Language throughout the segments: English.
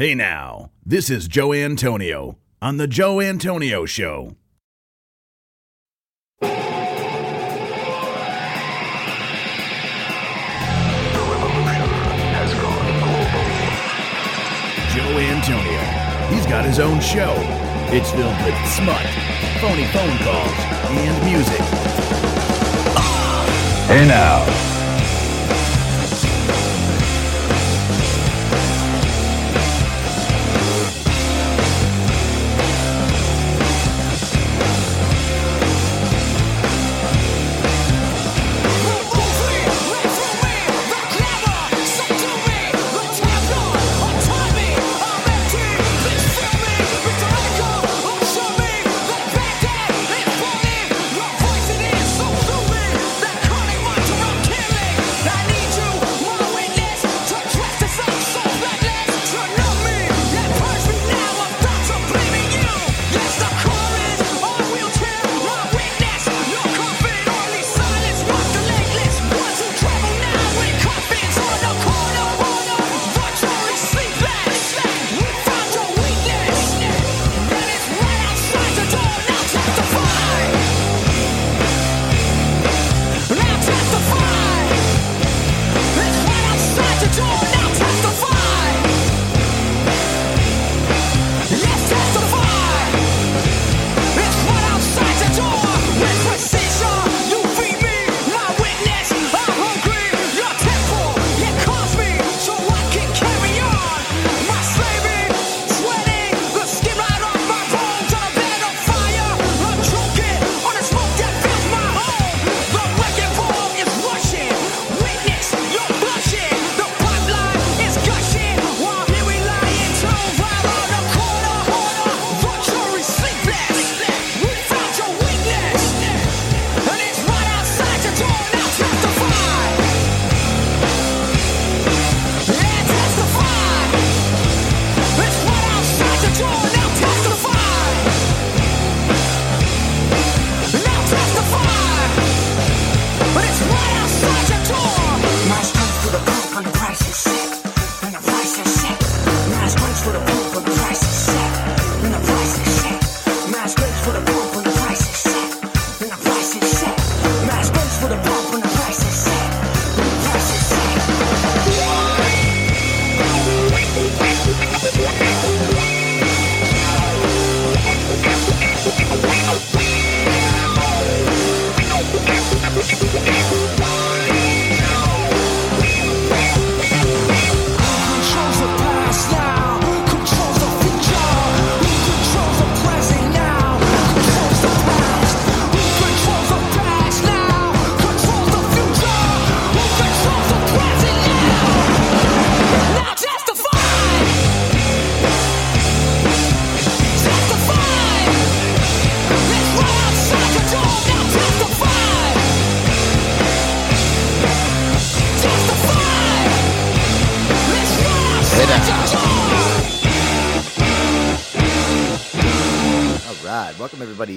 Hey now, this is Joe Antonio on The Joe Antonio Show. The revolution has gone. Joe Antonio. He's got his own show. It's filled with smut, phony phone calls, and music. Hey now.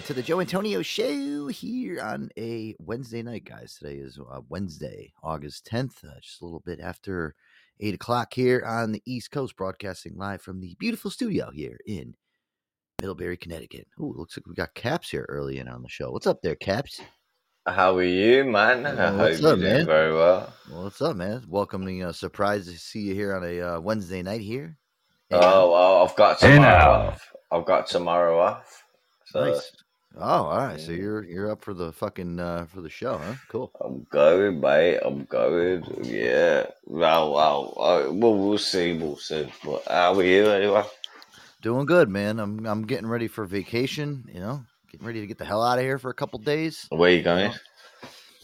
To the Joe Antonio Show here on a Wednesday night, guys. Today is uh, Wednesday, August 10th, uh, just a little bit after eight o'clock here on the East Coast, broadcasting live from the beautiful studio here in Middlebury, Connecticut. Ooh, looks like we got Kapz here early in on the show. What's up there, Kapz? How are you, man? I Well, what's you're up, doing man? very well. Well, what's up, man? Welcoming, uh, surprised to see you here on a uh, Wednesday night here. Oh, well, I've got tomorrow now. off. I've got tomorrow off. So nice. Oh, all right. So you're you're up for the fucking uh, for the show, huh? Cool. I'm going, mate. I'm going. Yeah. Well, well, well, we'll see. We'll see. But how are you, anyway? Doing good, man. I'm I'm getting ready for vacation. You know, getting ready to get the hell out of here for a couple days. Where you going?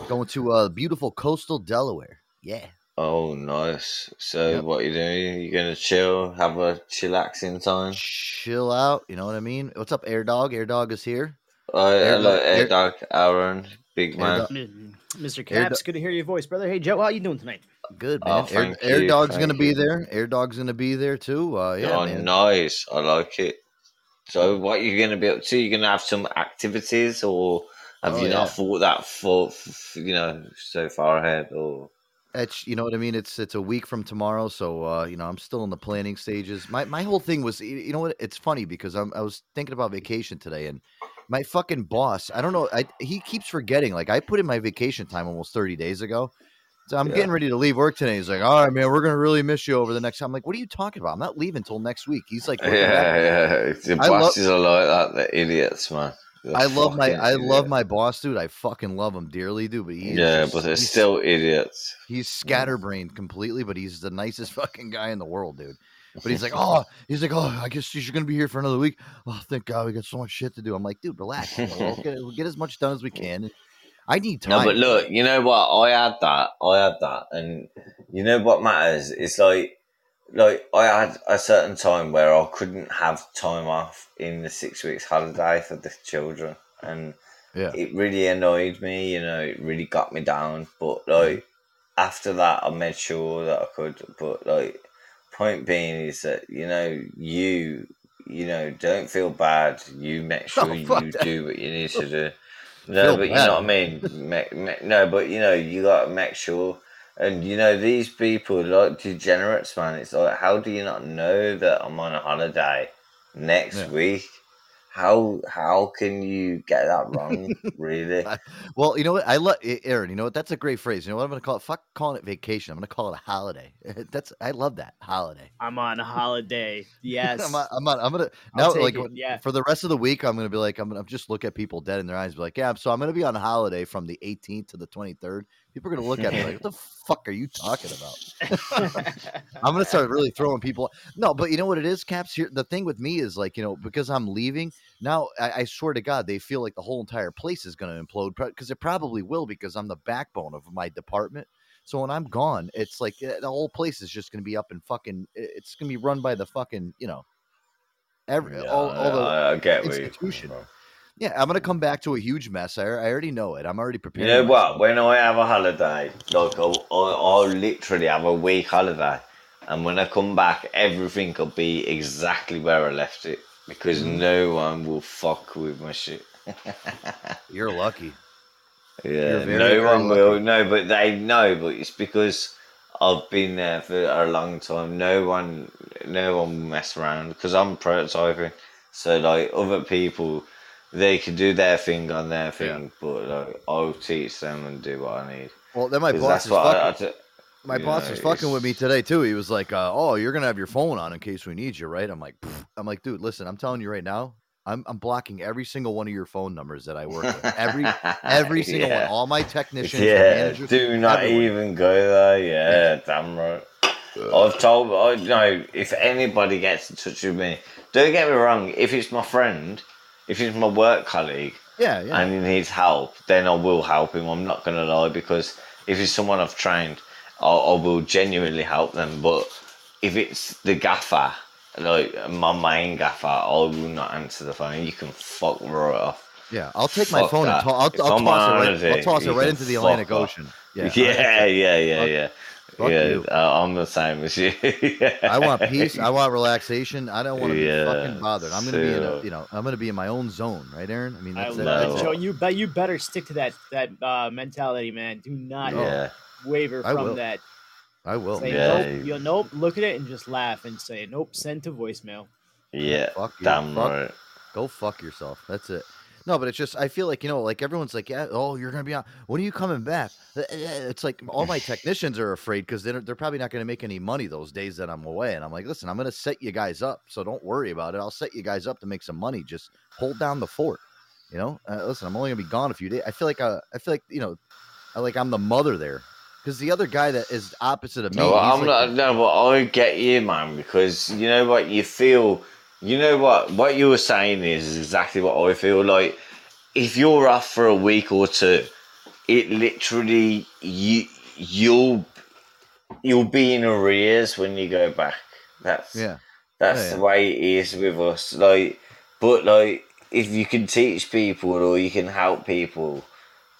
Going to uh, beautiful coastal Delaware. Yeah. Oh, nice. So, Yep. what you doing? You gonna chill, have a chillaxing time? Chill out. You know what I mean? What's up, Air Dog? Air Dog is here. Uh, hello, Air- Air Dog, Aaron, big man. Dog- M- Mr. Air Kapz, good to hear your voice, brother. Hey, Joe, how you doing tonight? Good Oh, man. Air, thank Air you, Dog's thank gonna be you. there. Air Dog's gonna be there too. Uh, yeah, oh, man. nice. I like it. So, what you going to be up to? You're going to have some activities, or have Oh, you yeah. not thought that for, f- you know, so far ahead? Or It's you know what I mean. It's it's a week from tomorrow, so uh, you know I'm still in the planning stages. My my whole thing was, y- you know what? It's funny because I'm I was thinking about vacation today, and my fucking boss. I don't know. I he keeps forgetting. Like I put in my vacation time almost 30 days ago. So I'm Yeah. getting ready to leave work today. He's like, "All right, man, we're gonna really miss you over the next." I'm like, "What are you talking about? I'm not leaving until next week." He's like, Yeah, yeah. The bosses are like that. They're idiots, man. They're I love my fucking I love my boss, dude. I fucking love him dearly, dude. But he Yeah, just- but they're he's- still idiots. He's scatterbrained completely, but he's the nicest fucking guy in the world, dude. But he's like, oh, he's like, oh, I guess you're gonna be here for another week. Oh, thank God, we got so much shit to do. I'm like, dude, relax. you know, We'll get, we'll get as much done as we can. I need time. No, but look, you know what? I had that. I had that, and you know what matters? It's like, like I had a certain time where I couldn't have time off in the six weeks holiday for the children, and Yeah. it really annoyed me. You know, it really got me down. But like after that, I made sure that I could. But like, point being is that you know you. You know, don't feel bad. You make Oh, sure fuck you that. do what you need to do. No, Feel but you know what I mean. Make, make, no, but you know you got to make sure. And you know these people like degenerates, man. It's like, how do you not know that I'm on a holiday next Yeah. week? How how can you get that wrong? really? well, you know what? I love Aaron. You know what? That's a great phrase. You know what I'm gonna call it? Fuck calling it vacation. I'm gonna call it a holiday. That's I love that holiday. I'm on a holiday. Yes. I'm, not- I'm, not- I'm gonna now like it, yeah. for the rest of the week. I'm gonna be like I'm gonna just look at people dead in their eyes, and be like, yeah. So I'm gonna be on holiday from the 18th to the 23rd. People are gonna look at me like, what the fuck are you talking about? I'm gonna start really throwing people. No, but you know what it is, Kapz. Here, the thing with me is like, you know, because I'm leaving now. I, I swear to God, they feel like the whole entire place is gonna implode because it probably will because I'm the backbone of my department. So when I'm gone, it's like eh, the whole place is just gonna be up and fucking. It's gonna be run by the fucking, you know, every Yeah, all, all the. I, I get where you're institution. coming from. Yeah, I'm gonna come back to a huge mess. I, I already know it. I'm already You prepared. know what? When I have a holiday, like I'll, I'll, literally have a week holiday, and when I come back, everything will be exactly where I left it because Mm. no one will fuck with my shit. You're lucky. Yeah, very, no very one lucky. will. No, but they know. But it's because I've been there for a long time. No one, no one will mess around because I'm prototyping. So like other people, they can do their thing on their thing, but like I'll teach them and do what I need. Well, then my boss is fucking. I, I t- My boss know, was fucking with me today too. He was like, uh, "Oh, you're gonna have your phone on in case we need you, right?" I'm like, "Pfft." "I'm like, dude, listen, I'm telling you right now, I'm I'm blocking every single one of your phone numbers that I work with, every every single Yeah. one, all my technicians, the Yeah, managers, do not everyone. even go there. Yeah, damn right. I've told I know if anybody gets in touch with me, don't get me wrong. If it's my friend, if he's my work colleague, Yeah, yeah, and he needs help, then I will help him. I'm not gonna lie because if he's someone I've trained, I, I will genuinely help them. But if it's the gaffer, like my main gaffer, I will not answer the phone. You can fuck right off. yeah. I'll take my Fuck phone and to- I'll, I'll toss it right. I'll toss it right into the Atlantic off. Ocean. Yeah, Yeah, yeah, yeah, yeah. Fuck yeah, you. uh, I'm the same as you. I want peace. I want relaxation. I don't want to be Yeah, fucking bothered. I'm gonna be in a, you know, I'm gonna be in my own zone, right, Aaron? I mean, I that's, love that, No. it, Joe. You bet you better stick to that that uh, mentality, man. Do not yeah, waver I will. from that. I will. Say Yeah. nope. You nope. Look at it and just laugh and say nope. Send to voicemail. yeah. Fuck you. Damn Fuck right. Go fuck yourself. That's it. No, but it's just I feel like you know, like everyone's like, yeah, oh, you're gonna be on. When are you coming back? Uh, uh, It's like all my technicians are afraid because they're they're probably not gonna make any money those days that I'm away. And I'm like, listen, I'm gonna set you guys up, so don't worry about it. I'll set you guys up to make some money. Just hold down the fort. You know, uh, listen, I'm only gonna be gone a few days. I feel like uh, I feel like you know, I like I'm the mother there because the other guy that is opposite of me. No, I'm like not. No, but I get you, man, because you know what you feel. You know what what you were saying is exactly what I feel like. If you're off for a week or two, it literally you you'll you'll be in arrears when you go back. That's yeah. that's Yeah, the yeah. way it is with us. Like, but like, if you can teach people or you can help people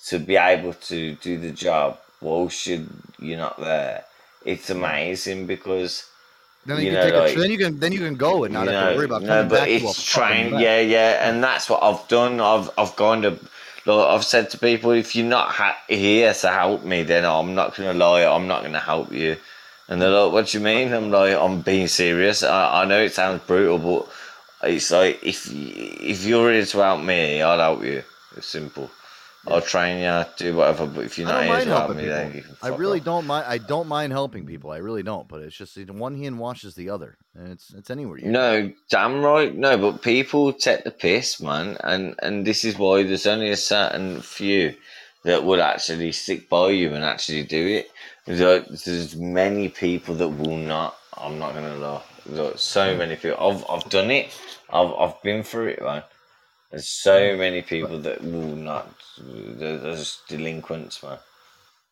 to be able to do the job, well, should you're not there, it's amazing because Then you, you can know, take a, like- then you can then you can go and not have know, to worry about no, coming but back to a it's trained. Yeah, yeah, and that's what I've done. I've I've kind of Like I've said to people, if you're not ha- here to help me, then I'm not gonna lie. I'm not gonna help you. And they're like, "What do you mean?" I'm like, "I'm being serious. I, I know it sounds brutal, but it's like if if you're here to help me, I'll help you. It's simple. I'll train you, uh, do whatever. But if you're not here to help me, then you can I really don't mind. I don't mind helping people. I really don't. But it's just one hand washes the other, and it's it's anywhere. You go. No, damn right. No, but people take the piss, man, and and this is why there's only a certain few that would actually stick by you and actually do it. There's, there's many people that will not. I'm not gonna lie. There's so many people. I've I've done it. I've I've been through it, man. There's so many people that will not. They're, just delinquents, man.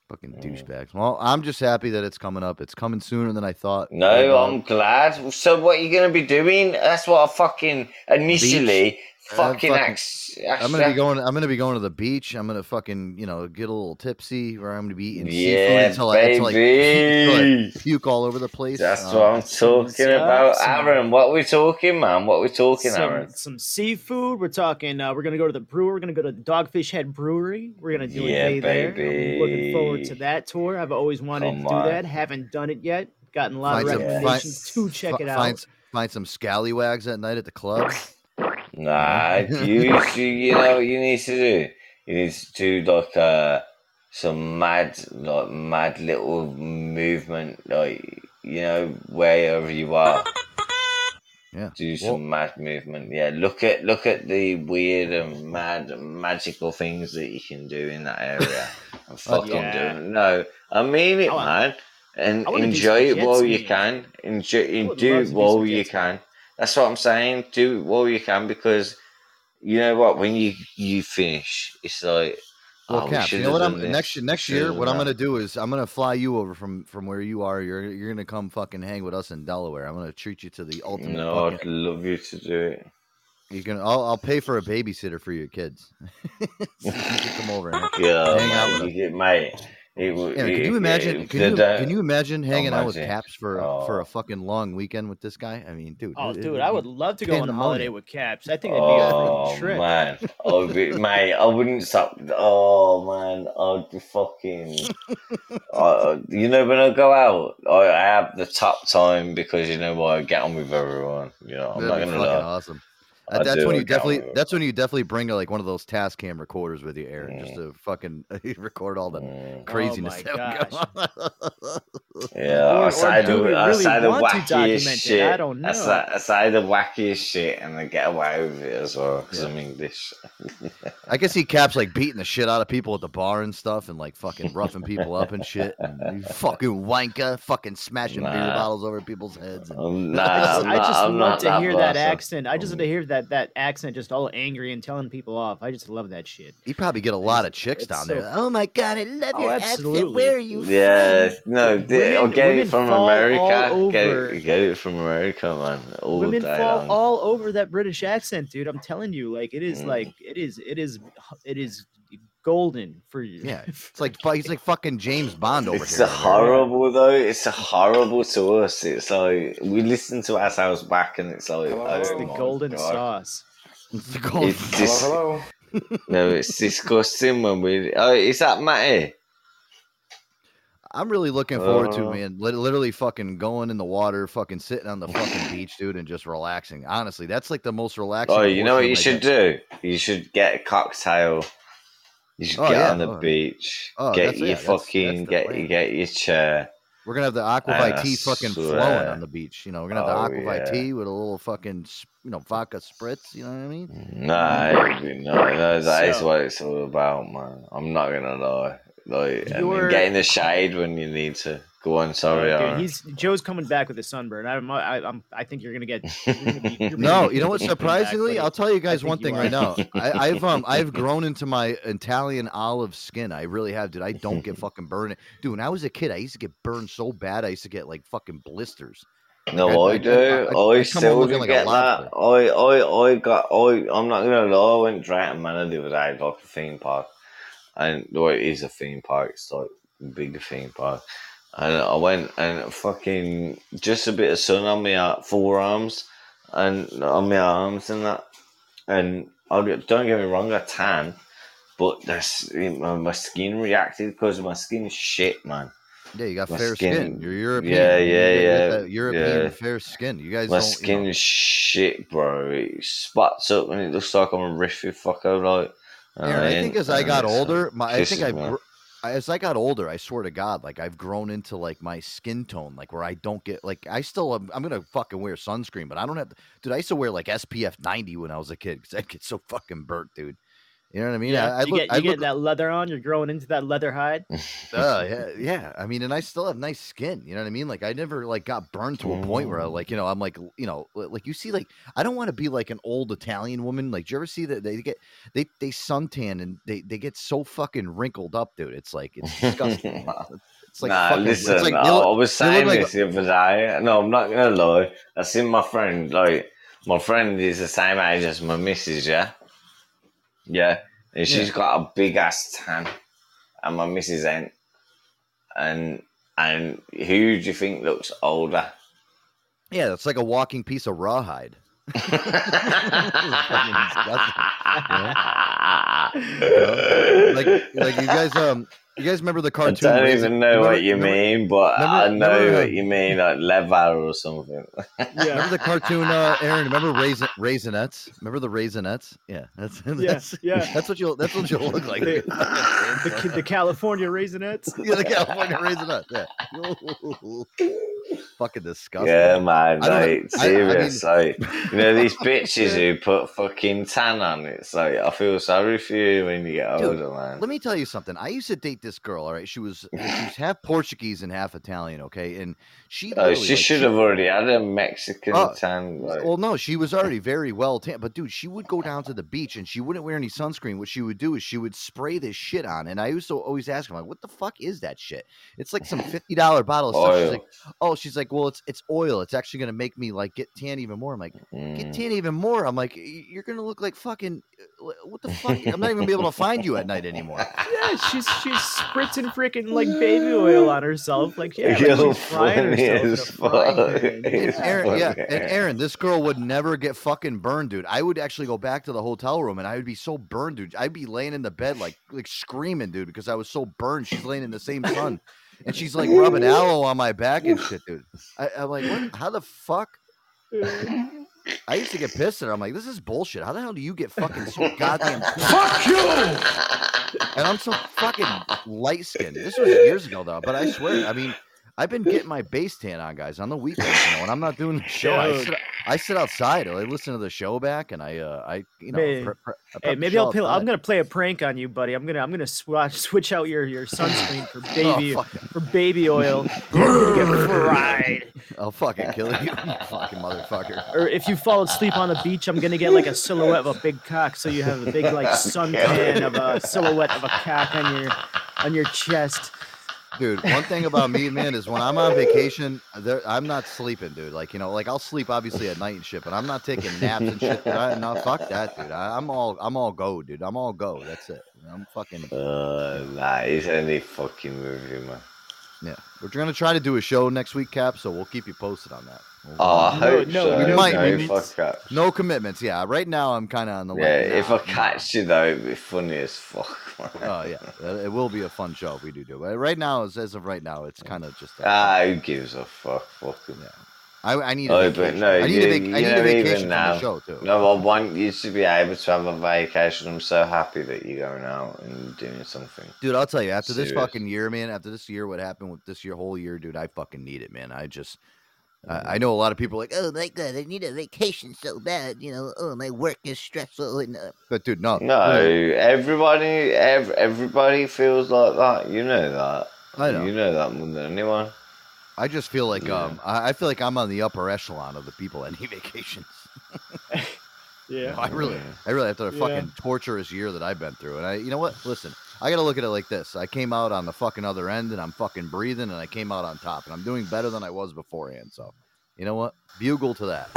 Fucking Mm. douchebags. Well, I'm just happy that it's coming up. It's coming sooner than I thought. No, uh, I'm glad. So what are you gonna be doing? That's what I fucking initially Uh, fucking, fucking- ax- I'm gonna be going. I'm gonna be going to the beach. I'm gonna fucking you know get a little tipsy, or I'm gonna be eating seafood Yeah, until I, until I baby. puke all over the place. That's Uh, what I'm talking some- about, some- Aaron. What we talking, man? What we talking, Aaron? some, some seafood. We're talking. Uh, we're gonna go to the brewer. We're gonna go to the Dogfish Head Brewery. We're gonna do Yeah, a day there. I'm looking forward to that tour. I've always wanted Come to do on. that. Haven't done it yet. Gotten a lot Find of some- recommendations find- to check fi- it out. Find, find some scallywags at night at the club. Nah, you, you you know what you need to do. You need to do like uh, some mad, like mad little movement, like you know wherever you are. Yeah. Do some Well- mad movement. Yeah, look at look at the weird and mad magical things that you can do in that area. and fucking yeah. do it. No, I mean it, I man. And I wanna do enjoy it while you can. Enjoy, do it while you can. That's what I'm saying. Do while you can because you know what? When you you finish, it's like. Well, oh, we you know what? I'm this, next next year. What I'm gonna do is I'm gonna fly you over from from where you are. You're you're gonna come fucking hang with us in Delaware. I'm gonna treat you to the ultimate. No, I'd love you to do it. you're gonna. I'll, I'll pay for a babysitter for your kids. so you can come over. And, Yeah, Hang out with you us. get mate. It, w- yeah, it, can you imagine? it- Can you, the- can you imagine hanging out with imagine. Kapz for for Oh. a fucking long weekend with this guy? I mean, dude. Oh, it- dude, it'd I would love to go on a pandemonium. holiday with Kapz. I think it'd be a Oh fucking trip. man, I would be, mate, I wouldn't stop. Oh man, I'd be fucking. uh, you know, when I go out, I, I have the top time because you know what, I get on with everyone. You know, I'm That'd not be gonna fucking lie. awesome. I Uh, that's do, when you get definitely. with That's when you definitely bring like one of those task cam recorders with you, Aaron, just Mm. to fucking record all the Mm. craziness. Oh my that would. Yeah, Or- I or say do the, I really say the wackiest document it? shit. I don't know. say, I the wackiest shit and they get away with it as well because Yeah. I'm English. I can see Kapz like beating the shit out of people at the bar and stuff, and like fucking roughing people up and shit. And you fucking wanker, fucking smashing beer bottles over people's heads. And, I'm, nah, I just, I'm I just I'm love not to hear that accent. I just love to hear that that accent, just all angry and telling people off. I just love that shit. you probably get a lot of chicks It's down so- there. Oh my god, I love Oh, your absolutely. accent. Where are you? Yeah, from?" no, th- I'll Women- get it from America. Get it, get it from America, man. All Women day fall long. all over that British accent, dude. I'm telling you, like it is Mm. like it is it is it is golden for you. Yeah, it's like he's like fucking James Bond over here. It's here. a horrible though. It's a horrible to us. It's like we listen to ourselves back, and it's like it's oh the golden God. sauce. It's the gold- It's dis- no, it's disgusting when we. Oh, is that Matty? I'm really looking forward to Uh. man, literally fucking going in the water, fucking sitting on the fucking beach, dude, and just relaxing. Honestly, that's like the most relaxing. Oh, you know what you of my should day. do? You should get a cocktail. You should Oh, get yeah. on the Oh. beach. Oh, get your yeah, that's- that's fucking get get your chair. We're gonna have the Aquavite tea fucking flowing on the beach. You know, we're gonna have Oh, the Aquavite yeah. tea with a little fucking, you know, vodka spritz. You know what I mean? No, no, no, that is So- what it's all about, man. I'm not gonna lie. Like, and then You're- get in the shade when you need to. Go on, sorry, Dude, he's Joe's coming back with a sunburn. I'm, I, I'm, I think you're gonna get. You're gonna be, you're No, you know what? come back, Surprisingly. I'll tell you guys one you thing are. right now. I, I've um I've grown into my Italian olive skin. I really have, dude. I don't get fucking burned. Dude, when I was a kid, I used to get burned so bad. I used to get like fucking blisters. No, I- I, I- do. I- I, I- I still looking do like get that. I, I, I got. I, I'm not gonna lie. I went Drayton Manor the other day, like a theme park, and well, it is a theme park. It's like a big theme park, and I went and fucking just a bit of sun on my forearms and on my arms and that, and I don't get me wrong, I tan, but that's my, my skin reacted because my skin's shit, man. Yeah, you got My fair skin. skin- You're European. yeah, yeah, you yeah, European yeah. fair skin. You guys My don't. you skin know- is shit, bro. It spots up and it looks like I'm a riffy fucker. Like, Aaron, I think as I got uh, older, my I think I, I as I got older, I swear to God, like I've grown into like my skin tone, like where I don't get like I still am, I'm gonna fucking wear sunscreen, but I don't have. To, dude, I used to wear like SPF 90 when I was a kid because I get so fucking burnt, dude. You know what I mean? Yeah, I, I you look, get I you look, that leather on. You're growing into that leather hide. uh, yeah, yeah. I mean, and I still have nice skin. You know what I mean? Like I never like got burned to a point where I, Mm. like you know I'm like you know like you see like I don't want to be like an old Italian woman. Like do you ever see that they get they they suntan and they they get so fucking wrinkled up, dude. It's like it's disgusting. It's like nah, fucking, listen, it's like I, look- I was saying like- this the other day. No, I'm not gonna lie. I seen my friend, like my friend is the same age as my missus, yeah, yeah, and she's Yeah. got a big ass tan, and my missus ain't. And and who do you think looks older? yeah, it's like a walking piece of rawhide. Like like you guys um you guys remember the cartoon? I don't Raisin- even know remember- what you remember- mean, but I know remember, what uh, you mean, like leather or something. yeah, Remember the cartoon, uh, Aaron? Remember raisin raisinets? Remember the raisinets? Yeah, that's that's yeah. That's what you'll that's what you'll look like. The, the, the California Raisinets. yeah, the California raisinets. Yeah. Fucking disgusting. Yeah, man, don't like I- I serious. like you know, these bitches who put fucking tan on. It's like I feel sorry for you when you get Dude, older, man. Let me tell you something. I used to date this girl. All right, she was she was half Portuguese and half Italian. Okay, and she. Oh, she like, should have already had a Mexican Oh, tan. Like, Well, no, she was already very well tan. But dude, she would go down to the beach and she wouldn't wear any sunscreen. What she would do is she would spray this shit on. And I used to always ask her, like, "What the fuck is that shit?" It's like some fifty dollar bottle of stuff. She's like, "Oh, she's like, well, it's it's oil. It's actually gonna make me like get tan even more." I'm like, "Get mm. tan even more?" I'm like, "You're gonna look like fucking uh, what the fuck? I'm not even gonna be able to find you at night anymore." Yeah, she's she's spritzing freaking like baby oil on herself. Like yeah, like You're she's frying herself in frying fuck. pan. It's Aaron, yeah, and Aaron, this girl would never get fucking burned, dude. I would actually go back to the hotel room and I would be so burned, dude. I'd be laying in the bed like like screaming, dude, because I was so burned. She's laying in the same sun, and she's like rubbing aloe on my back and shit, dude. I, I'm like, what? How the fuck? I used to get pissed at her. I'm like, this is bullshit. How the hell do you get fucking so goddamn? Fuck you! And I'm so fucking light skinned. This was years ago though, but I swear, I mean, I've been getting my base tan on, guys, on the weekends. You know, when I'm not doing the show, I sit, I sit outside. I listen to the show back, and I, uh, I, you know, Man. pre- pre- I Hey, maybe I'll play, I'm gonna play a prank on you, buddy. I'm gonna I'm gonna swatch, switch out your your sunscreen for Oh, baby fuck. for baby oil. Get fried. I'll fucking kill you, you fucking motherfucker. Or if you fall asleep on the beach, I'm gonna get like a silhouette of a big cock, so you have a big like suntan of a silhouette of a cock on your on your chest. Dude, one thing about me, man, is when I'm on vacation, there, I'm not sleeping, dude. Like, you know, like I'll sleep obviously at night and shit, but I'm not taking naps and shit. Dude. I, no, fuck that, dude. I, I'm all, I'm all go, dude. I'm all go. That's it. I'm fucking. Uh, nah, he's only fucking with you, man. Yeah, we're gonna try to do a show next week, Cap. So we'll keep you posted on that. We'll- Oh, I No, hope no, so. we might- No, we- fuck. No commitments. Yeah, right now I'm kind of on the. Way. Yeah, like, if nah, I catch you though, it'd be funny as fuck. Man. Oh yeah, it will be a fun show if we do do. But right now, as, as of right now, it's kind of just. a- ah, who gives a fuck? Fuck 'em. Yeah. I, I need. A Oh, vacation. no, I need a, you- vac- I need a vacation from the show too. No, I want you to be able to have a vacation. I'm so happy that you're going out and doing something. Dude, I'll tell you, after this fucking year, man, after this year, what happened with this year, whole year, dude, I fucking need it, man. I just, I, I know a lot of people are like, oh my god, I need a vacation so bad, you know, oh my work is stressful, and uh, but dude, no, No, everybody, ev- everybody feels like that. You know that. I know. You know that more than anyone. I just feel like, Yeah. um, I, I feel like I'm on the upper echelon of the people that need vacations. Yeah. I really, I really after the Yeah. fucking torturous year that I've been through, and I, you know what? Listen, I gotta look at it like this: I came out on the fucking other end, and I'm fucking breathing, and I came out on top, and I'm doing better than I was beforehand. So, you know what? Bugle to that.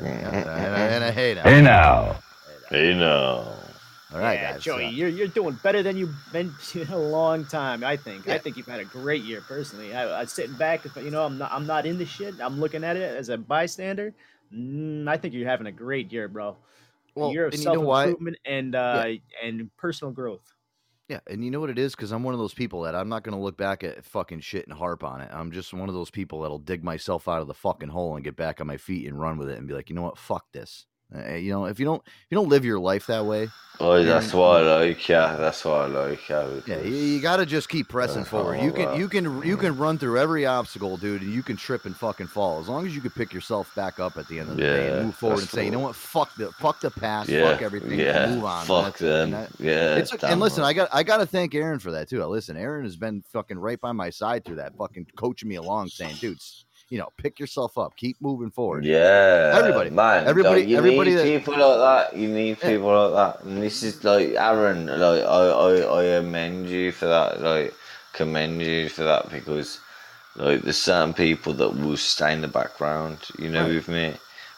and, I, and I hate it. Hey now. You know. All right, yeah, guys. Joey, uh, you're you're doing better than you've been in a long time. I think. I think you've had a great year personally. I, I was sitting back, you know, I'm not I'm not in the shit. I'm looking at it as a bystander. Mm, I think you're having a great year, bro. Well, year of and you know self improvement and uh, and personal growth. Yeah, and you know what it is? Because I'm one of those people that I'm not going to look back at fucking shit and harp on it. I'm just one of those people that'll dig myself out of the fucking hole and get back on my feet and run with it and be like, you know what? Fuck this. Uh, you know, if you don't, if you don't live your life that way, Oh, that's Yeah. why I like yeah. That's why I like yeah. yeah, you, you got to just keep pressing forward. You can, about- you can, you can run through every obstacle, dude, and you can trip and fucking fall as long as you can pick yourself back up at the end of the day and move forward and say, you know what? Fuck the, fuck the past, yeah, fuck everything, yeah. move on. Fuck. Them. that- yeah. It's, and listen. I got I got to thank Aaron for that too. Listen, Aaron has been fucking right by my side through that, fucking coaching me along, saying, "Dudes, you know, pick yourself up, keep moving forward." Yeah, Everybody. man. Everybody- like, you everybody need that- people like that. You need Yeah. people like that, and this is like Aaron. Like I, I, I amend you for that. Like commend you for that because like there's certain people that will stay in the background. You know, Right. with me,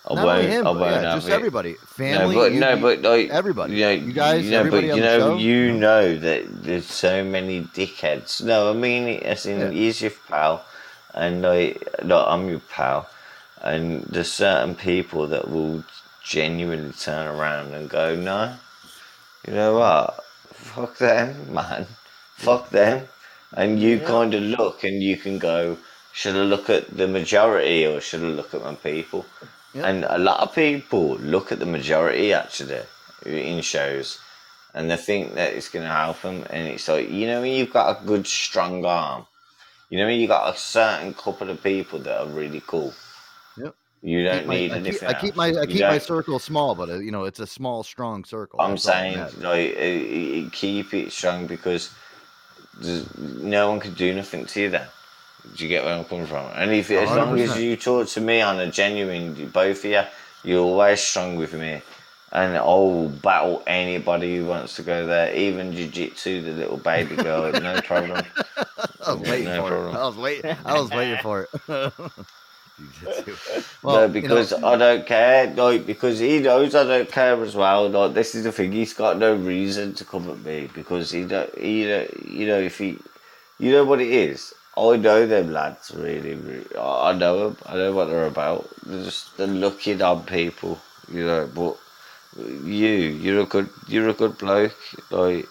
I Not won't. him, I won't yeah, just it. everybody, family. no, but you- no, but like everybody. You, know, You guys, you know, everybody but you know, you know that there's so many dickheads. No, I mean it as in Yeah. he's your pal, and like, no, I'm your pal, and there's certain people that will genuinely turn around and go, no, you know what, fuck them, man, fuck them, and you Yeah. kind of look and you can go, should I look at the majority or should I look at my people? Yeah. And a lot of people look at the majority actually in shows and they think that it's going to help them. And it's like, you know, when you've got a good, strong arm, you know, you got a certain couple of people that are really cool. Yep. You don't my- need I keep. I keep my I You keep my circle small, but uh, you know, it's a small, strong circle. I'm That's saying, like, uh, uh, keep it strong because no one can do nothing to you then. Do you get where I'm coming from? And if as long as you talk to me on a genuine, both of you, you're always strong with me. And I'll battle anybody who wants to go there, even jiu-jitsu, the little baby girl, no problem. I was waiting no for problem. it. I was waiting. I was waiting for it. Jiu-jitsu. no, you know, because I don't care. Like because he knows I don't care as well. Like this is the thing. He's got no reason to come at me because he don't. He don't, you know if he, you know what it is. I know them lads really. really I I know them. I know what they're about. They're just they're looking on people. You know, but you, you're a good, you're a good bloke. Like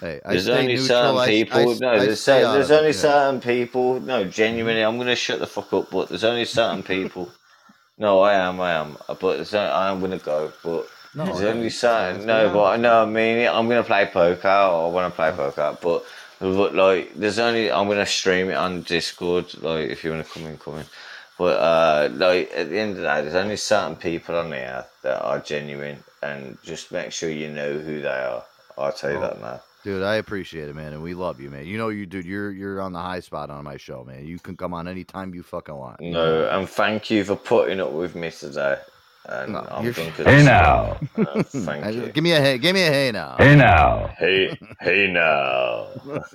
hey, there's only certain people. I- no, I there's, there's of it, only yeah. certain people. No, genuinely, I'm gonna shut the fuck up. But there's only certain people. no, I am, I am. But only, I'm gonna go. But No, there's only certain. No, but I know. I mean, I'm gonna play poker. I want to play poker, but. But like, there's only I'm gonna stream it on Discord. Like, if you wanna come in, come in. But uh, like at the end of the day, there's only certain people on there that are genuine, and just make sure you know who they are. I'll tell you Oh. that now. Dude, I appreciate it, man, and we love you, man. You know, you dude, you're you're on the high spot on my show, man. You can come on anytime you fucking want. No, and thank you for putting up with me today. And No, I'm you're- drunk as Hey shit. now. Uh, thank I- you. Give me a hey, give me a hey now. Hey now. Hey, hey now.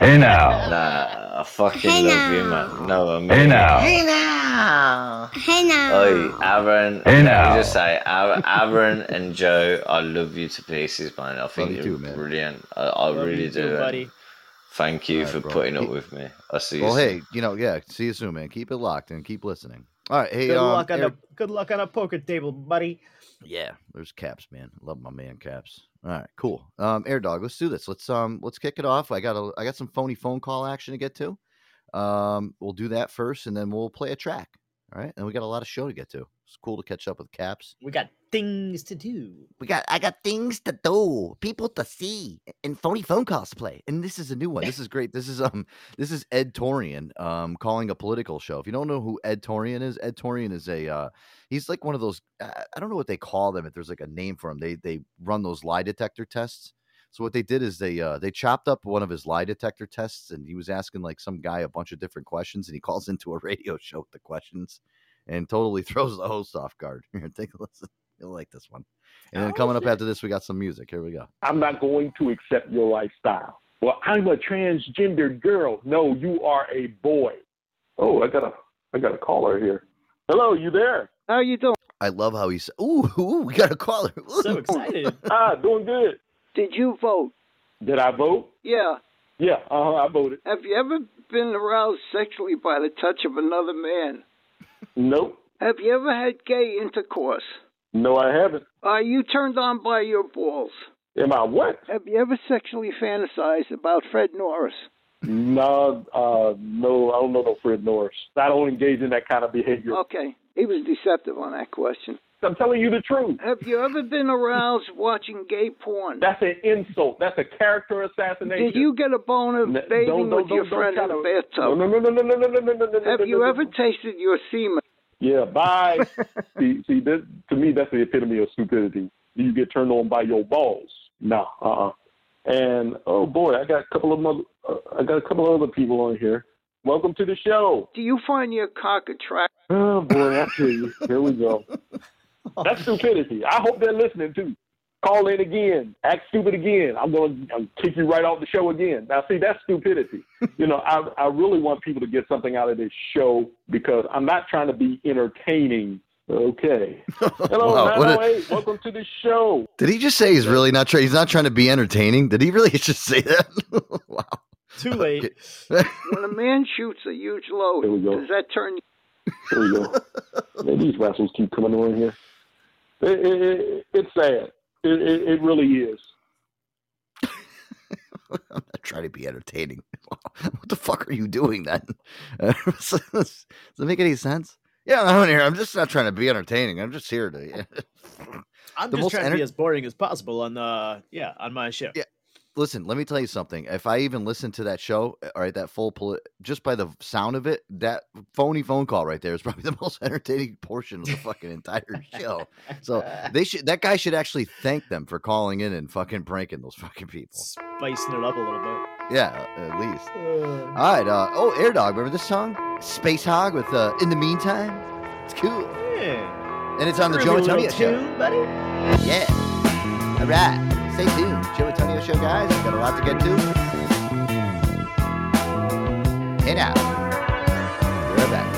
Hey now. nah, I fucking Hey love you, now. man. No, I mean Hey it. now. Hey now. Hey now. Oi, Aaron. Hey let me now. just say, Aaron, Aaron and Joe, I love you to pieces, man. I think you you're too, man. brilliant. I, I Love really you do. too, and buddy. Thank you Alright, for bro. putting up Keep- with me. I'll see you Well, soon. hey, you know, yeah. See you soon, man. Keep it locked and keep listening. All right, hey, Good um, luck on Eric- a good luck on a poker table, buddy. yeah. There's Kapz, man. Love my man Kapz. All right, cool. Um, Air Dog, let's do this. Let's um, let's kick it off. I got a, I got some phony phone call action to get to. Um, we'll do that first, and then we'll play a track. All right, and we got a lot of show to get to. It's cool to catch up with Kapz. We got things to do. We got I got things to do, people to see, and phony phone calls to play. And this is a new one. This is great. This is um this is Ed Torian um calling a political show. If you don't know who Ed Torian is, Ed Torian is a uh he's like one of those I don't know what they call them if there's like a name for him. They they run those lie detector tests. So what they did is they uh they chopped up one of his lie detector tests and he was asking like some guy a bunch of different questions and he calls into a radio show with the questions and totally throws the host off guard. Here, take a listen. You'll like this one. And then coming up shit. after this, we got some music. Here we go. I'm not going to accept your lifestyle. Well, I'm a transgender girl. No, you are a boy. Oh, I got a I got a caller here. Hello, you there? How you doing? I love how he said, "Ooh, ooh, we got a caller." So excited. Ah, doing good. Did you vote? Did I vote? Yeah. Yeah, uh huh, I voted. Have you ever been aroused sexually by the touch of another man? Nope. Have you ever had gay intercourse? No, I haven't. Are you turned on by your balls? Am I what? Have you ever sexually fantasized about Fred Norris? No, uh, no, I don't know no Fred Norris. I don't engage in that kind of behavior. Okay. He was deceptive on that question. I'm telling you the truth. Have you ever been aroused watching gay porn? That's an insult. That's a character assassination. Did you get a boner N- bathing don't- don't- with your don't- friend in the bathtub? No, no, no, no, no, no, no, no, no, no. Have no, you no, ever tasted your semen? Yeah, bye. see, see, this, to me, that's the epitome of stupidity. You get turned on by your balls. No, uh-uh. And oh boy, I got a couple of other, uh, I got a couple of other people on here. Welcome to the show. Do you find your cock attractive? Oh boy, I tell you, here we go. That's stupidity. I hope they're listening too. Call in again, act stupid again. I'm going to kick you right off the show again. Now, see, that's stupidity. you know, I I really want people to get something out of this show because I'm not trying to be entertaining. Okay. Hello, Wow, what a- oh Welcome to the show. Did he just say he's really not trying? He's not trying to be entertaining. Did he really just say that? wow. Too late. When a man shoots a huge load, Here we go. does that turn you? Here we go. Man, these rascals keep coming on here. It, it, it, it's sad. It, it, it really is. I'm not trying to be entertaining. what the fuck are you doing then? does, does it make any sense? Yeah, I'm here. I'm just not trying to be entertaining. I'm just here to. I'm The just most trying to be as boring as possible on the yeah on my show. Yeah. Listen, let me tell you something. If I even listen to that show, all right, that full poli- just by the sound of it, that phony phone call right there is probably the most entertaining portion of the fucking entire show. So they should that guy should actually thank them for calling in and fucking pranking those fucking people. Spicing it up a little bit. Yeah, at least. All right. Uh, oh, Air Dog. Remember this song? Spacehog with uh, "In the Meantime." It's cool, Yeah. and it's on the Groovy Joe little Antonio show. tune, buddy. Yeah. All right. Stay tuned. Joe Antonio show, guys. Got a lot to get to. Now. Be right back.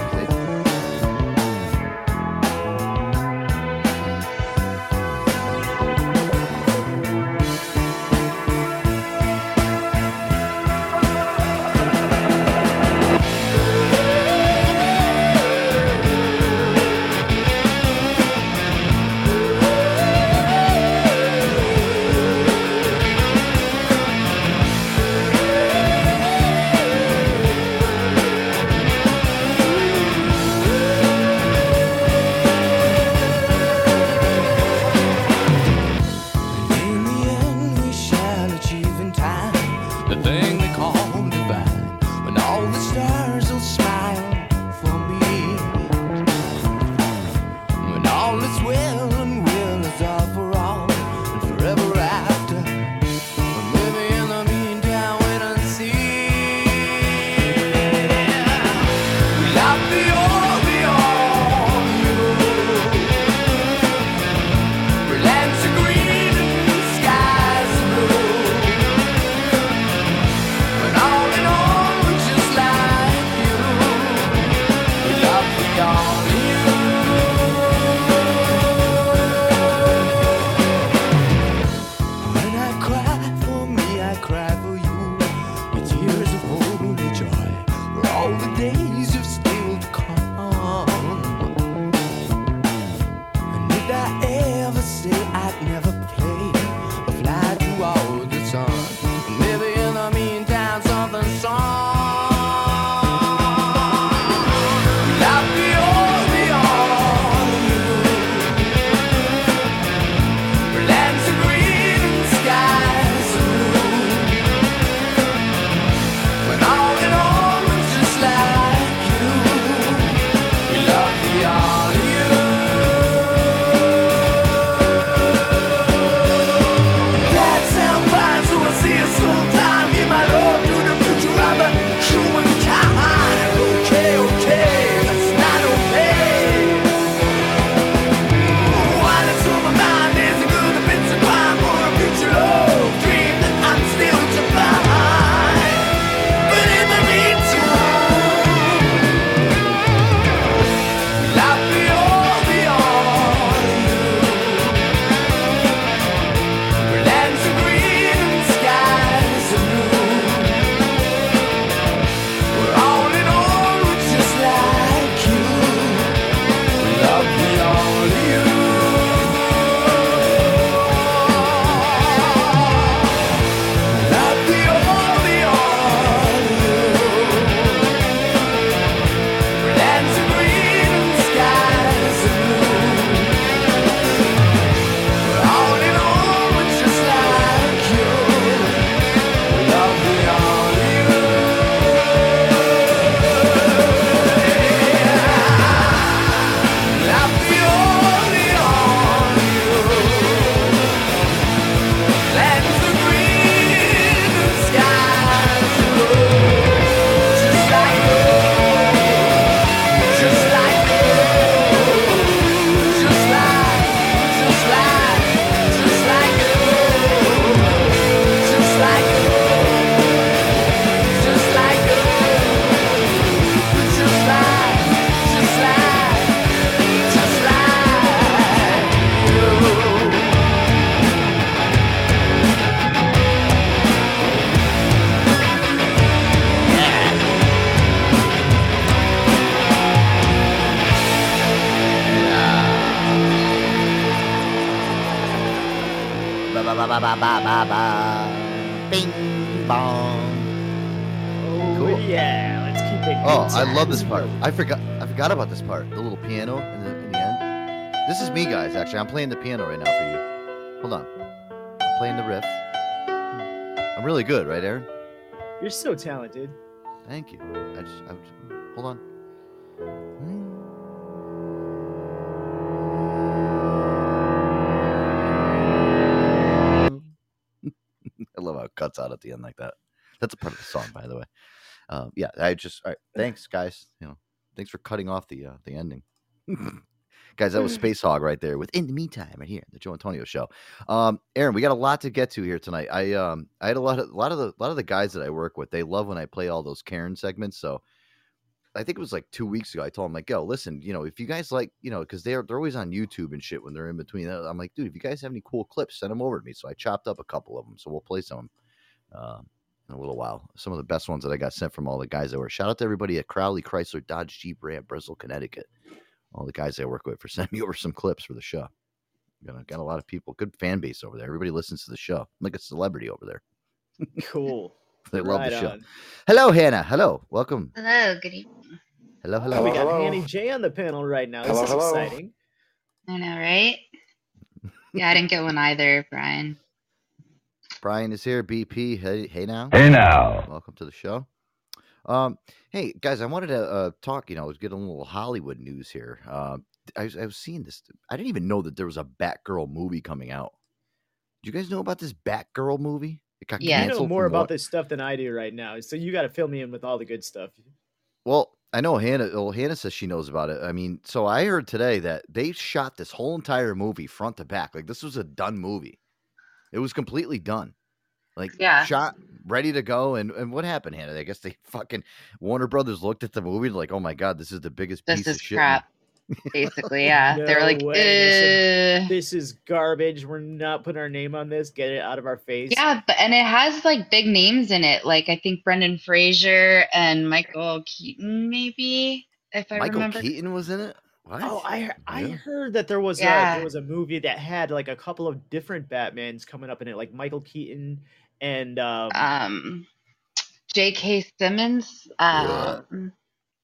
I love this part. I forgot. I forgot about this part. The little piano in the, in the end. This is me, guys. Actually, I'm playing the piano right now for you. Hold on. I'm playing the riff. I'm really good, right, Aaron? You're so talented. Thank you. I just, I just hold on. I love how it cuts out at the end like that. That's a part of the song, by the way. Um, yeah, I just all right. Thanks, guys. You know, thanks for cutting off the uh, the ending. guys, that was Spacehog right there. With in the meantime, right here, the Joe Antonio Show. Um, Aaron, we got a lot to get to here tonight. I um, I had a lot of a lot of the a lot of the guys that I work with. They love when I play all those Karen segments. So I think it was like two weeks ago. I told them like, "Yo, listen, you know, if you guys like, you know, because they're they're always on YouTube and shit when they're in between. uh, I'm like, dude, if you guys have any cool clips, send them over to me. So I chopped up a couple of them. So we'll play some uh, in a little while. Some of the best ones that I got sent from all the guys that were. Shout out to everybody at Crowley Chrysler Dodge Jeep Ram Bristol, Connecticut. All the guys I work with for sending me over some clips for the show. Got a, got a lot of people, good fan base over there. Everybody listens to the show. I'm like a celebrity over there. Cool. They love Right the show. on. Hello, Hannah. Hello, welcome. Hello, good evening. Hello, Oh, hello. we got Hello. Annie J on the panel right now. Hello, this is hello. exciting. I know, right? Yeah, I didn't get one either, Brian. Brian is here. BP. Hey, hey now. Hey now. Welcome to the show. Um, hey guys, I wanted to uh, talk. You know, I was getting a little Hollywood news here. Uh, I was, I was seeing this. I didn't even know that there was a Batgirl movie coming out. Do you guys know about this Batgirl movie? It got Yeah. You know more about what- this stuff than I do right now, so you got to fill me in with all the good stuff. Well, I know Hannah. Well, Hannah says she knows about it. I mean, so I heard today that they shot this whole entire movie front to back. Like this was a done movie. It was completely done. Like Yeah. shot, ready to go. And and what happened, Hannah? I guess they fucking Warner Brothers looked at the movie like, oh my god, this is the biggest This piece is of shit. crap. Basically, yeah. they were like, way, they uh, This is garbage. We're not putting our name on this. Get it out of our face. yeah, but and it has like big names in it. Like I think Brendan Fraser and Michael Keaton, maybe if I Michael remember. Keaton was in it. What? Oh, I he- I Really? heard that there was a there was a movie that had like a couple of different Batmans coming up in it, like Michael Keaton and um, Um, J.K. Simmons. Uh,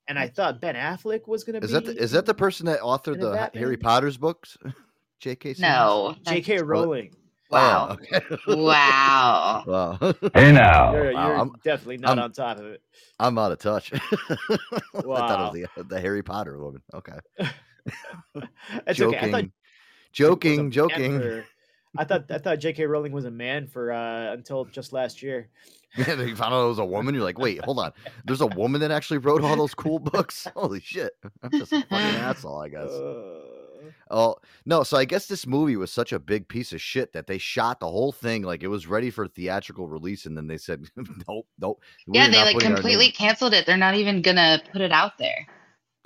and I thought Ben Affleck was gonna is be. that the, is that the person that authored the Ha- Harry Potter's books? J.K. Simmons? no. J.K. that's- Rowling? Oh, Wow. okay. Wow. wow. Hey now. You're, you're I'm- definitely not I'm- on top of it. I'm out of touch. I thought Wow. it was the, the Harry Potter woman. Okay. That's joking. okay. I thought joking, was joking. for- I thought I thought J.K. Rowling was a man for uh, until just last year. Yeah, you found out it was a woman. You're like, wait, hold on. There's a woman that actually wrote all those cool books. Holy shit! I'm just a fucking asshole, I guess. Uh, Oh no, so I guess this movie was such a big piece of shit that they shot the whole thing like it was ready for theatrical release, and then they said, nope, nope. Yeah, we're they like putting our name completely canceled it. They're not even gonna put it out there.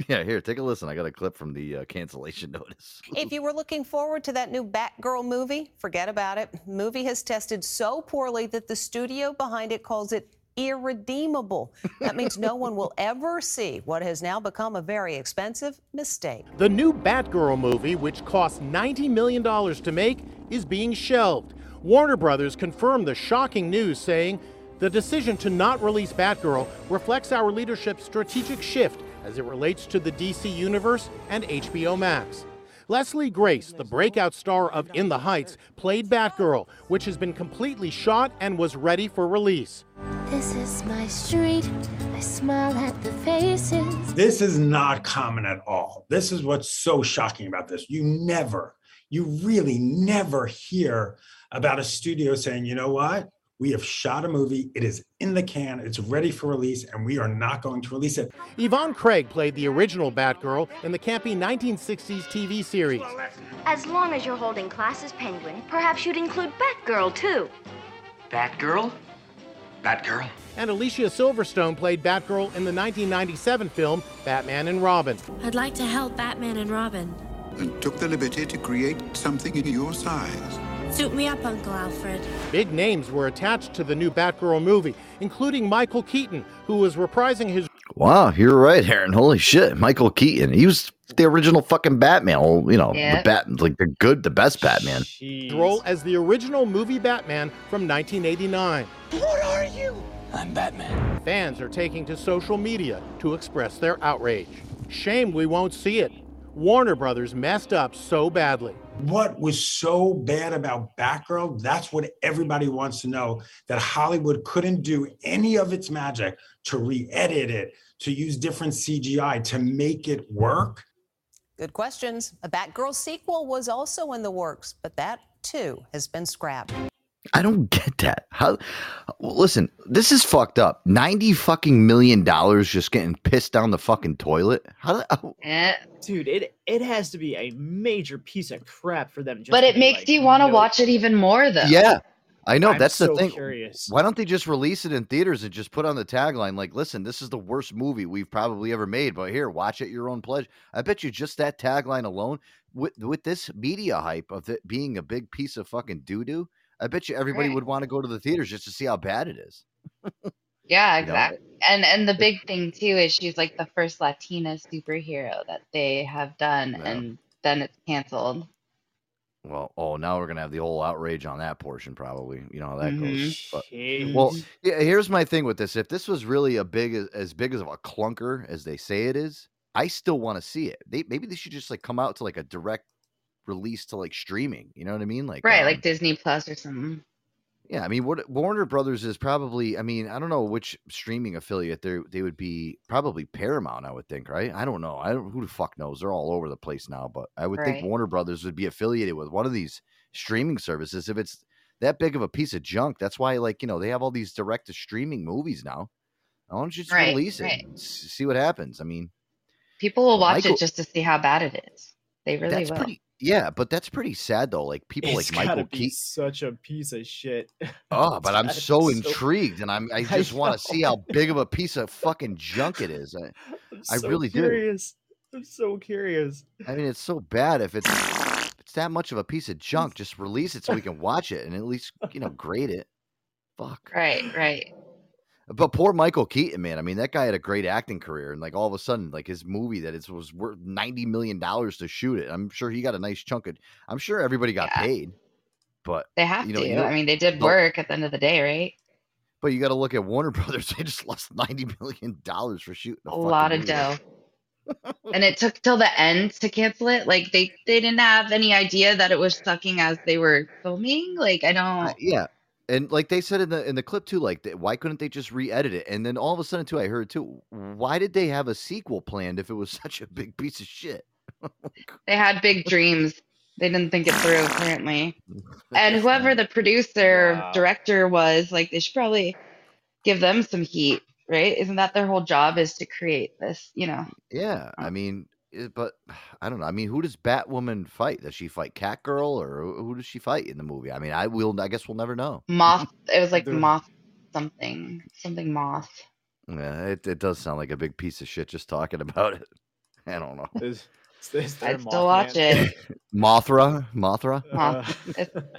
Yeah, here, take a listen. I got a clip from the uh, cancellation notice. If you were looking forward to that new Batgirl movie, forget about it. Movie has tested so poorly that the studio behind it calls it irredeemable. That means no one will ever see what has now become a very expensive mistake. The new Batgirl movie, which cost $90 million to make, is being shelved. Warner Brothers confirmed the shocking news, saying, The decision to not release Batgirl reflects our leadership's strategic shift as it relates to the DC Universe and HBO Max. Leslie Grace, the breakout star of In the Heights, played Batgirl, which has been completely shot and was ready for release. This is my street. I smile at the faces. This is not common at all. This is what's so shocking about this. You never, you really never hear about a studio saying, you know what? We have shot a movie, it is in the can, it's ready for release, and we are not going to release it. Yvonne Craig played the original Batgirl in the campy 1960s TV series. As long as you're holding class as Penguin, perhaps you'd include Batgirl too. Batgirl? Batgirl? And Alicia Silverstone played Batgirl in the 1997 film Batman and Robin. I'd like to help Batman and Robin. and took the liberty to create something in your size. Suit me up, Uncle Alfred. Big names were attached to the new Batgirl movie, including Michael Keaton, who was reprising his Wow, you're right, Aaron. Holy shit, Michael Keaton. He was the original fucking Batman. Well, you know, the Yep. Bat, like the good, the best Batman. role as the original movie Batman from 1989. What are you? I'm Batman. Fans are taking to social media to express their outrage. Shame we won't see it. Warner Brothers messed up so badly. What was so bad about Batgirl? That's what everybody wants to know. That Hollywood couldn't do any of its magic to re-edit it, to use different CGI to make it work. Good questions. A Batgirl sequel was also in the works, but that too has been scrapped. I don't get that. How? well, Listen, this is fucked up. Ninety fucking million dollars just getting pissed down the fucking toilet. How? the- how- Yeah. Dude, it it has to be a major piece of crap for them. Just But it makes like, you want to watch it even more, though. Yeah, I know. I'm that's so the thing. curious. Why don't they just release it in theaters and just put on the tagline like, "Listen, this is the worst movie we've probably ever made, but here, watch at your own pleasure." I bet you just that tagline alone, with with this media hype of it being a big piece of fucking doo doo, I bet you everybody Right. would want to go to the theaters just to see how bad it is. Yeah, You know? exactly. And and the big thing too is she's like the first Latina superhero that they have done, Yeah. and then it's canceled. Well, oh, now we're gonna have the whole outrage on that portion, probably. You know how that Mhm. goes. But, well, yeah, here's my thing with this: if this was really a big, as, as big as of a clunker as they say it is, I still want to see it. They maybe they should just like come out to like a direct release to like streaming. You know what I mean? Like right, um, like Disney Plus or something. yeah, I mean, what Warner Brothers is probably. I mean, I don't know which streaming affiliate they they would be. Probably Paramount, I would think, right? I don't know. I don't. Who the fuck knows? They're all over the place now, but I would Right. think Warner Brothers would be affiliated with one of these streaming services if it's that big of a piece of junk. That's why, like, you know, they have all these direct to streaming movies now. Why don't you just Right, release it? right. and See what happens. I mean, People will watch Michael- it just to see how bad it is. They really will. pretty. Yeah, but that's pretty sad though. Like people It's like Michael Keaton. such a piece of shit. Oh, but I'm gotta so so- intrigued, and I'm I I just want to see how big of a piece of fucking junk it is. I, I'm I so really do. I'm so curious. I mean, it's so bad if it's if it's that much of a piece of junk. Just release it so we can watch it and at least you know grade it. Fuck. Right, right. But poor Michael Keaton, man. I mean, that guy had a great acting career, and like all of a sudden, like his movie that is was worth ninety million dollars to shoot it. I'm sure he got a nice chunk of. I'm sure everybody got Yeah. paid, but They have you know, to. you know- I mean, they did but- work at the end of the day, right? But you got to look at Warner Brothers. They just lost ninety million dollars for shooting a, A lot of movie. dough. and it took till the end to cancel it. Like they they didn't have any idea that it was sucking as they were filming. Like I don't. I- yeah, and like they said in the in the clip too, like why couldn't they just re-edit it? And then all of a sudden too, I heard too, why did they have a sequel planned if it was such a big piece of shit? They had big dreams. They didn't think it through, apparently. And whoever the producer, Wow. director was, like, they should probably give them some heat, right? Isn't that their whole job is to create this, you know? Yeah, I mean, it, Eh, but I don't know. I mean, who does Batwoman fight? Does she fight Catgirl or who who does she fight in the movie? I mean, I will. I guess we'll never know. Moth, it was like The- moth something, something moth. Yeah, it, it does sound like a big piece of shit just talking about it. I don't know. Is, is I'd still watch Mothman? it. Mothra, Mothra. Moth,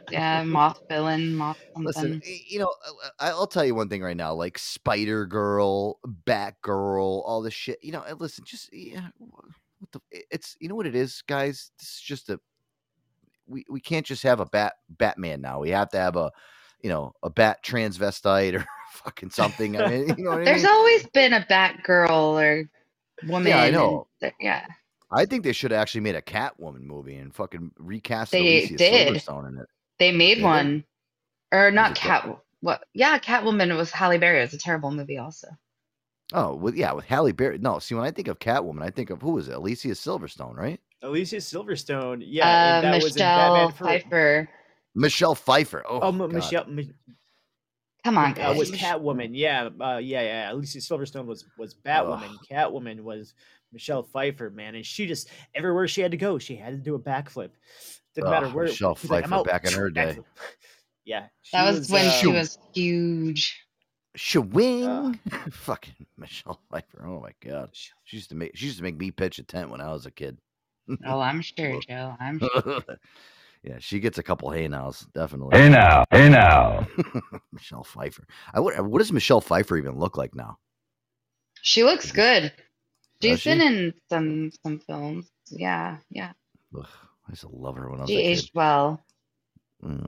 yeah, moth villain, moth something. Listen, you know, I- I'll tell you one thing right now. Like Spider Girl, Batgirl, all this shit. You know, eh, listen, just yeah, wh- what the? It's you know what it is, guys. This is just a. We we can't just have a bat Batman now. We have to have a, you know, a bat transvestite or fucking something. I mean, you know what I There's mean? always been a Batgirl or woman. Yeah, I and know. th- yeah. I think they should have actually made a Catwoman movie and fucking recast They Alicia did. Silverstone in it. They made Did they? one, or not Cat. What? Yeah, Catwoman was Halle Berry. It was a terrible movie, also. Oh, with yeah, with Halle Berry. No, see, when I think of Catwoman, I think of who is it? Alicia Silverstone, right? Alicia Silverstone. Yeah, uh, and that was in Michelle Batman for, Pfeiffer. Michelle Pfeiffer. Oh, Oh, M- Michelle. Mi- Come on, uh, guys. was Catwoman. Yeah, uh, yeah, yeah. Alicia Silverstone was was Batwoman. Catwoman was Michelle Pfeiffer, man, and she just everywhere she had to go, she had to do a backflip. Didn't matter where. Michelle she's like, "I'm Pfeiffer back in her day. Backflip. Yeah, that was, when she uh, was huge. Shwing. Fucking Michelle Pfeiffer. Oh my god. She used to make she used to make me pitch a tent when I was a kid. Oh, I'm sure, Joe. I'm sure. yeah, she gets a couple hay nows, definitely. Hey now, hey now. Michelle Pfeiffer. I would, what does Michelle Pfeiffer even look like now? She looks good. Does She's been she? in some some films. Yeah, yeah. Ugh, I used to love her when I was She a kid. aged well. Mm.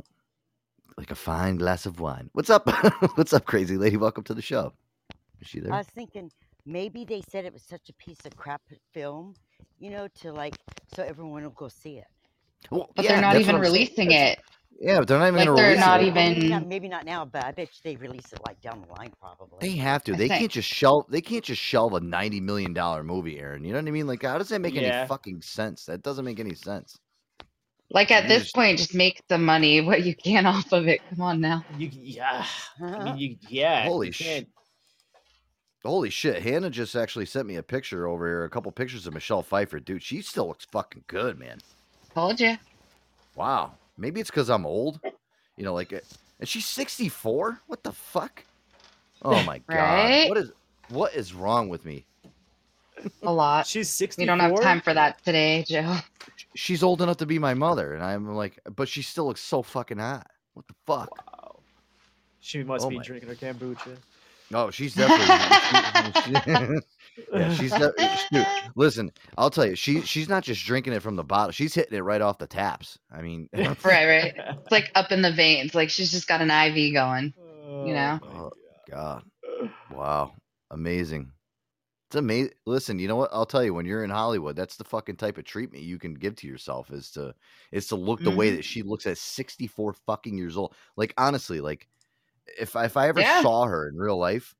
Like a fine glass of wine. What's up? What's up, crazy lady? Welcome to the show. Is she there? I was thinking maybe they said it was such a piece of crap film, you know, to like so everyone will go see it. Well, But yeah, they're not even what I'm saying. releasing it. Yeah, but they're not even Like, going they're to release not it. even- Maybe not, maybe not now, but I bet you they release it like down the line probably. They have to. I They think- can't just shelve. They can't just shelve a ninety million dollar movie, Aaron. You know what I mean? Like, how does that make any fucking sense? That doesn't make any sense. Like at You this just- point, just make the money what you can off of it. Come on now. You yeah. I mean, uh-huh. you yeah. Holy shit! Holy shit! Hannah just actually sent me a picture over here, a couple pictures of Michelle Pfeiffer. Dude, she still looks fucking good, man. Told you. Wow. Maybe it's because I'm old. You know, like, and she's 64. What the fuck? Oh my god! Right? What is what is wrong with me? A lot. She's sixty. We don't have time for that today, Joe. She's old enough to be my mother, and I'm like, but she still looks so fucking hot. What the fuck? Wow. She must Oh be my- drinking her kombucha. No, she's definitely. yeah, she's de- dude, listen. I'll tell you, she she's not just drinking it from the bottle. She's hitting it right off the taps. I mean, Right, right. It's like up in the veins. Like she's just got an IV going. You oh know? oh god, wow, amazing. It's amazing. Listen, you know what? I'll tell you. When you're in Hollywood, that's the fucking type of treatment you can give to yourself is to is to look the way Mhm. that she looks at 64 fucking years old. Like honestly, like if if I ever Yeah. saw her in real life,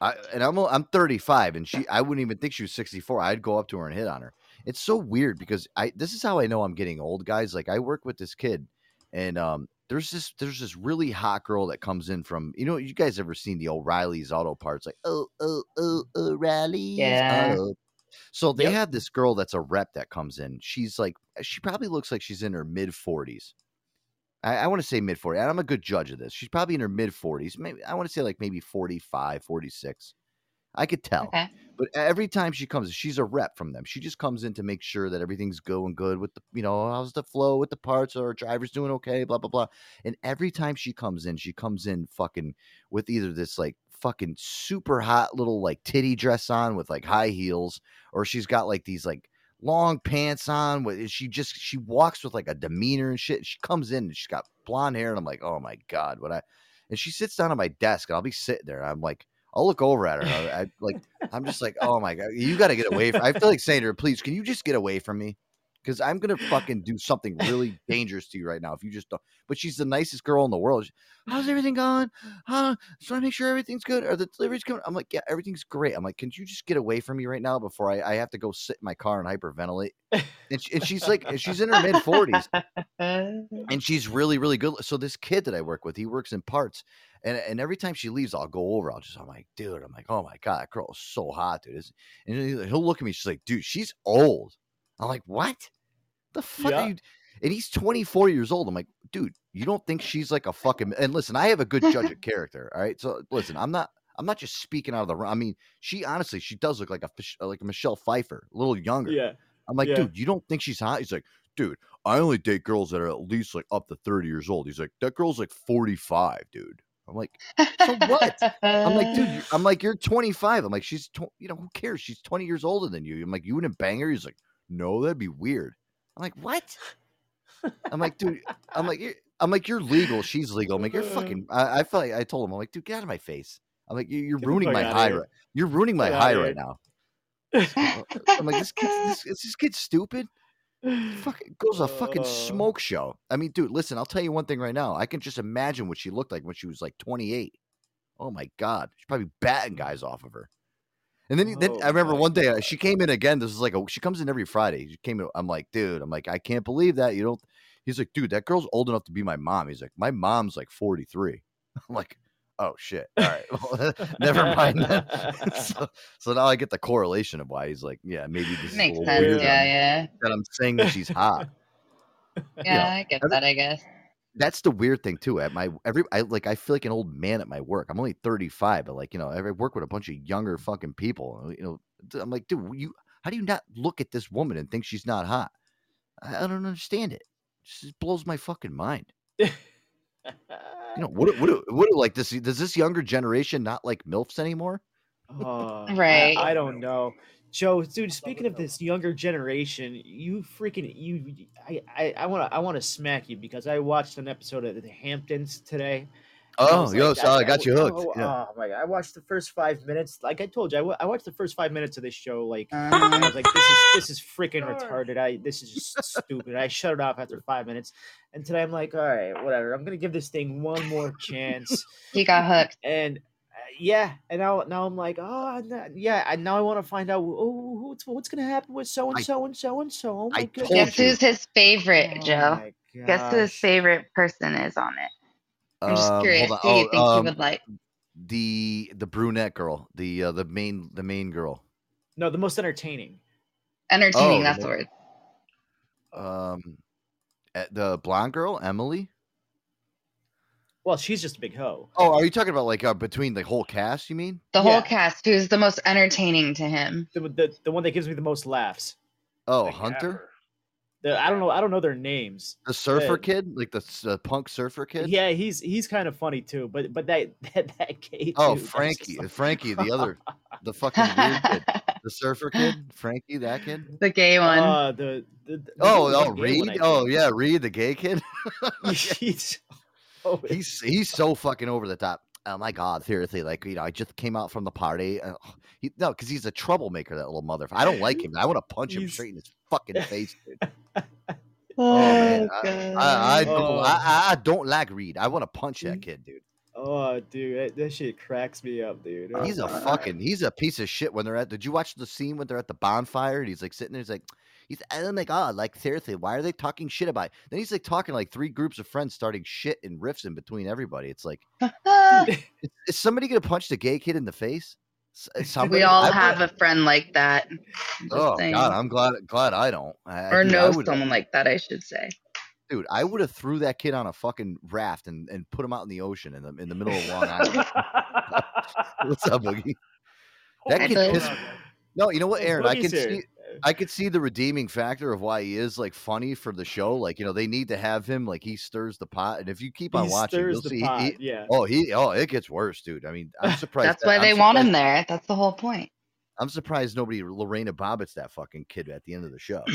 I and I'm I'm 35 and she I wouldn't even think she was 64. I'd go up to her and hit on her. It's so weird because I this is how I know I'm getting old, guys. Like I work with this kid and um there's this there's this really hot girl that comes in from you know you guys ever seen the O'Reilly's auto parts like oh oh oh O'Reilly's Yeah. auto so they have this girl that's a rep that comes in. She's like, she probably looks like she's in her mid 40s. I, I want to say mid 40s. I'm a good judge of this. She's probably in her mid 40s. Maybe I want to say like maybe 45, 46. I could tell. Okay. But every time she comes, she's a rep from them. She just comes in to make sure that everything's going good with the, you know, how's the flow with the parts or driver's doing okay, blah, blah, blah. And every time she comes in, she comes in fucking with either this like fucking super hot little like titty dress on with like high heels, or she's got like these like long pants on. With she just she walks with like a demeanor and shit. She comes in and she's got blonde hair, and I'm like, oh my god, what I. And she sits down at my desk, and I'll be sitting there. And I'm like, I'll look over at her. I, I like, I'm just like, oh my god, you got to get away. From, I feel like saying to her, please, can you just get away from me? Because I'm gonna fucking do something really dangerous to you right now if you just don't. But she's the nicest girl in the world. She, How's everything going? Huh? Just want to make sure everything's good. Are the deliveries coming? I'm like, yeah, everything's great. I'm like, can you just get away from me right now before I, I have to go sit in my car and hyperventilate? And, she, and she's like, she's in her mid 40s and she's really really good so this kid that i work with he works in parts and, and every time she leaves i'll go over i'll just i'm like dude i'm like oh my god that girl is so hot dude and he- he'll look at me she's like dude she's old i'm like what the fuck Yeah. are you and he's 24 years old i'm like dude you don't think she's like a fucking and listen i have a good judge of character all right so listen i'm not i'm not just speaking out of the i mean she honestly she does look like a like a michelle pfeiffer a little younger Yeah. I'm like, Yeah. dude, you don't think she's hot? He's like, dude, I only date girls that are at least like up to 30 years old. He's like, that girl's like 45, dude. I'm like, so what? I'm like, dude, I'm like, you're 25. I'm like, she's, tw- you know, who cares? She's 20 years older than you. I'm like, you wouldn't bang her? He's like, no, that'd be weird. I'm like, what? I'm like, dude, I'm like, you're, I'm like, you're legal. She's legal. I'm like, you're fucking. I, I felt like I told him, I'm like, dude, get out of my face. I'm like, you- you're ruining my high. Right, you're ruining my high right now. I'm like, this kid, this, is this kid stupid? Fucking goes a fucking Uh. smoke show. I mean, dude, listen, I'll tell you one thing right now. I can just imagine what she looked like when she was like 28. Oh my god, she's probably batting guys off of her. And then, then Oh I remember one day uh, she came in again. This is like a, she comes in every Friday. She came in. I'm like, dude, I'm like, I can't believe that you don't. He's like, dude, that girl's old enough to be my mom. He's like, my mom's like 43. I'm like, oh shit. All right, well, never mind. Then. so, so now I get the correlation of why he's like, yeah, maybe this Makes is sense. Yeah, yeah. that I'm saying that she's hot. Yeah, I get that, I guess. That's the weird thing too. At my every I like I feel like an old man at my work. I'm only 35, but like, you know, I work with a bunch of younger fucking people. You know, d- I'm like, dude, you how do you not look at this woman and think she's not hot? I, I don't understand it. It just blows my fucking mind. You know, what do- what what like this does this younger generation not like MILFs anymore? Oh, Right. I, I don't know. Joe, dude, speaking of this younger generation, you freaking you I I, I wanna I wanna smack you because I watched an episode of the Hamptons today. and I Oh, yo, like, so I that- got you hooked. Oh, Yeah. oh my god! I watched the first five minutes. Like I told you, I I watched the first five minutes of this show. Like uh-huh. I was like, this is this is freaking retarded. I this is just stupid. I shut it off after five minutes, and today I'm like, all right, whatever. I'm gonna give this thing one more chance. He got hooked. And yeah, and now now I'm like, oh no- yeah, and now I want to find out oh, what's what's gonna happen with so and so and so and so. Oh my goodness. Guess who's his favorite, Oh Joe? my Guess who his favorite person is on it? I'm just Um, curious. hold Who on. you Oh, think um, he would like? The the brunette girl, the uh, the main the main girl. No, the most entertaining. Entertaining. Oh, that's the the word. Um, eh, the blonde girl, Emily. Well, she's just a big hoe. Oh, are you talking about like uh, between the whole cast? You mean? The whole cast. Who's the most entertaining to him? The, the the one that gives me the most laughs. Oh, Hunter, The, I don't know. I don't know their names. the surfer but- kid, like the, s- the punk surfer kid. Yeah, he's he's kind of funny too. But but that that, that gay. Oh, dude, that's Frankie, just like- Frankie, the other, the fucking weird kid, the surfer kid, Frankie, that kid. The gay one. Uh, the, the, the Oh, the oh, gay one, Reed. I Oh, think. yeah, Reed, the gay kid. he's oh, he's he's so fucking over the top. Oh my god, seriously, like you know, I just came out from the party. Uh, he, no, because he's a troublemaker, that little motherfucker. I don't like him. I want to punch him straight in his fucking face, dude. Oh, man, I, I, I don't, Oh. I, I- don't like Reed. I want to punch that kid, dude. Oh, dude, that, that shit cracks me up, dude. Oh, He's a fucking, he's a piece of shit. When they're at, did you watch the scene when they're at the bonfire and he's like sitting there? He's like, he's oh my god, like seriously, why are they talking shit about? It? Then he's like talking like three groups of friends, starting shit and riffs in between everybody. It's like, is, is somebody gonna punch the gay kid in the face? Uh, Somebody, we all I have would- a friend like that. Oh saying. god, I'm glad glad I don't. I, or dude, know would- someone like that, I should say. Dude, I would have threw that kid on a fucking raft and, and put him out in the ocean in the in the middle of Long Island. What's up, Boogie? That kid Boo. pissed. No, you know what, Aaron? I can here. see. I could see the redeeming factor of why he is like funny for the show. Like you know, they need to have him. Like he stirs the pot, and if you keep on He watching, you'll see. pot, he, yeah. Oh, he. Oh, it gets worse, dude. I mean, I'm surprised. That's that- why I'm they want him there. That's the whole point. I'm surprised nobody Lorena Bobbitt's that fucking kid at the end of the show.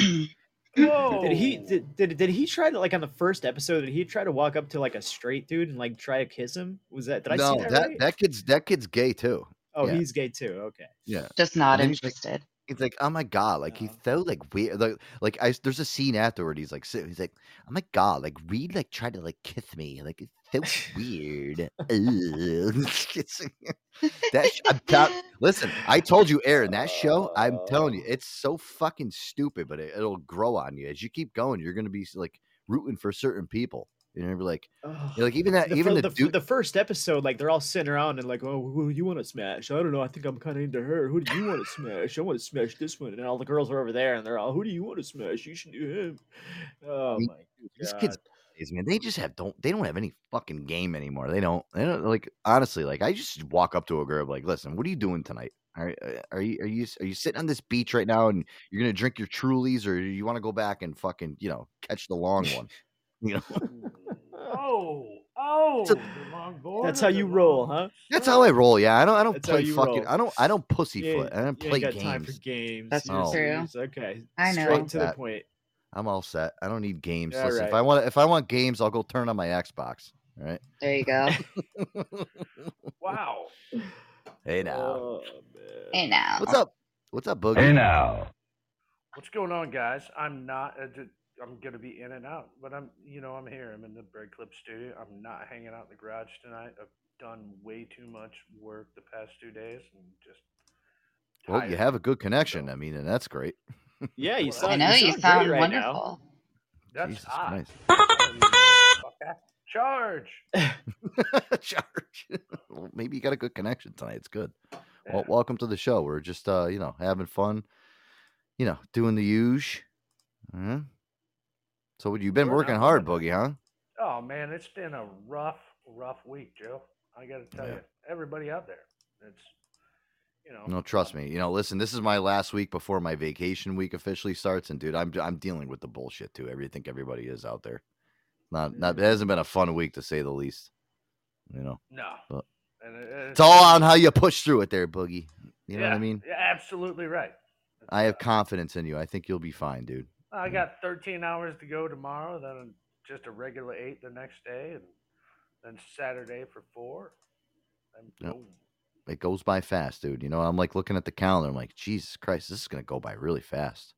Did he did, did did he try to like on the first episode? Did he try to walk up to like a straight dude and like try to kiss him? Was that did I no, see that, that right? that kid's that kid's gay too. oh, yeah. he's gay too. Okay. Yeah. Just not And like- interested. He's like, oh my god, like he's so like weird. Like, like I, there's a scene afterward. He's like, sit- he's like, oh my god, like Reed like tried to like kiss me, like it's so weird. That sh- I'm listen, I told you, Aaron, that show. I'm telling you, oh. it's so fucking stupid, but it, it'll grow on you as you keep going. You're gonna be like rooting for certain people. You know, like, you're like even that, the, even the, the, dude. the first episode, like they're all sitting around and like, oh, who do you want to smash? I don't know. I think I'm kind of into her. Who do you want to smash? I want to smash this one. And all the girls are over there, and they're all, who do you want to smash? You should do him. Oh mean, my These god. kids, nowadays, man, they just have don't they don't have any fucking game anymore. They don't. They don't like honestly. Like I just walk up to a girl like, listen, what are you doing tonight? Are, uh, are you are you are you sitting on this beach right now and you're gonna drink your Trulies or you want to go back and fucking you know catch the long one? You know, Oh, oh, So- the long board That's how the you roll, huh? that's how I roll. Yeah, I don't I don't That's play fucking roll. I don't I don't You pussyfoot. ain't- I don't you play ain't got time for games. games. That's You're true. Okay. I know. Straight to the point. I'm all set. I don't need games. All Listen, if. I want if I want games, I'll go turn on my Xbox. All right. There you go. Wow. Hey now, Oh, hey now. what's up? What's up, Boogie? Hey now. What's going on, guys? I'm not. Uh, d- I'm gonna be in and out, but I'm. You know, I'm here. I'm in the Break Clip studio. I'm not hanging out in the garage tonight. I've done way too much work the past two days, and just. Well, you have a good connection. I mean, and that's great. Yeah, you I sound. I know you sound, sound great right now. wonderful. That's Jesus hot. Christ. Charge. Charge. well, maybe you got a good connection tonight. It's good. Yeah. Well, welcome to the show. We're just, uh, you know, having fun. You know, doing the huge. uh So you've been We're working not hard, Boogie, huh? Oh man, it's been a rough, rough week, Joe. I got to tell Yeah. you, everybody out there, it's you know. No, trust me. You know, listen, this is my last week before my vacation week officially starts, and dude, I'm I'm dealing with the bullshit too. I think everybody is out there. Not not it hasn't been a fun week to say the least. You know. No. But And it- It's all on how you push through it there, Boogie. You know what I mean? Yeah, absolutely right. I have uh, confidence in you. I think you'll be fine, dude. I got 13 hours to go tomorrow, then just a regular eight the next day, and then Saturday for four. And Yep. boom. It goes by fast, dude. You know, I'm like looking at the calendar. I'm like, Jesus Christ, this is gonna go by really fast.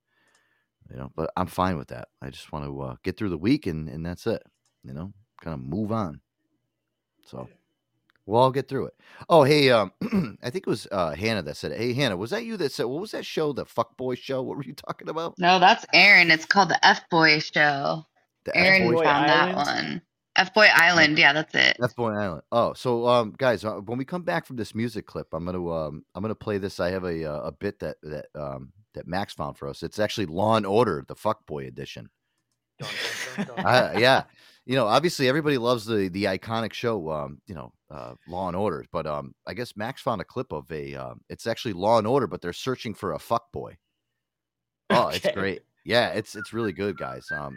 You know, but I'm fine with that. I just want to uh, get through the week and and that's it. You know, kind of move on. So we'll all get through it. Oh, hey, um, I think it was uh, Hannah that said, it. "Hey, Hannah, was that you that said what was that show? The fuck boy show? What were you talking about? No, that's Aaron. It's called the F Boy Show. The Aaron F-Boy found that one. F Boy Island. Yeah, that's it. F Boy Island. Oh, so um, guys, uh, when we come back from this music clip, I'm gonna um, I'm gonna play this. I have a uh, a bit that that um that Max found for us. It's actually Law and Order, the Fuck Boy edition. I, yeah, you know, obviously everybody loves the the iconic show, um, you know, uh, Law and Order. But um, I guess Max found a clip of a. Um, it's actually Law and Order, but they're searching for a fuck boy. Oh, it's great. Yeah, it's it's really good, guys. Um,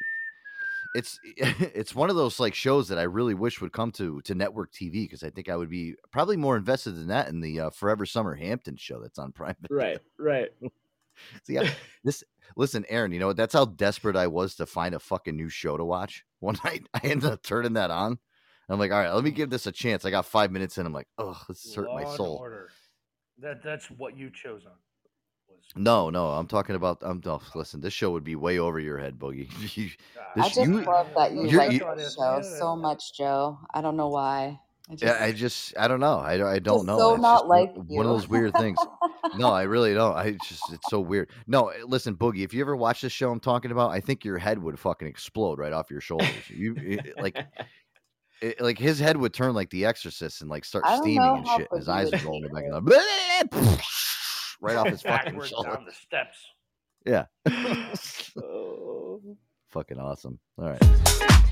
it's it's one of those like shows that I really wish would come to to network TV because I think I would be probably more invested in that in the uh, Forever Summer Hampton show that's on Prime. Video. Right, right. See, I, this listen, Aaron. You know what? That's how desperate I was to find a fucking new show to watch. One night, I ended up turning that on. I'm like, all right, let me give this a chance. I got five minutes in. I'm like, oh, this is hurt my soul. Order. That that's what you chose on. No, no, I'm talking about. I'm oh, listen. This show would be way over your head, Boogie. You- ah, I just you- love that you like you- the show so much, Joe. I don't know why. I just, Yeah, I just, I don't know. I, don't- I don't know. so It's not just one- one, of those weird things. no, I really don't. I just, it's so weird. No, eh, listen, Boogie. If you ever watch this show I'm talking about, I think your head would fucking explode right off your shoulders. You it- like, it, like his head would turn like The Exorcist and like start steaming and shit. and His eyes would roll in the back of the right off his fucking shoulder. down the steps. Yeah. Oh. Fucking awesome. All right.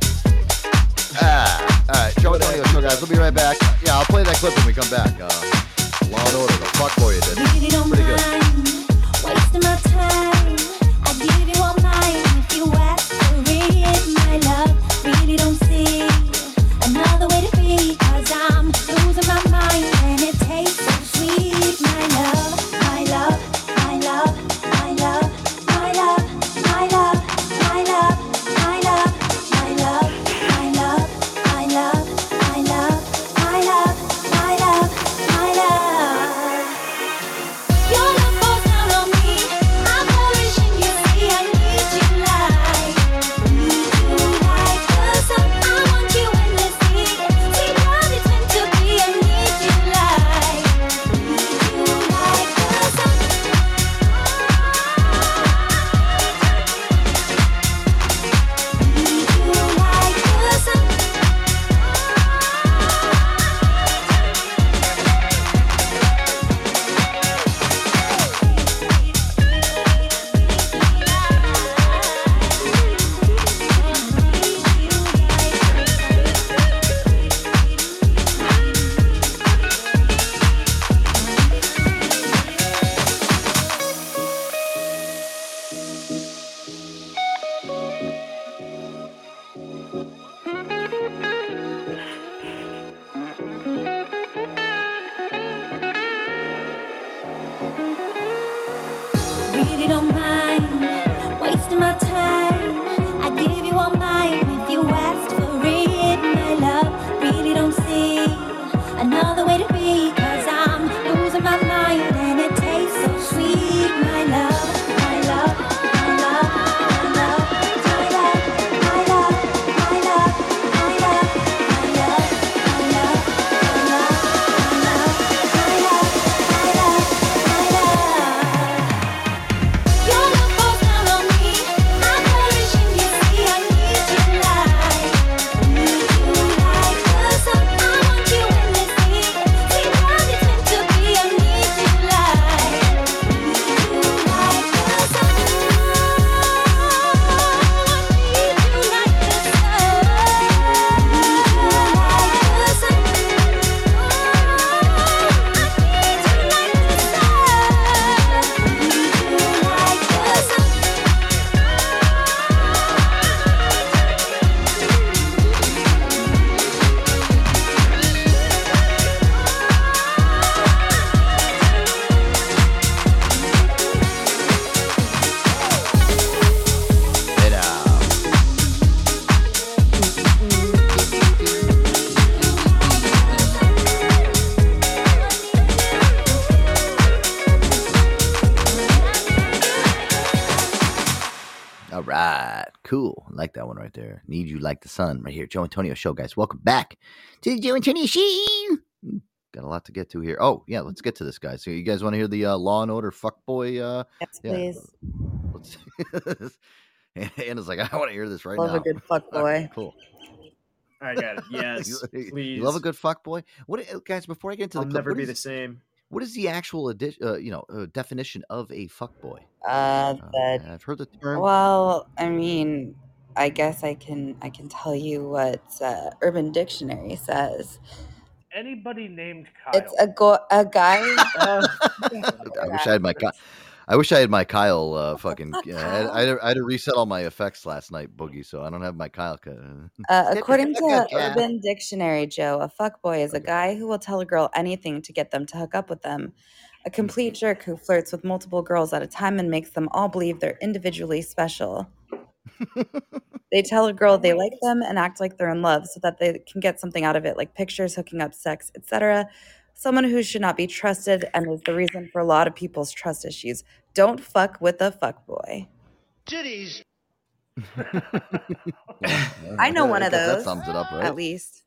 Ah, all right. Joe Antonio Show, guys. We'll be right back. Yeah, I'll play that clip when we come back. Uh, Law and Order, the fuck boy did. Pretty good. wasting my time. I give you all mine if you ask for it, my love. Really don't see another way to sun right here. Joe Antonio Show, guys. Welcome back to the Joe Antonio Show. Got a lot to get to here. Oh yeah, let's get to this, guys. So you guys want to hear the uh, Law and Order fuckboy? Uh, Yes, yeah, please. Let's... Anna's like, I want to hear this right Love now. a good fuck All right, boy. cool. I got it. Yes, you, please. you love a good fuck boy. What, uh, guys? Before I get into I'll the clip, never be is- the same. What is the actual adi- uh, you know uh, definition of a fuck boy? Uh. I've heard the term. Well, I mean, I guess I can I can tell you what uh, Urban Dictionary says. Anybody named Kyle? It's a go- a guy. I wish I had my Ky- I wish I had my Kyle uh, fucking. Yeah, I, had, I, had to, I had to reset all my effects last night, Boogie. So I don't have my Kyle. Uh, according to Urban Dictionary, Joe, a fuckboy is a guy who will tell a girl anything to get them to hook up with them. A complete jerk who flirts with multiple girls at a time and makes them all believe they're individually special. They tell a girl they like them and act like they're in love so that they can get something out of it, like pictures, hooking up, sex, etc. Someone who should not be trusted and is the reason for a lot of people's trust issues. Don't fuck with a fuckboy. Titties. I know one of those. That sums it up, right? At least.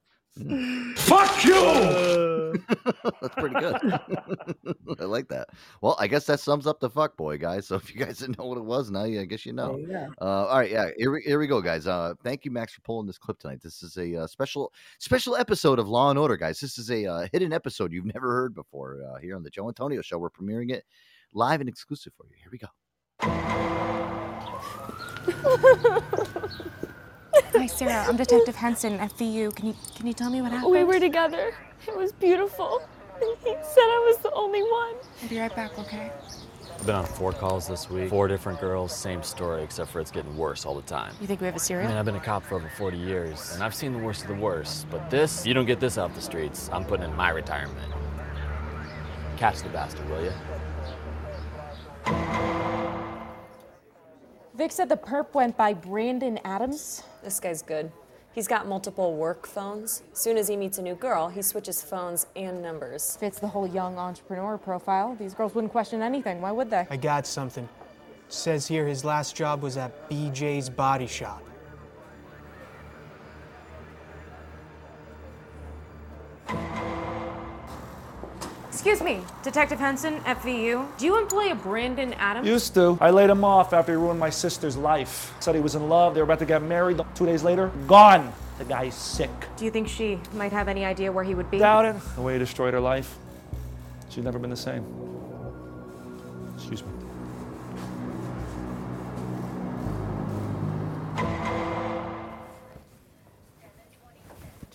Fuck you! That's pretty good. I like that. Well, I guess that sums up the fuck boy, guys. So if you guys didn't know what it was, now you, I guess you know. you go. Uh, all right, yeah. Here we, here we go, guys. Uh, thank you, Max, for pulling this clip tonight. This is a uh, special special episode of Law and Order, guys. This is a uh, hidden episode you've never heard before uh, here on the Joe Antonio Show. We're premiering it live and exclusive for you. Here we go. Hi, Sarah. I'm Detective Henson FVU. Can you can you tell me what happened? We were together. It was beautiful. And he said I was the only one. I'll be right back, okay? I've been on four calls this week. Four different girls, same story, except for it's getting worse all the time. You think we have a serial? I mean, I've been a cop for over 40 years, and I've seen the worst of the worst. But this, you don't get this off the streets. I'm putting in my retirement. Catch the bastard, will you? Vic said the perp went by Brandon Adams. This guy's good. He's got multiple work phones. Soon as he meets a new girl, he switches phones and numbers. Fits the whole young entrepreneur profile. These girls wouldn't question anything. Why would they? I got something. Says here his last job was at BJ's Body Shop. Excuse me, Detective Henson, FVU. Do you employ a Brandon Adams? Used to. I laid him off after he ruined my sister's life. Said he was in love. They were about to get married. Two days later, gone. The guy's sick. Do you think she might have any idea where he would be? Doubt it. The way he destroyed her life. She's never been the same. Excuse me.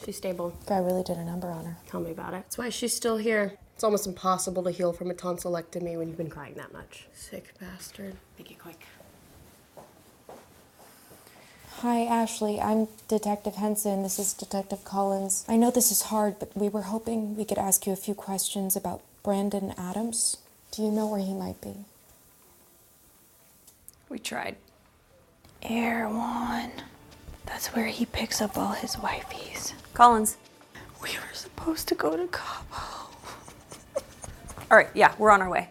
She's stable. Guy really did a number on her. Tell me about it. That's why she's still here. It's almost impossible to heal from a tonsillectomy when you've been crying that much. Sick bastard. Make it quick. Hi, Ashley. I'm Detective Henson. This is Detective Collins. I know this is hard, but we were hoping we could ask you a few questions about Brandon Adams. Do you know where he might be? We tried. Air One. That's where he picks up all his wifeys. Collins. We were supposed to go to Cabo. All right, yeah, we're on our way.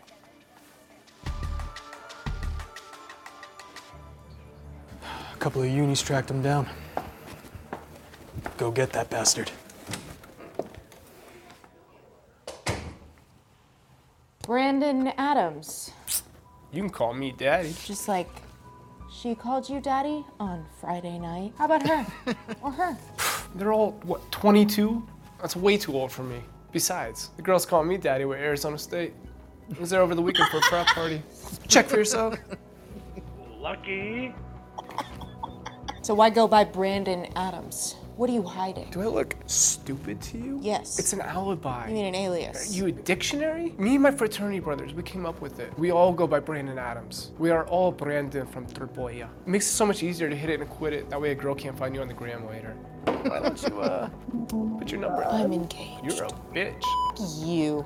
A couple of unis tracked him down. Go get that bastard. Brandon Adams. You can call me daddy. Just like she called you daddy on Friday night. How about her? or her? They're all, what, 22? That's way too old for me. Besides, the girls call me daddy with Arizona State. I was there over the weekend for a frat party. Check for yourself. Lucky. So why go by Brandon Adams? What are you hiding? Do I look stupid to you? Yes. It's an alibi. You mean an alias? You a dictionary? Me and my fraternity brothers, we came up with it. We all go by Brandon Adams. We are all Brandon from Turboya. It makes it so much easier to hit it and quit it. That way a girl can't find you on the gram later. Why don't you, uh, put your number I'm engaged. You're a bitch. You.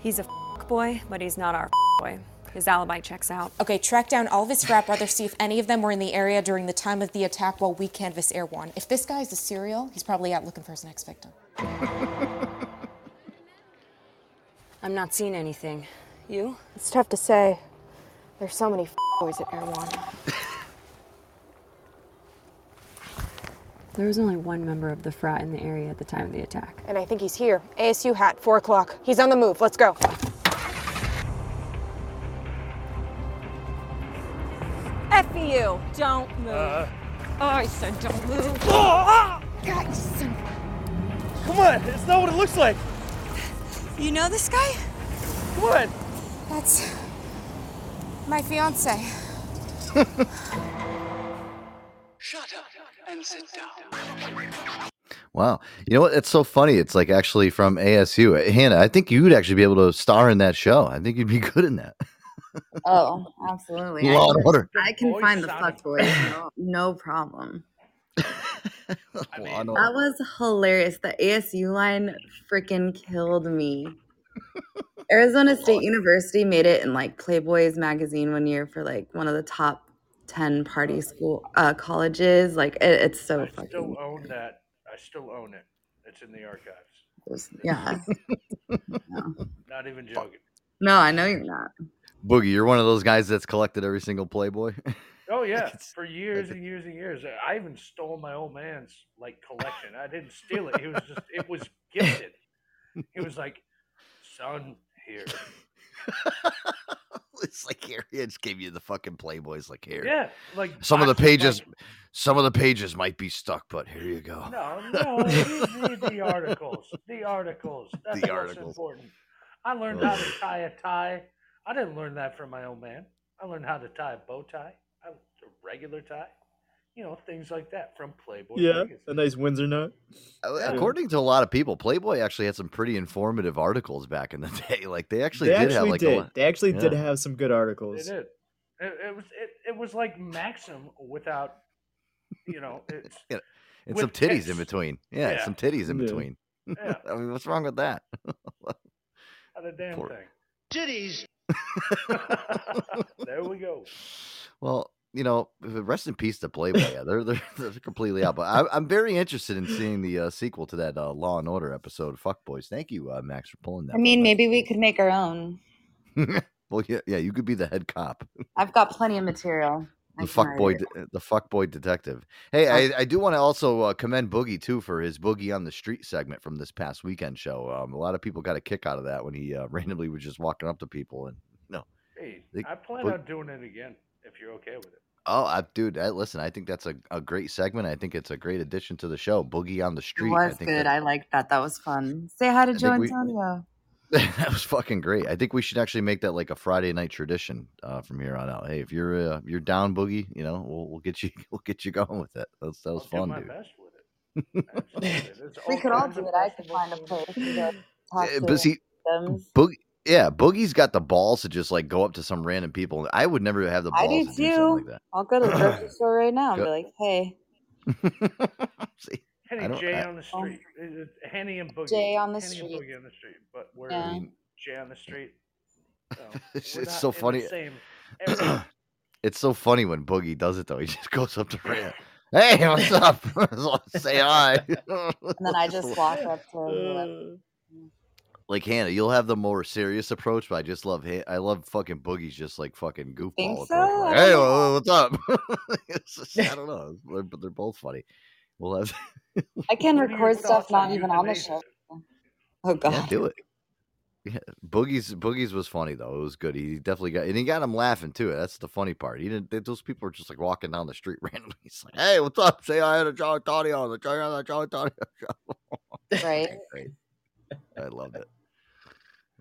He's a boy, but he's not our boy. His alibi checks out. Okay, track down all of his frat brothers, see if any of them were in the area during the time of the attack while we canvass Air One. If this guy's a serial, he's probably out looking for his next victim. I'm not seeing anything. You? It's tough to say. There's so many boys at Air One. There was only one member of the frat in the area at the time of the attack. And I think he's here. ASU hat, 4 o'clock. He's on the move. Let's go. F you! Don't move. Uh, I said don't move. Oh, God, you son of a- Come on, it's not what it looks like. You know this guy? Come on. That's my fiance. Shut up and sit down. Wow. You know what? It's so funny. It's like actually from ASU. Hannah, I think you'd actually be able to star in that show. I think you'd be good in that. Oh, absolutely. Law I and can, Order. I can voice find the sounded fuck boys. No, no problem. Law and That was hilarious. The ASU line freaking killed me. Arizona State University made it in like Playboy's magazine one year for like one of the top 10 party school uh colleges. Like it, it's so I fucking still own that. I still own it. It's in the archives. yeah. Not even joking. No, I know you're not. Boogie, you're one of those guys that's collected every single Playboy. Oh yeah, for years and years and years. I even stole my old man's like collection. I didn't steal it. It was just it was gifted. He was like, "Son, here." it's like here, he just gave you the fucking Playboys. Like here, Yeah, like some of the pages, like- some of the pages might be stuck, but here you go. No, no, read the articles. The articals. That's The articles. important. I learned how to tie a tie. I didn't learn that from my old man. I learned how to tie a bow tie, a regular tie. You know, things like that from Playboy. Yeah, magazine. a nice Windsor knot. Uh, According to a lot of people, Playboy actually had some pretty informative articles back in the day. Like they actually they did actually have like did. a lot. They actually did have some good They articles. did. It, it was it, it was like Maxim without, you know, it's Yeah, and some titties in between. Yeah, Yeah. some titties in Yeah. between. Yeah. I mean, what's wrong with that? not a damn Poor- thing. Titties. there we go. Well, you know, rest in peace to Playboy. Yeah, they're they're, they're completely out. But I, I'm very interested in seeing the uh, sequel to that uh, Law and Order episode, Fuck Boys. Thank you, uh, Max, for pulling that. I mean, maybe we could make our own. well, yeah, yeah, you could be the head cop, I've got plenty of material. The can fuck boy, de- the fuck boy detective. Hey, I, I do want to also uh, commend Boogie too for his Boogie on the Street segment from this past weekend show. Um, a lot of people got a kick out of that when he uh, randomly was just walking up to people and no. Hey, They- I plan Boog- on doing it again if you're okay with it. Oh, I, dude, I, listen, I think that's a, a great segment. I think it's a great addition to the show. Boogie on the It Street. I was think good. that- I liked that. That was fun. Say hi to I Joe think we- Antonio. that was fucking great. I think we should actually make that like a Friday night tradition uh, from here on out. Hey, if you're uh, you're down boogie, you know, we'll, we'll get you we'll get you going with it. That was, that was I'll do fun, my dude. best with it. We could all do it. I could find a place to go talk Eh, to but see. Boogie, yeah, Boogie's got the balls to just like go up to some random people. I would never have the I balls do to do something too. like that. I'll go to the grocery store right now and be like, hey, See, Henny I don't- J I- on the oh. street. It- it- Henny and Boogie. Jay on the Henny street. and Boogie on the street. But we're Yeah. Jay on the street. So It's- it's so funny. It's so funny when Boogie does it though. He just goes up to Rand. Hey, what's up? Say hi. and then I just walk up to whoever. Like Hannah, you'll have the more serious approach, but I just love I love fucking Boogie's just like fucking goofball. Think so? Like, hey, don't what's up? Just- I don't know, They're- but they're both funny. We'll have I can What are your record stuff not even on the show. Oh god. yeah, do it. Yeah, Boogie's Boogie's was funny though. It was good. He definitely got and he got him laughing too. That's the funny part. He didn't. they- Those people were just like walking down the street randomly. He's like, "Hey, what's up? Say hi to John Antonio. The John John Antonio show." Right. Great. I loved it.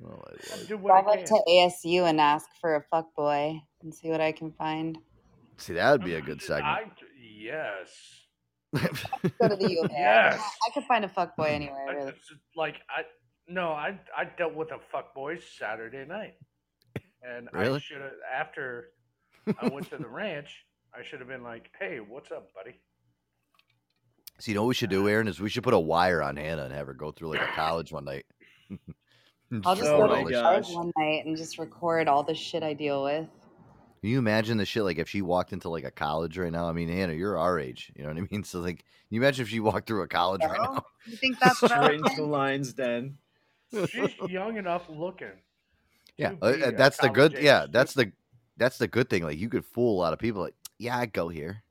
Oh, I loved it. Drive up to ASU and ask for a fuck boy and see what I can find. See, that would be a good segment. I, yes. Go to the U of A. Yes. I could find a fuck boy hmm. anywhere, really. it's like I no, I I dealt with a fuck boy Saturday night, and I should have after I went to the ranch. I should have been like, "Hey, what's up, buddy?" So you know what we should do, Aaron, is we should put a wire on Hannah and have her go through like a college one night. I'll just Oh go to the gosh. college one night and just record all the shit I deal with. Can you imagine the shit like if she walked into like a college right now? I mean, Hannah, you're our age. You know what I mean? So like, can you imagine if she walked through a college right now? You think that's strange the lines then? She's young enough looking. Yeah, uh, be uh, a that's the college good. Yeah, that's the that's the good thing. Like you could fool a lot of people. Like, yeah, I go here.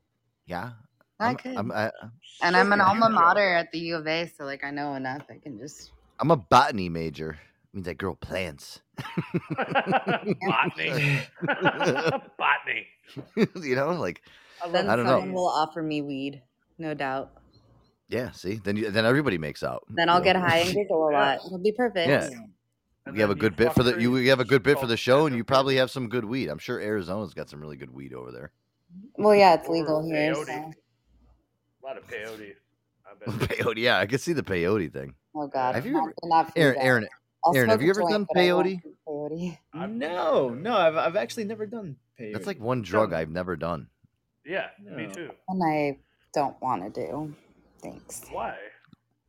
Yeah, I I'm, could. I'm, I, and I'm an alma mater at the U of A, so like I know enough. I can just I'm a botany major. means I grow plants. Botany. Botany. you know, like then I don't someone know. will offer me weed, no doubt. Yeah, see, then you, then everybody makes out. Then I'll know? get high and giggle a lot. It'll be perfect. Yeah. You have a good bit for the you, you have a good bit for the show, and you probably have some good weed. I'm sure Arizona's got some really good weed over there. Well, yeah, it's legal here. So. A lot of peyote. I bet. Peyote, yeah, I can see the peyote thing. Oh God, Have you not, ever- not Aaron. Aaron, I'll Aaron, have you ever joint, done but I won't peyote? peyote. No, no, I've, I've actually never done peyote. That's like one drug I've never done. Yeah, me too. And I don't want to do. Thanks. Why?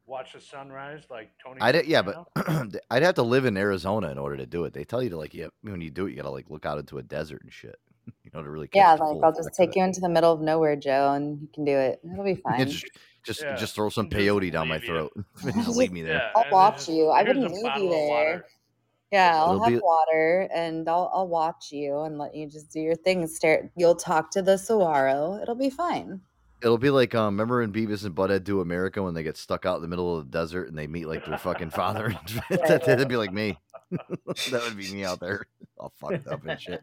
Watch the sunrise like Tony. I'd yeah, but I'd have to live in Arizona in order to do it. They tell you to like, yeah, when you do it, you gotta like look out into a desert and shit. You know, to really catch Yeah, like I'll just of take you into the middle of nowhere, Joe, and you can do it. It'll be fine. Yeah, just just, Yeah, just throw some peyote down my leave you. throat. just leave me there. Yeah, I'll watch just, you. I wouldn't leave you there. Yeah, I'll It'll have be- water, and I'll I'll watch you and let you just do your thing. Stare. You'll talk to the saguaro. It'll be fine. It'll be like um, remember in Beavis and Butthead Do America when they get stuck out in the middle of the desert and they meet like their fucking father. that, that'd be like me. that would be me out there, all fucked up and shit.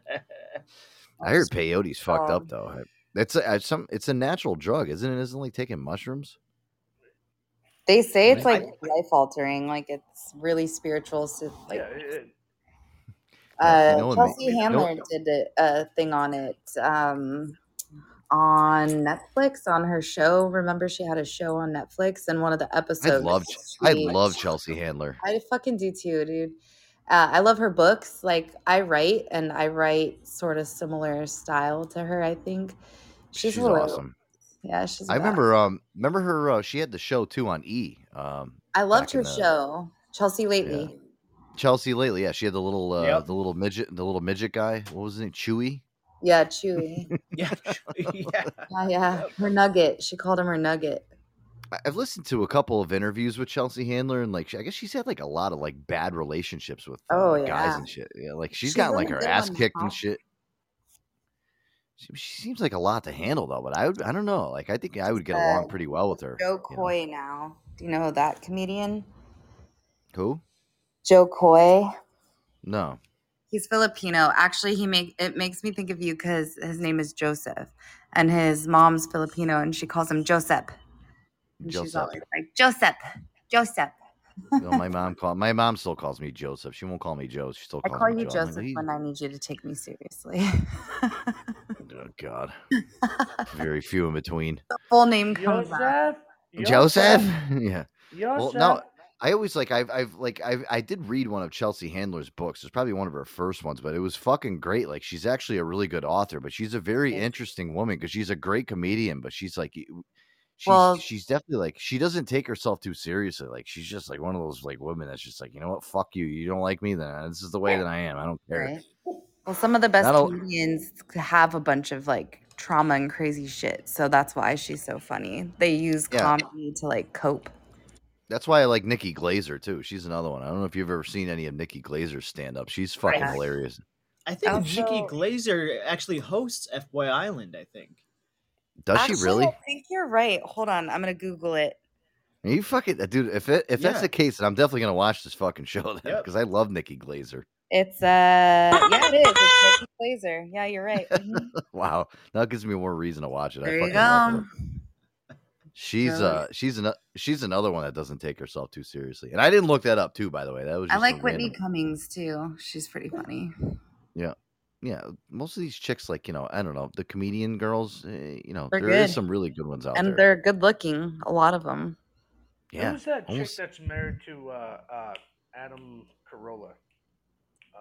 I heard peyote's fucked up Um, though. It's a, it's some it's a natural drug, isn't it? Isn't it like taking mushrooms? They say it's Right. like life altering, like it's really spiritual. So like, Yeah, it, uh, knowing me- Chelsea know- Handler did a, a thing on it um, on Netflix on her show. Remember, she had a show on Netflix, and one of the I episodes. love I love Chelsea Handler. I fucking do too, dude. Uh, I love her books. Like I write, and I write sort of similar style to her. I think she's, She's hilarious. awesome. Yeah, she's. I badass. remember um remember her uh, she had the show too on E. Um I loved her the- show, Chelsea Lately. Chelsea lately, yeah, she had the little uh Yep. the little midget the little midget guy. What was his name? Chewy? Yeah, Chewy. yeah, yeah. yeah, yeah. Her nugget. She called him her nugget. I've listened to a couple of interviews with Chelsea Handler, and like, I guess she's had like a lot of like bad relationships with uh, Oh, guys and shit. Yeah, like she's She's really like her ass kicked top. and shit. She, she seems like a lot to handle though, but I would, I don't know. Like, I think I would get Uh, along pretty well with her. Joe you know. Coy now. Do you know that comedian? Who? Jo Koy. No. He's Filipino. Actually, he make it makes me think of you because his name is Joseph, and his mom's Filipino, and she calls him Joseph. And she's Joseph. always like Joseph, Joseph. No, my mom call my mom still calls me Joseph. She won't call me Joe. She still I calls call me you Joe. I'm like, Joseph "What are you- when I need you to take me seriously. Oh God. Very few in between. the full name comes out. Joseph. Joseph? yeah. Well, Joseph. no, I always like I've I've like I've I did read one of Chelsea Handler's books. It's probably one of her first ones, but it was fucking great. Like she's actually a really good author, but she's a very interesting woman because she's a great comedian, but she's like you- she's Well- she's definitely like she doesn't take herself too seriously. Like she's just like one of those like women that's just like, you know what, fuck you. You don't like me, then this is the way that I am. I don't care. Right. Well, some of the best That'll- comedians have a bunch of like trauma and crazy shit, so that's why she's so funny. They use Yeah. comedy to like cope. That's why I like Nikki Glazer too. She's another one. I don't know if you've ever seen any of Nikki Glazer's stand up. She's fucking Right. hilarious. I think Also- Nikki Glazer actually hosts FBoy Island. I think. Does Actually, she really? I think you're right. Hold on, I'm gonna Google it. Are you fucking dude? If it if that's the case, then I'm definitely gonna watch this fucking show then Yep. because I love Nikki Glazer. It's uh, yeah, it is. It's Nikki Glazer. Yeah, you're right. Mhm. Wow, that gives me more reason to watch it. I There you fucking love her. go. She's Really? uh she's an she's another one that doesn't take herself too seriously. And I didn't look that up too, by the way. That was I like Whitney random- Cummings too. She's pretty funny. Yeah. Yeah, most of these chicks, like you know, I don't know, the comedian girls, eh, you know, They're there is good. some really good ones out And there. And they're good looking, a lot of them. Yeah, Who's that almost- chick that's married to uh, uh, Adam Carolla? Uh,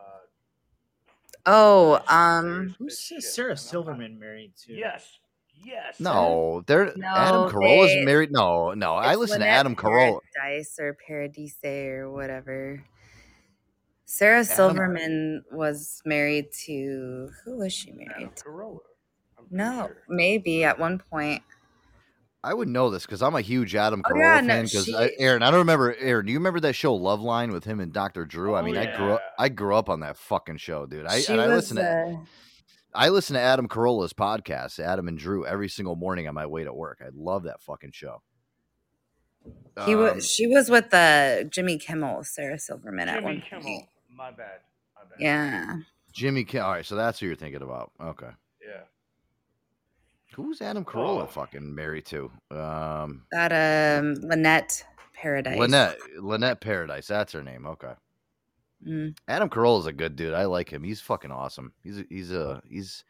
Oh, um, Who's Sarah Silverman married to? yes, yes. No, they're No, Adam Carolla's they- married. No, no, I listen to Adam Carolla. Dice or Paradise or whatever. Sarah Silverman was married to who was she married? to? Carolla. No, maybe at one point. I would know this because I'm a huge Adam Oh, Carolla yeah, no, fan. Because she- Aaron, I don't remember. Aaron, do you remember that show Loveline with him and Dr. Drew? I Oh, mean, I grew up. I grew up on that fucking show, dude. I she and I was listen to uh, I listen to Adam Carolla's podcast, Adam and Drew, every single morning on my way to work. I love that fucking show. he Um, was she was with the Jimmy Kimmel, Sarah Silverman at one Jimmy point. Kimmel. My bad. My bad. Yeah. Jimmy. Kim- All right, so that's who you're thinking about. Okay. Yeah. Who's Adam Carolla fucking married to? Um, That um Lynette Paradise. Lynette. Lynette Paradise. That's her name. Okay. Mm. Adam is a good dude. I like him. He's fucking awesome. He's a, he's a he's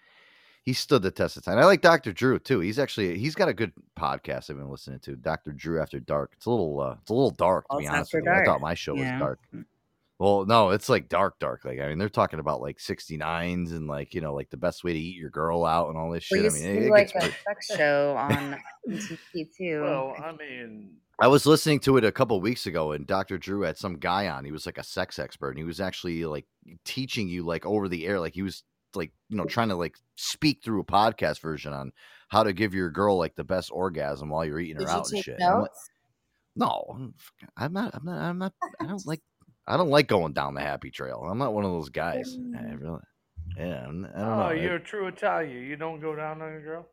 he stood the test of time. I like Dr. Drew too. He's actually he's got a good podcast I've been listening to. Dr. Drew After Dark. It's a little uh, it's a little dark to Oh, be honest After with you. I thought my show was Yeah. dark. Well, no, it's like dark, dark. Like I mean, they're talking about like 69s and like you know, like the best way to eat your girl out and all this We shit. I mean, to it, do it like gets a pretty- sex show on MTV too. Well, I mean, I was listening to it a couple weeks ago, and Dr. Drew had some guy on. He was like a sex expert, and he was actually like teaching you like over the air, like he was like you know trying to like speak through a podcast version on how to give your girl like the best orgasm while you're eating Did her you out and take shit. And I'm like, notes? no, I'm not. I'm not. I'm not. I don't like. I don't like going down the happy trail. I'm not one of those guys. I really. Yeah, I'm- don't oh, know. I- you're a true Italian. You don't go down on a girl.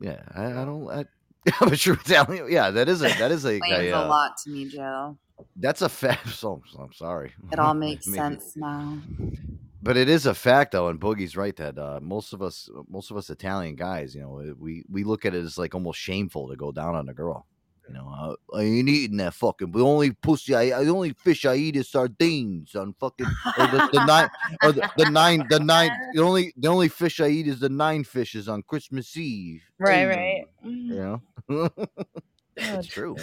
yeah, I, I don't. I, I'm a true Italian. Yeah, that is a that is a, Explains a, a uh, lot to me, Joe. That's a fact. So I'm sorry. It all makes Maybe- sense now. But it is a fact, though, and Boogie's right that uh, most of us, most of us Italian guys, you know, we we look at it as like almost shameful to go down on a girl. You know, uh, I ain't eating that fucking. The only pussy, I, I the only fish I eat is sardines on fucking or the, the nine or the, the nine the nine. The only the only fish I eat is the nine fishes on Christmas Eve. Right, right. You know, it's true.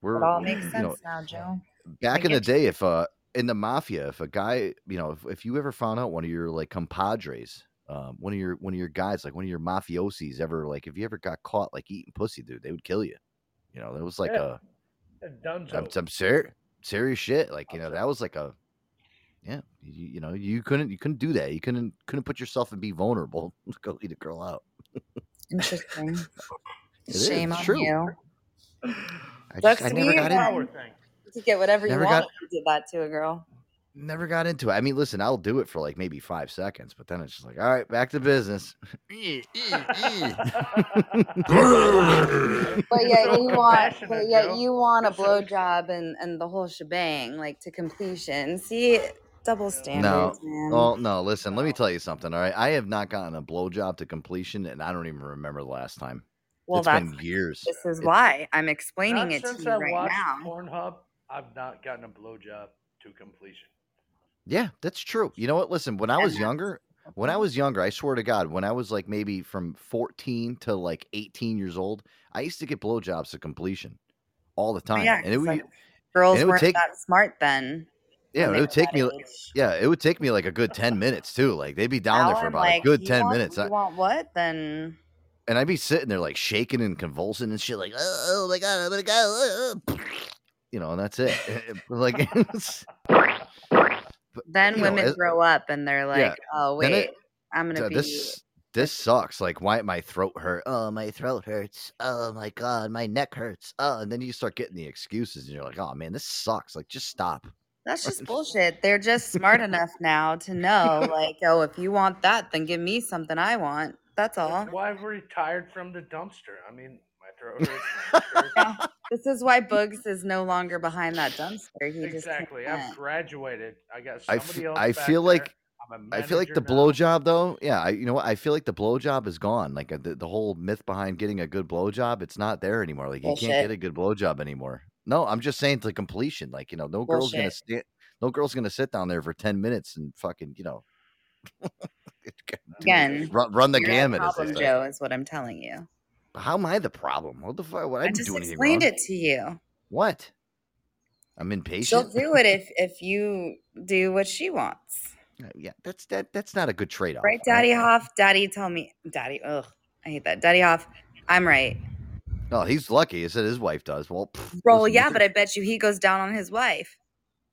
We're It all makes you sense know, now, Joe. back in the you. day if uh in the mafia if a guy you know if, if you ever found out one of your like compadres um one of your one of your guys like one of your mafiosis ever like if you ever got caught like eating pussy dude they would kill you you know that was like Yeah. a Dunzo. some, some ser- serious shit like you know that was like a yeah you, you know you couldn't you couldn't do that you couldn't couldn't put yourself and be vulnerable to go eat a girl out Interesting. It is, Shame it's on true. you. I, Sucks just, I to never got you, in, man. You could get whatever you Never want got- you did that to a girl. Never got into it. I mean, listen, I'll do it for like maybe five seconds, but then it's just like, all right, back to business. Eh, eh, eh. But yet you want, but yet you want a blowjob and and the whole shebang, like to completion. See, double No, standards, man. well, no. Listen, let me tell you something. All right, I have not gotten a blowjob to completion, and I don't even remember the last time. Well, it's that's been years. this is It- why I'm explaining it to since you I right watched now. Pornhub, I've not gotten a blowjob to completion. Yeah, that's true. You know what? Listen, when I was younger, when I was younger, I swear to God, when I was like maybe from 14 to like 18 years old, I used to get blowjobs to completion all the time. Yeah, and it would, like, girls it would weren't take that smart then. Yeah, it would take me. like-. Yeah, it would take me like a good ten minutes too. Like they'd be down Now there for I'm about like, a good ten want, minutes, You I- want what? Then and I'd be sitting there like shaking and convulsing and shit, like oh, oh my god, I'm gonna go, uh, uh," you know, and that's it. like, it's- then you know, women grow up and they're like, yeah, oh wait, it- I'm gonna so be. this this sucks. Like, why my throat hurt? Oh, my throat hurts. Oh my god, my neck hurts. Oh, and then you start getting the excuses, and you're like, oh man, this sucks. Like, just stop. That's just bullshit. They're just smart enough now to know, like, oh, if you want that, then give me something I want. That's all. That's why I've retired from the dumpster. I mean, my throat hurts. my neck hurts. This is why Bugs is no longer behind that dumpster. He exactly. just I've can't. graduated. I got I, somebody f- else. I back feel there. like I'm a I feel like the manager now. blowjob though. Yeah, I you know what? I feel like the blowjob is gone. Like uh, the, the whole myth behind getting a good blowjob, it's not there anymore. Like you can't get a good blowjob anymore. No, I'm just saying to completion. Like you know, no girl's gonna stand. No girl's gonna sit down there for ten minutes and fucking you know. Again, run, run the gamut. problem, say. Joe, is what I'm telling you. How am I the problem? What the fuck? What I I didn't just do anything explained wrong. it to you. What? I'm impatient. She'll do it if if you do what she wants. Uh, Yeah, that's that. That's not a good trade off. Right, Daddy Hoff? Daddy, tell me. Daddy, ugh, I hate that. Daddy Hoff, I'm right. Oh, he's lucky. He said his wife does. Well, pff, Well, yeah, but I bet you he goes down on his wife.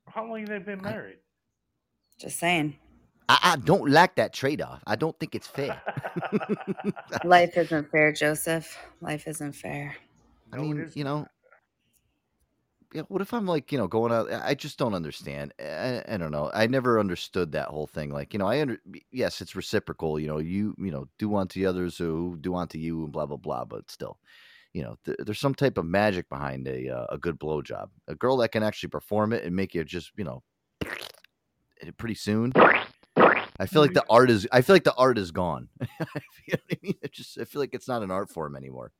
How long have they been married? Just saying. I, I don't like that trade off. I don't think it's fair. Life isn't fair, Joseph. Life isn't fair. I mean, you know, yeah, what if I'm like, you know, going out? I just don't understand. I, I don't know. I never understood that whole thing. Like, you know, I under yes, it's reciprocal. You know, you you know, do unto the others who do unto you, and blah blah blah. But still, you know, th- there's some type of magic behind a uh, a good blowjob. A girl that can actually perform it and make you just, you know, pretty soon. I feel like the art is. I feel like the art is gone. you know what I mean? It just. I feel like it's not an art form anymore.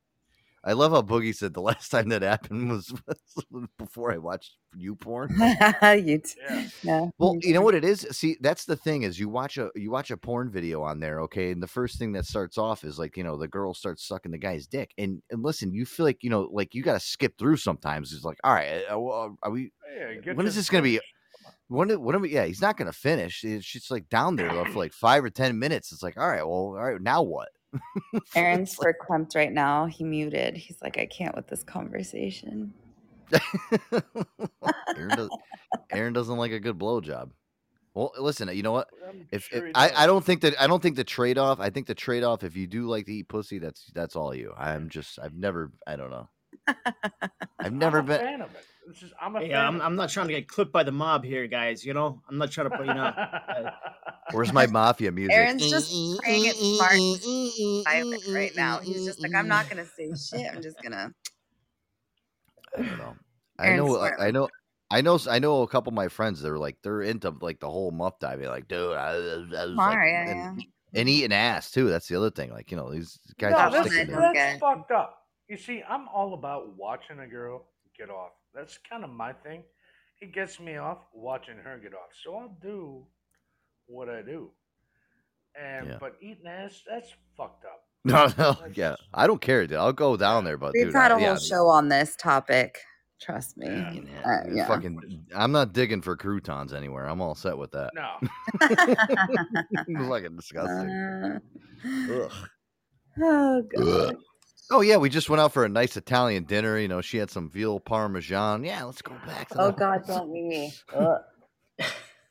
I love how Boogie said the last time that happened was, was before I watched you porn. you t- yeah. Well, you know what it is. See, that's the thing is you watch a you watch a porn video on there, okay, and the first thing that starts off is like you know the girl starts sucking the guy's dick, and and listen, you feel like you know like you got to skip through sometimes. It's like, all right, uh, are we? Yeah, get When to is the this going to be? Punch. When, when are we, yeah, he's not going to finish. Eh, it's just like down there though, for like five or ten minutes. It's like, all right, well, all right, now what? Aaron's verklempt right now. He muted. He's like, I can't with this conversation. Aaron, does, Aaron doesn't like a good blowjob. Well, listen, you know what? If, sure if I, I don't think that I don't think the trade off. I think the trade off. If you do like to eat pussy, that's that's all you. I'm just I've never I don't know. I've never I'm a been. Fan of. It's just, I'm a Yeah, fan I'm, I'm not trying to get clipped by the mob here, guys. You know, I'm not trying to put you know. uh, Where's my mafia music? Aaron's just playing it smart right now. He's just like, I'm not gonna say shit. I'm just gonna. I don't know. I know. smart I, I know. I know. I know a couple of my friends. They're like they're into like the whole muff diving. Like, dude, I, I was like, yeah, and, and eating ass too. That's the other thing. Like, you know, these guys no, are that's, sticking don't that's fucked up. You see, I'm all about watching a girl get off. That's kind of my thing. It gets me off watching her get off. So I'll do what I do. And Yeah. but eating ass, that's fucked up. No, no, yeah. I don't care, dude. I'll go down there, but We've dude, had I- a yeah, whole show on this topic. Trust me. yeah, Uh, yeah. Fucking, I'm not digging for croutons anywhere. I'm all set with that. No. fucking disgusting. Uh, Ugh. oh god. Oh yeah, we just went out for a nice Italian dinner. You know, she had some veal parmesan. Yeah, let's go back. To Oh the- god, don't me.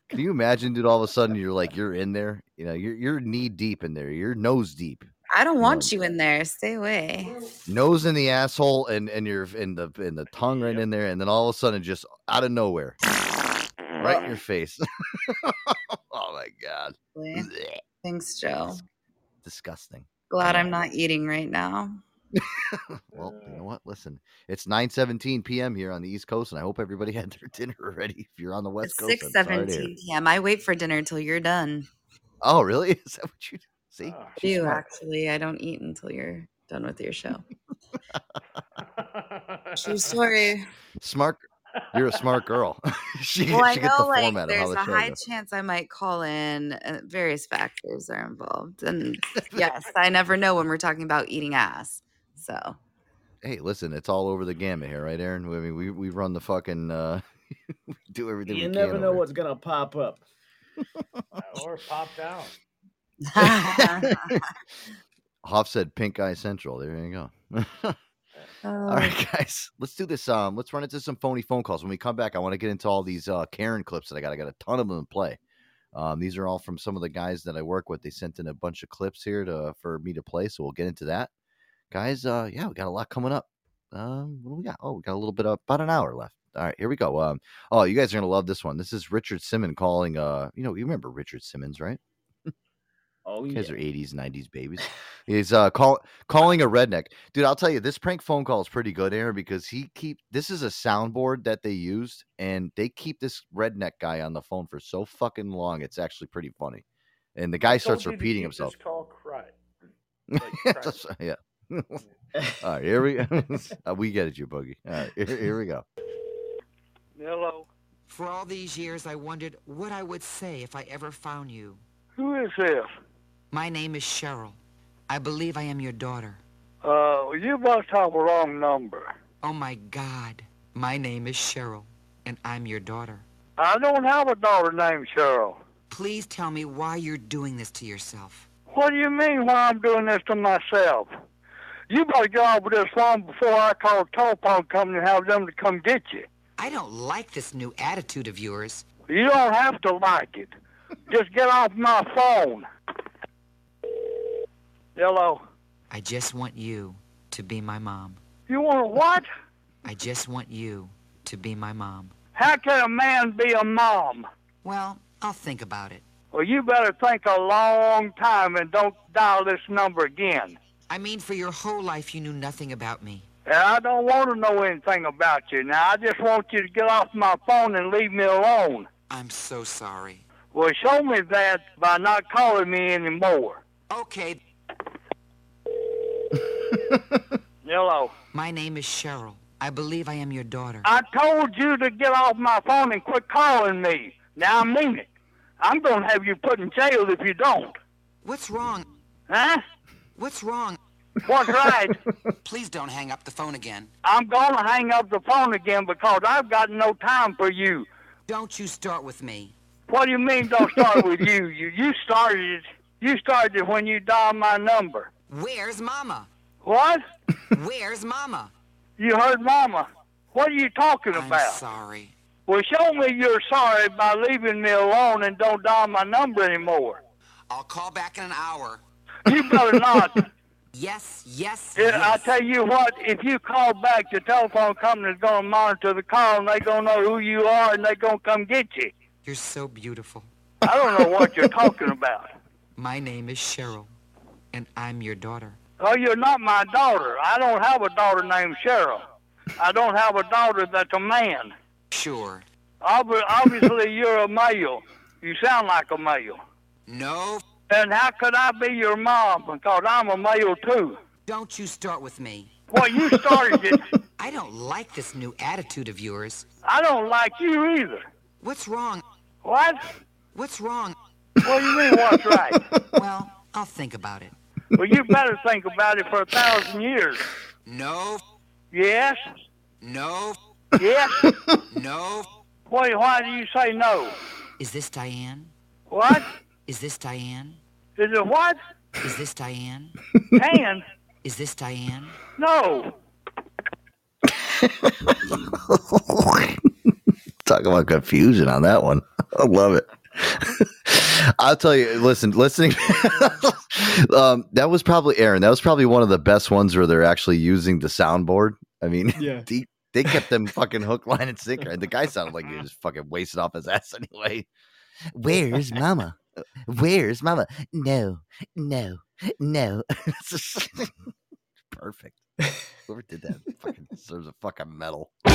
Can you imagine, dude? All of a sudden, you're like, you're in there. You know, you're you're knee deep in there. You're nose deep, I don't want you in there. Stay away. nose in the asshole, and and you're in the in the tongue right in there, and then all of a sudden, just out of nowhere, right in your face. oh my god, Thanks, Joe. disgusting. Glad I'm not eating right now. Well, you know what? Listen, it's 9:17 p.m. here on the East Coast, and I hope everybody had their dinner already. If you're on the West It's Coast, six I'm sorry to hear. seventeen p.m. I wait for dinner until you're done. Oh, really? Is that what you do? See? I She's do smart. actually. I don't eat until you're done with your show. True story. Smart. You're a smart girl. she, Well, I know like format of how there's the a high goes. chance I might call in. Uh, various factors are involved, and yes, I never know when we're talking about eating ass. So Hey, listen, it's all over the gamut here, right, Aaron? I mean, we we run the fucking uh, we do everything. you we never can know over what's gonna pop up. or pop down. here. Hoff said pink eye central. There you go. Oh. all right, guys, let's do this. Um, let's run into some phony phone calls. When we come back, I want to get into all these uh Karen clips that I got. I got a ton of them in play. Um, these are all from some of the guys that I work with. They sent in a bunch of clips here to for me to play, so we'll get into that, guys. Uh, yeah, we got a lot coming up. Um, what do we got? Oh, we got a little bit of about an hour left. All right, here we go. Um, oh, you guys are gonna love this one. This is Richard Simmons calling. Uh, you know, you remember Richard Simmons, right? Oh You yeah. guys are 80s, 90s babies. He's uh call, calling a redneck. Dude, I'll tell you, this prank phone call is pretty good, Aaron, because he keep this is a soundboard that they used, and they keep this redneck guy on the phone for so fucking long. It's actually pretty funny. And the guy starts Told you to repeating himself. Call cry. That's- yeah. All right, here we uh, we get it, you boogie. All right, here, here we go. Hello. For all these years, I wondered what I would say if I ever found you. Who is this? My name is Cheryl. I believe I am your daughter. Uh, you must have a wrong number. Oh my God. My name is Cheryl, and I'm your daughter. I don't have a daughter named Cheryl. Please tell me why you're doing this to yourself. What do you mean why I'm doing this to myself? You better get off with this phone before I call the telephone company and have them to come get you. I don't like this new attitude of yours. You don't have to like it. Just get off my phone. Hello. I just want you to be my mom. You want what? I just want you to be my mom. How can a man be a mom? Well, I'll think about it. Well, you better think a long time and don't dial this number again. I mean, for your whole life, you knew nothing about me. I don't want to know anything about you. Now, I just want you to get off my phone and leave me alone. I'm so sorry. Well, show me that by not calling me anymore. Okay. Hello. My name is Cheryl. I believe I am your daughter. I told you to get off my phone and quit calling me. Now, I mean it. I'm going to have you put in jail if you don't. What's wrong? Huh? What's wrong? What's right? Please don't hang up the phone again. I'm going to hang up the phone again because I've got no time for you. Don't you start with me. What do you mean don't start with you? You you started. You started it when you dialed my number. Where's Mama? What? Where's Mama? You heard Mama. What are you talking I'm about? sorry. Well, show me you're sorry by leaving me alone and don't dial my number anymore. I'll call back in an hour. You better not. Yes, yes, Yeah, I yes. tell you what, if you call back, the telephone company's going to monitor the call and they're going to know who you are and they're going to come get you. You're so beautiful. I don't know what you're talking about. My name is Cheryl, and I'm your daughter. Oh, you're not my daughter. I don't have a daughter named Cheryl. I don't have a daughter that's a man. Sure. Ob- Obviously, you're a male. You sound like a male. No. And how could I be your mom? Because I'm a male too. Don't you start with me. Well, you started it. I don't like this new attitude of yours. I don't like you either. What's wrong? What? What's wrong? What do you mean, what's right? Well, I'll think about it. Well, you better think about it for a thousand years. No, Yes? no, Yes? no. Why, why do you say no? Is this Diane? What? Is this Diane? Is it what? Is this Diane? Tan? Is this Diane? No. Talk about confusion on that one. I love it. I'll tell you, listen, listening, um, that was probably Aaron. That was probably one of the best ones where they're actually using the soundboard. I mean, Yeah. they, they kept them fucking hook, line, and sinker. And the guy sounded like he was fucking wasted off his ass anyway. Where's mama? Where's mama? No, no, no. Perfect. Whoever did that fucking deserves a fucking medal. All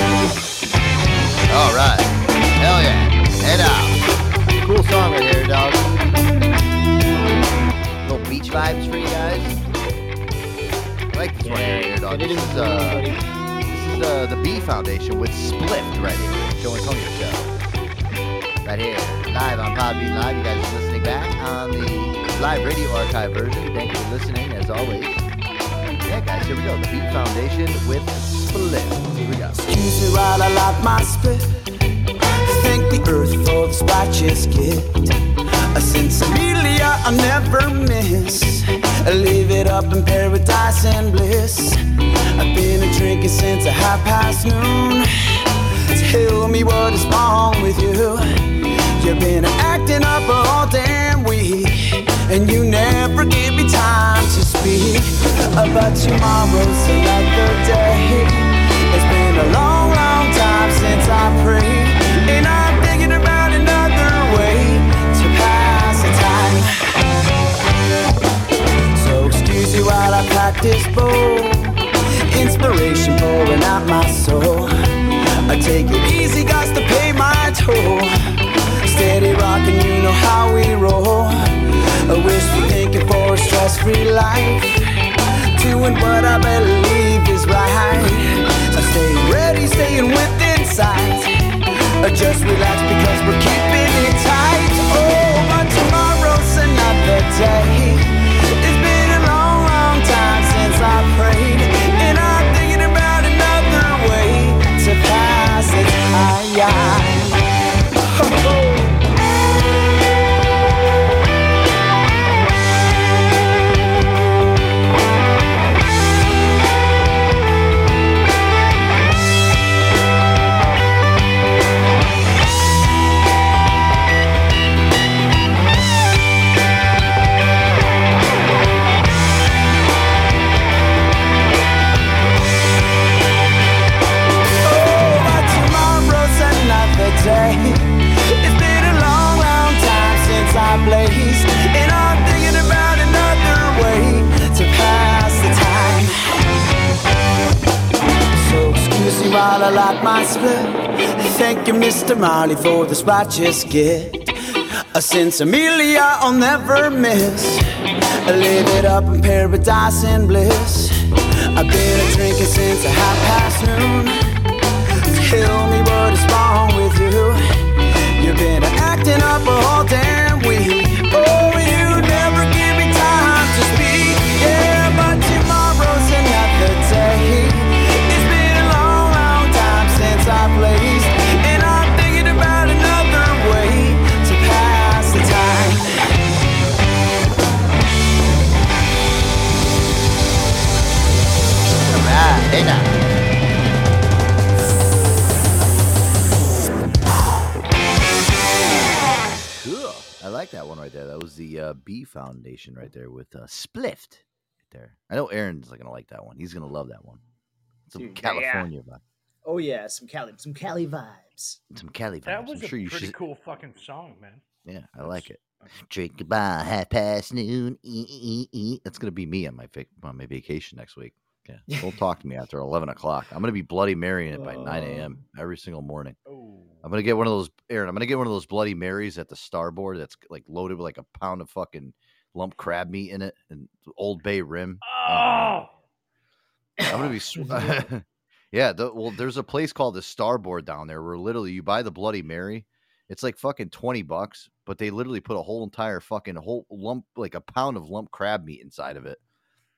right. Hell yeah. Head out. Cool song right here, dog. Little beach vibes for you guys. I like this one right here, dog. This is, uh, this is uh, the B Foundation with Split right here. Joe Antonio Show. Right here. Live on Podbean Live. You guys are listening back on the live radio archive version. Thank you for listening, as always. Yeah, guys, here we go. The Beat Foundation with Splift. Here we go. Excuse me while I light my spit. Thank the earth for this righteous gift. A sincerely I never miss. I live it up in paradise and bliss. I've been a drinking since a half past noon. Tell me what is wrong with you. You've been acting up all damn week, and you never give me time to speak. But tomorrow's another day. It's been a long, long time since I prayed, and I'm thinking about another way to pass the time. So excuse me while I pack this bowl. Inspiration pouring out my soul. I take it easy, got to pay my toll. Steady rocking, you know how we roll. I wish we're thinking for a stress-free life. Doing what I believe is right. So stay ready, staying within sight. Or just relax because we're keeping it tight. Oh, but tomorrow's another day. I light my split. Thank you, Mr. Marley, for this righteous gift. A sinsemilla I'll never miss. I Live it up in paradise and bliss. I've been drinking since a half past noon. Tell me what is wrong with you. You've been acting up a whole there with uh, Spliffed. Right there. I know Aaron's gonna like that one. He's gonna love that one. Some Dude, yeah. California vibe. Oh yeah, some Cali, some Cali vibes. Some Cali vibes. That was I'm a sure you pretty should. cool fucking song, man. Yeah, I like it. Drink by half past noon. E- e- e- That's gonna be me on my vac- on my vacation next week. Yeah, don't talk to me after eleven o'clock. I'm gonna be bloody marrying it by nine a.m. every single morning. I'm gonna get one of those, Aaron. I'm gonna get one of those bloody marys at the starboard that's like loaded with like a pound of fucking lump crab meat in it and Old Bay rim. Oh, I'm gonna be. Sw- yeah, the, well, there's a place called the Starboard down there where literally you buy the Bloody Mary. It's like fucking twenty bucks, but they literally put a whole entire fucking whole lump, like a pound of lump crab meat inside of it.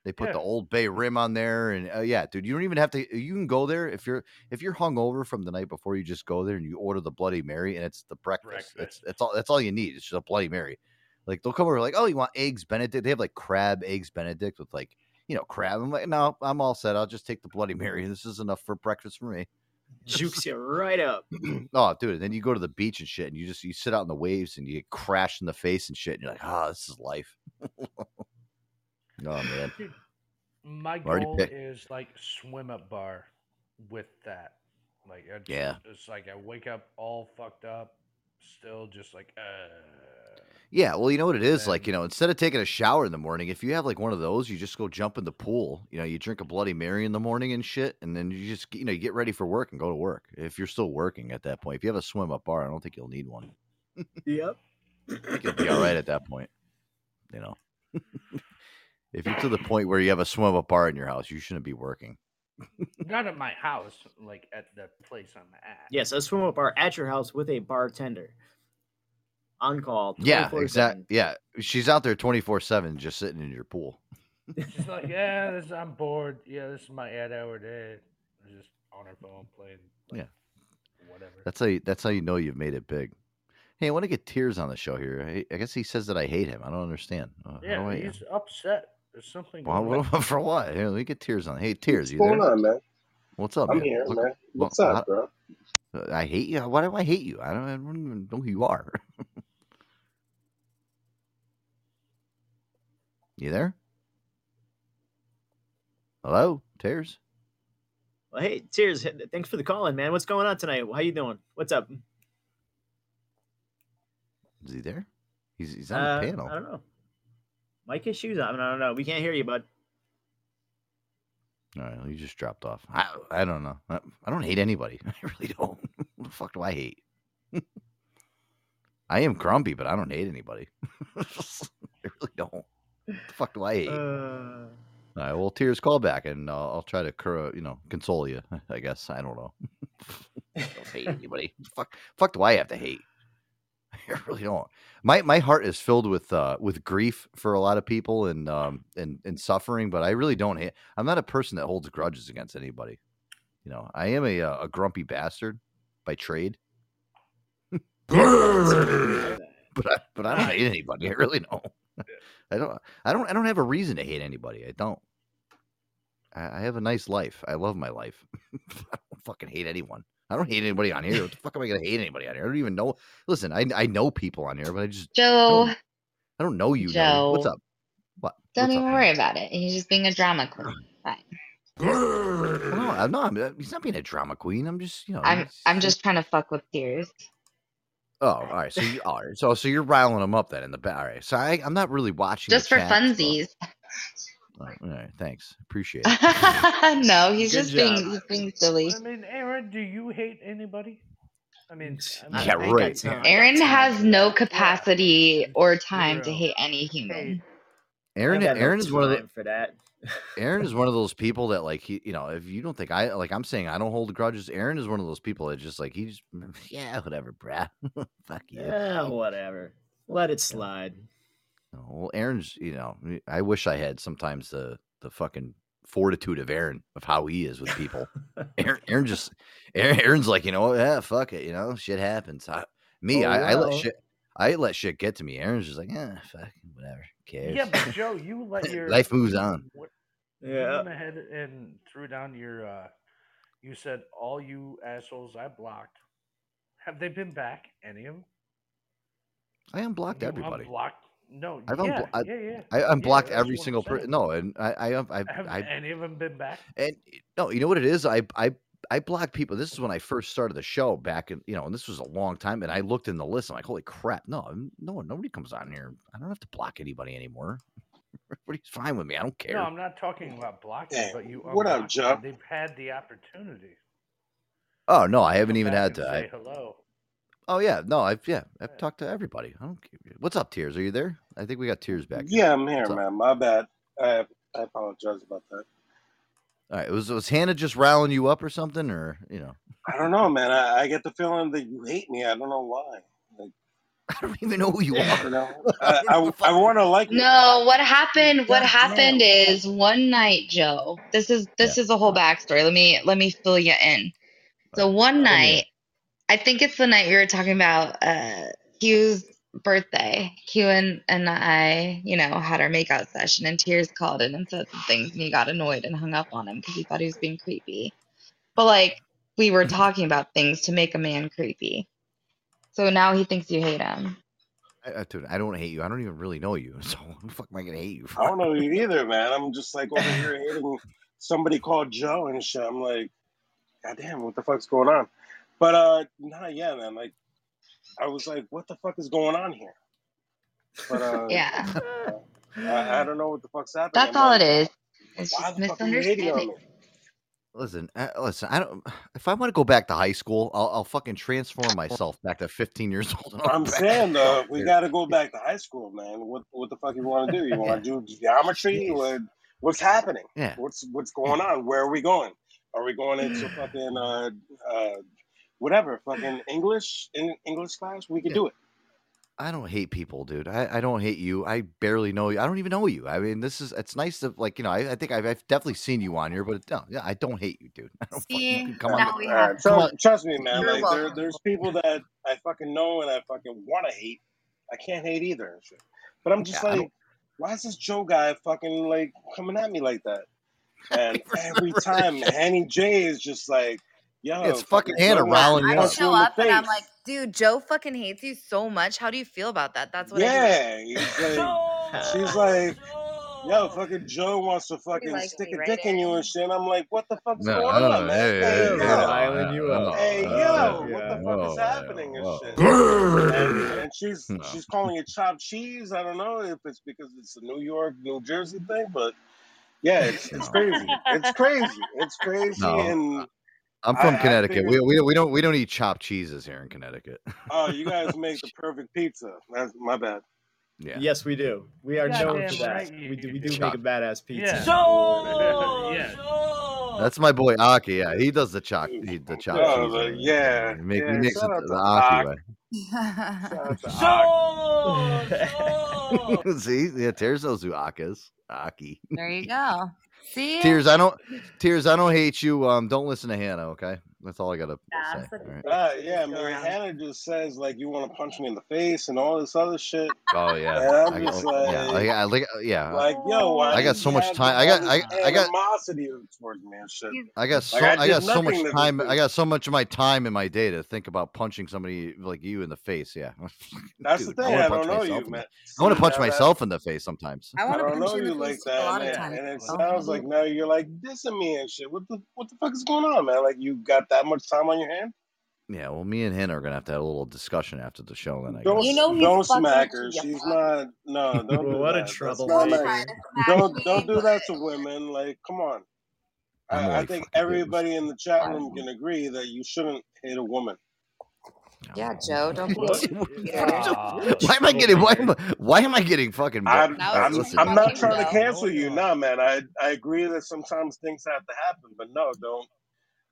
They put the Old Bay rim on there, and uh, yeah, dude, you don't even have to. You can go there if you're if you're hungover from the night before. You just go there and you order the Bloody Mary, and it's the breakfast. It's it's all that's all you need. It's just a Bloody Mary. Like they'll come over like, oh, you want eggs Benedict? They have like crab eggs Benedict with like you know crab. I'm like, no, I'm all set. I'll just take the Bloody Mary. This is enough for breakfast for me. Jukes you right up. oh, dude, and then you go to the beach and shit, and you just you sit out in the waves and you get crashed in the face and shit, and you're like, ah, this is life. oh man, My Already goal picked. is like swim up bar with that. Like, I just, Yeah. it's like I wake up all fucked up, still just like, uh, yeah. Well, you know what it is like. You know, instead of taking a shower in the morning, if you have like one of those, you just go jump in the pool. You know, you drink a Bloody Mary in the morning and shit, and then you just you know you get ready for work and go to work. If you're still working at that point, if you have a swim up bar, I don't think you'll need one. Yep. I think you'll be all right at that point. You know, if you're to the point where you have a swim up bar in your house, you shouldn't be working. not at my house, like at the place I'm at. Yes, a swim up bar at your house with a bartender. On call. Yeah, 24/7. exactly. Yeah, she's out there twenty four seven, just sitting in your pool. She's like, yeah, this, I'm bored. Yeah, this is my eight hour day. I'm just on her phone playing. Yeah, whatever. that's how you, that's how you know you've made it big. Hey, I want to get tears on the show here. I, I guess he says that I hate him. I don't understand. Uh, how do Yeah, I- he's upset. There's something. well, going what- for what? Here, let me get tears on. Hey, tears. What's you going there? on, man? What's up? I'm man? here, Look- man. look, What's up, how- bro? I hate you. Why do I hate you? I don't, I don't even know who you are. you there? Hello, tears. Well, hey, cheers. Thanks for the call in, man. What's going on tonight? How you doing? What's up? Is he there? He's he's on Uh, the panel. I don't know. Mic issues? I, mean, I don't know. We can't hear you, bud. All right, well, you just dropped off. I I don't know. I, I don't hate anybody. I really don't. what the fuck do I hate? I am grumpy, but I don't hate anybody. I really don't. What the fuck do I hate? Uh, All right, well, tears, call back, and I'll, I'll try to, cur- you know, console you. I guess I don't know. I don't hate anybody. Fuck, fuck, do I have to hate? I really don't. My my heart is filled with uh with grief for a lot of people and um and and suffering, but I really don't hate. I'm not a person that holds grudges against anybody. You know, I am a uh, a grumpy bastard by trade. but I, but I don't hate anybody. I really don't. I don't. I don't. I don't have a reason to hate anybody. I don't. I, I have a nice life. I love my life. I don't fucking hate anyone. I don't hate anybody on here. What the fuck am I gonna hate anybody on here? I don't even know. Listen, I I know people on here, but I just Joe, don't, I don't know you. Joe. What's up? What? don't What's even up? worry about it. He's just being a drama queen. Fine. No, I'm not. He's not being a drama queen. I'm just, you know. I'm I'm just trying to fuck with tears. Oh, all right. So you, right. So so you're riling him up then in the back. All right. So I, I'm not really watching. Just for chat, so- funsies. Oh, all right, thanks. Appreciate it. no, he's Good just being he's being silly. I mean, Aaron, do you hate anybody? I mean, I mean, Yeah, right. yeah. Aaron has no capacity or time to hate any human. Aaron, I got no Aaron is one of the for that. Aaron is one of those people that like he, you know, if you don't think I like, I'm saying I don't hold grudges. Aaron is one of those people that just like he's yeah, whatever, bruh. Fuck you. Yeah, whatever. Let it slide. Well, Aaron's, you know, I wish I had sometimes the the fucking fortitude of Aaron of how he is with people. Aaron, Aaron just, Aaron, Aaron's like, you know, yeah, fuck it, you know, shit happens. I, me, Oh, I, I let shit, I let shit get to me. Aaron's just like, yeah, fuck, whatever, cares. yeah, but Joe, you let your Life moves on. What, Yeah. You went ahead and threw down your. uh You said all you assholes I blocked. Have they been back? Any of them? I unblocked You everybody. Unblocked? No. I've yeah, unblo- I, yeah, yeah. I Yeah, unblocked that's every single person. No, and I, I, I, Have I, any of them been back? And no, you know what it is? I I I blocked people. This is when I first started the show back in, you know, and this was a long time. And I looked in the list. I'm like, holy crap! No, no nobody comes on here. I don't have to block anybody anymore. Everybody's fine with me. I don't care. No, I'm not talking about blocking, Hey, but you. what up, unblocked Joe? them. They've had the opportunity. oh no, I haven't even had and to. Say I, hello. Oh yeah, no, I've yeah, I've talked to everybody. I don't. care. What's up, Tears? Are you there? I think we got Tears back. Yeah, I'm here, What's up? man. My bad. I I apologize about that. All right, was was Hannah just riling you up or something, or you know? I don't know, man. I, I get the feeling that you hate me. I don't know why. Like, I don't even know who you are. You know, I, I, I want to like. No, what happened? What God happened is one night, Joe. This is this is a whole backstory. Let me let me fill you in. So one night, I think it's the night we were talking about uh Hugh's birthday. Hugh and, and I, you know, had our makeout session, and Tears called in and said some things, and he got annoyed and hung up on him because he thought he was being creepy. But like we were talking about things to make a man creepy. So now he thinks you hate him. I, I, dude, I don't hate you. I don't even really know you. So what the fuck am I gonna hate you for? I don't know you either, man. I'm just like over here hating somebody called Joe and shit. I'm like, God damn, what the fuck's going on? But uh, nah, yeah, man. Like, I was like, what the fuck is going on here? But uh, Yeah. I, I don't know what the fuck's happening. That's I'm all like, it is. It's Why just the fuck are you hating on misunderstanding. Listen, uh, listen. I don't. If I want to go back to high school, I'll, I'll fucking transform myself back to 15 years old. I'll I'm back saying though, we got to go back to high school, man. What what the fuck you want to do? You want to do geometry? What, what's happening? Yeah. What's what's going on? Where are we going? Are we going into fucking uh uh whatever fucking English in English class? We could do it. I don't hate people, dude. I, I don't hate you. I barely know you. I don't even know you. I mean, this is it's nice to like you know. I, I think I've, I've definitely seen you on here, but no, yeah, I don't hate you, dude. I don't fuck- you can come on. All right, so come on. trust me, man. You're Like there, there's people that I fucking know and I fucking want to hate. I can't hate either. But I'm just Yeah, like, why is this Joe guy fucking like coming at me like that? And every time Hanny J is just like, yo, It's fucking Hannah Joe riling wants you to up. show up and I'm like, dude, Joe fucking hates you so much. How do you feel about that? That's what I yeah, he's like, she's like, yo, fucking Joe wants to fucking like stick a right, dick in you and shit. I'm like, what the fuck's No, going on, man? hey, Hey, hey, yo, yeah, riling you up. hey, yo, yeah, what the fuck is whoa, happening whoa. and shit? And, and she's No. she's calling it chopped cheese. I don't know if it's because it's a New York, New Jersey thing, but yeah, it's it's crazy. It's crazy. It's crazy, No, and I'm from I- I Connecticut. figured- we, we we don't we don't eat chopped cheeses here in Connecticut. oh, you guys make the perfect pizza. That's my bad. Yeah. Yes, we do. We are known Goddamn for that. right we do. We do. do make a badass pizza. Yeah. yeah. That's my boy Aki. Yeah, he does the choc he, the oh, chopped Oh, cheese. the- way. yeah, he, make, yeah, he makes it shout out the to Aki Ak. way. Shout out. See, yeah, Tears knows who Ak is. Aki. There you go. See? Tears, I don't. Tears, I don't hate you. Um, don't listen to Hannah. Okay, that's all I gotta say. all right? Uh, yeah, I mean, Hannah just says like you want to punch me in the face and all this other shit. Oh yeah, And I'm I just got, like, yeah, I, I, like, yeah. like, yo, why I got so much time. I got, this I, I got, animosity towards me and shit. I got so, Like, I I, got so much time. I got so much of my time in my day to think about punching somebody like you in the face. Yeah, That's Dude, the I thing. wanna I punch don't know myself you, in man. the- I want to punch myself in the face sometimes. I I want to punch know you in you the like face a that, lot man. of times. And it Oh, sounds like now you're like dissing me and shit. What the what the fuck is going on, man? Like you got that much time on your hand? Yeah, well, me and Hannah are gonna have to have a little discussion after the show. Then I Don't, guess. don't smack her. She's not. No, don't do What a that. That's troublemaker. not- Don't don't do that to women. Like, come on. I'm I, I think fucking everybody in the chat room can agree that you shouldn't hit a woman. Oh, yeah, Joe, don't be. why am I getting? Why am I, why am I getting fucking? I'm, Now I'm, it's I'm not you, trying to though. cancel you, no, man. I I agree that sometimes things have to happen, but no, don't,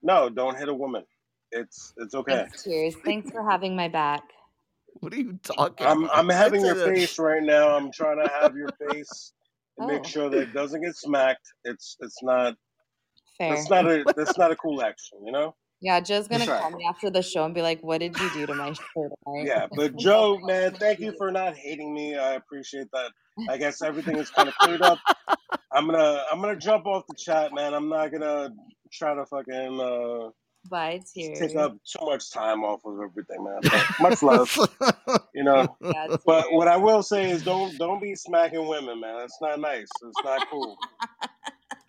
no, don't hit a woman. It's it's okay. Thanks, Cheers. Thanks for having my back. What are you talking? I'm about? I'm having your face right now. I'm trying to have your face and make Oh. sure that it doesn't get smacked. It's it's not Fair. that's not a that's not a cool action, you know. Yeah, Joe's gonna Sorry. call me after the show and be like, "What did you do to my shirt?" Yeah, but Joe, man, thank you for not hating me. I appreciate that. I guess everything is kind of cleared up. I'm gonna I'm gonna jump off the chat, man. I'm not gonna try to fucking uh, Bye, Cheers. take up too much time off of everything, man. But much love, you know. Yeah, But what I will say is, don't don't be smacking women, man. That's not nice. It's not cool.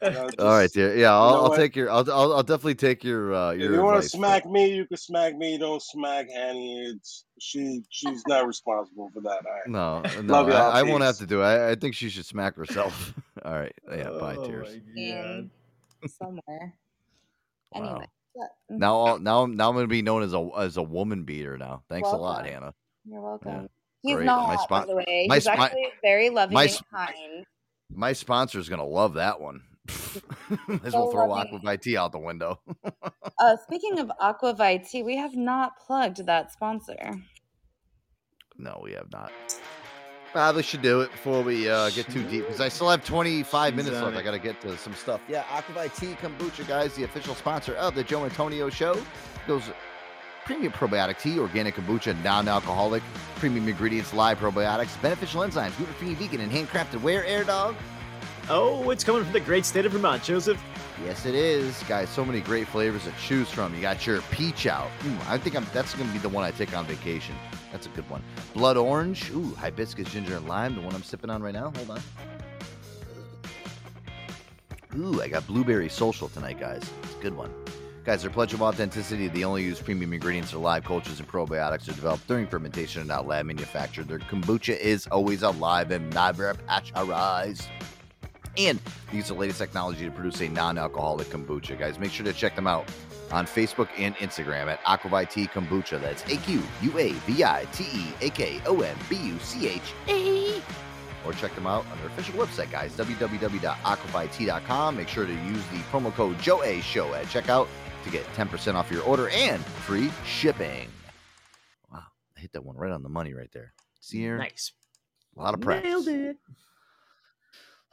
You know, All right, dear. Yeah, I'll, you know I'll take your. I'll, I'll, I'll definitely take your. Uh, If you want to advice, but- smack me, you can smack me. Don't smack Annie. It's she. She's not responsible for that. All right. No, no, Love y'all. I, I won't have to do it. I, I think she should smack herself. All right. Yeah. Bye, Oh tears. In somewhere. Anyway. Wow. Now, I'll, now, I'm now I'm gonna be known as a as a woman beater. Now, thanks a lot, Hannah. You're welcome. Yeah. He's Great. not, My by spon- the way. my He's sp- my- actually very loving my and kind. My sponsor's gonna love that one. Might as So well throw loving. Aqua IT out the window. Uh, speaking of Aquavitea, we have not plugged that sponsor. no, we have not. Probably should do it before we uh, get too deep because I still have 25 She's minutes left. it. I got to get to some stuff. Yeah, Aquavite Tea Kombucha, guys, the official sponsor of the Joe Antonio Show. Those premium probiotic tea, organic kombucha, non-alcoholic, premium ingredients, live probiotics, beneficial enzymes, gluten-free, vegan, and handcrafted. Where air dog? Oh, it's coming from the great state of Vermont, Joseph. Yes, it is, guys. So many great flavors to choose from. You got your peach out. Mm, I think I'm, that's going to be the one I take on vacation. That's a good one. Blood orange. Ooh, hibiscus, ginger, and lime. The one I'm sipping on right now. Hold on. Ooh, I got blueberry social tonight, guys. It's a good one. Guys, their pledge of authenticity, they only use premium ingredients or live cultures and probiotics are developed during fermentation and not lab manufactured. Their kombucha is always alive and never pasteurized. And use the latest technology to produce a non-alcoholic kombucha. Guys, make sure to check them out on Facebook and Instagram at Aquavitea Kombucha. That's A-Q-U-A-V-I-T-E-A-K-O-M-B-U-C-H-A. Or check them out on their official website, guys, www.aquavitea.com. Make sure to use the promo code JOE Show at checkout to get 10% off your order and free shipping. Wow, I hit that one right on the money right there. See here? Nice. A lot of practice. Nailed it.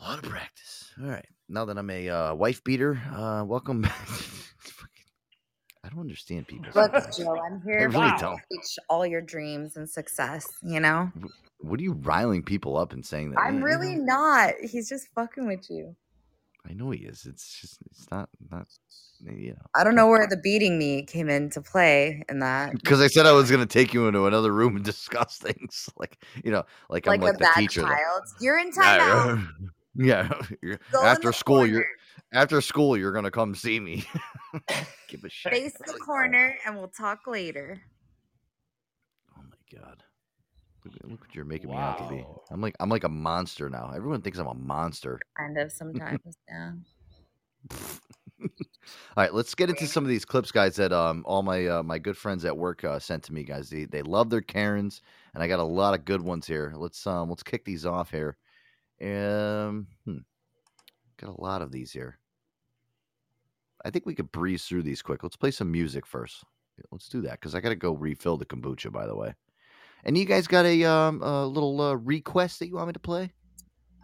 A lot of practice. All right. Now that I'm a uh, wife beater, uh, welcome back. I don't understand people. Look. Joe, I'm I here really to don't. reach all your dreams and success. You know, What are you riling people up and saying that? I'm "Eh, you really know, not. He's just fucking with you. I know he is. It's just. It's not. Not. You know. I don't know where the beating me came into play in that. Because I said I was going to take you into another room and discuss things, like you know, like, Like, I'm like a the bad teacher. child. You're in Yeah, timeout. Yeah. Go after the school, you're after school, you're gonna come see me. Give a shit. Face the corner, and we'll talk later. Oh my god. Look, look what you're making me out to be. I'm like I'm like a monster now. Everyone thinks I'm a monster. Kind of sometimes, yeah. All right, let's get into some of these clips, guys. That um all my uh, my good friends at work uh, sent to me, guys. They they love their Karens, and I got a lot of good ones here. Let's um let's kick these off here. Um, hmm. got a lot of these here. I think we could breeze through these quick. Let's play some music first. Let's do that because I got to go refill the kombucha. By the way, and you guys got a um a little uh, request that you want me to play?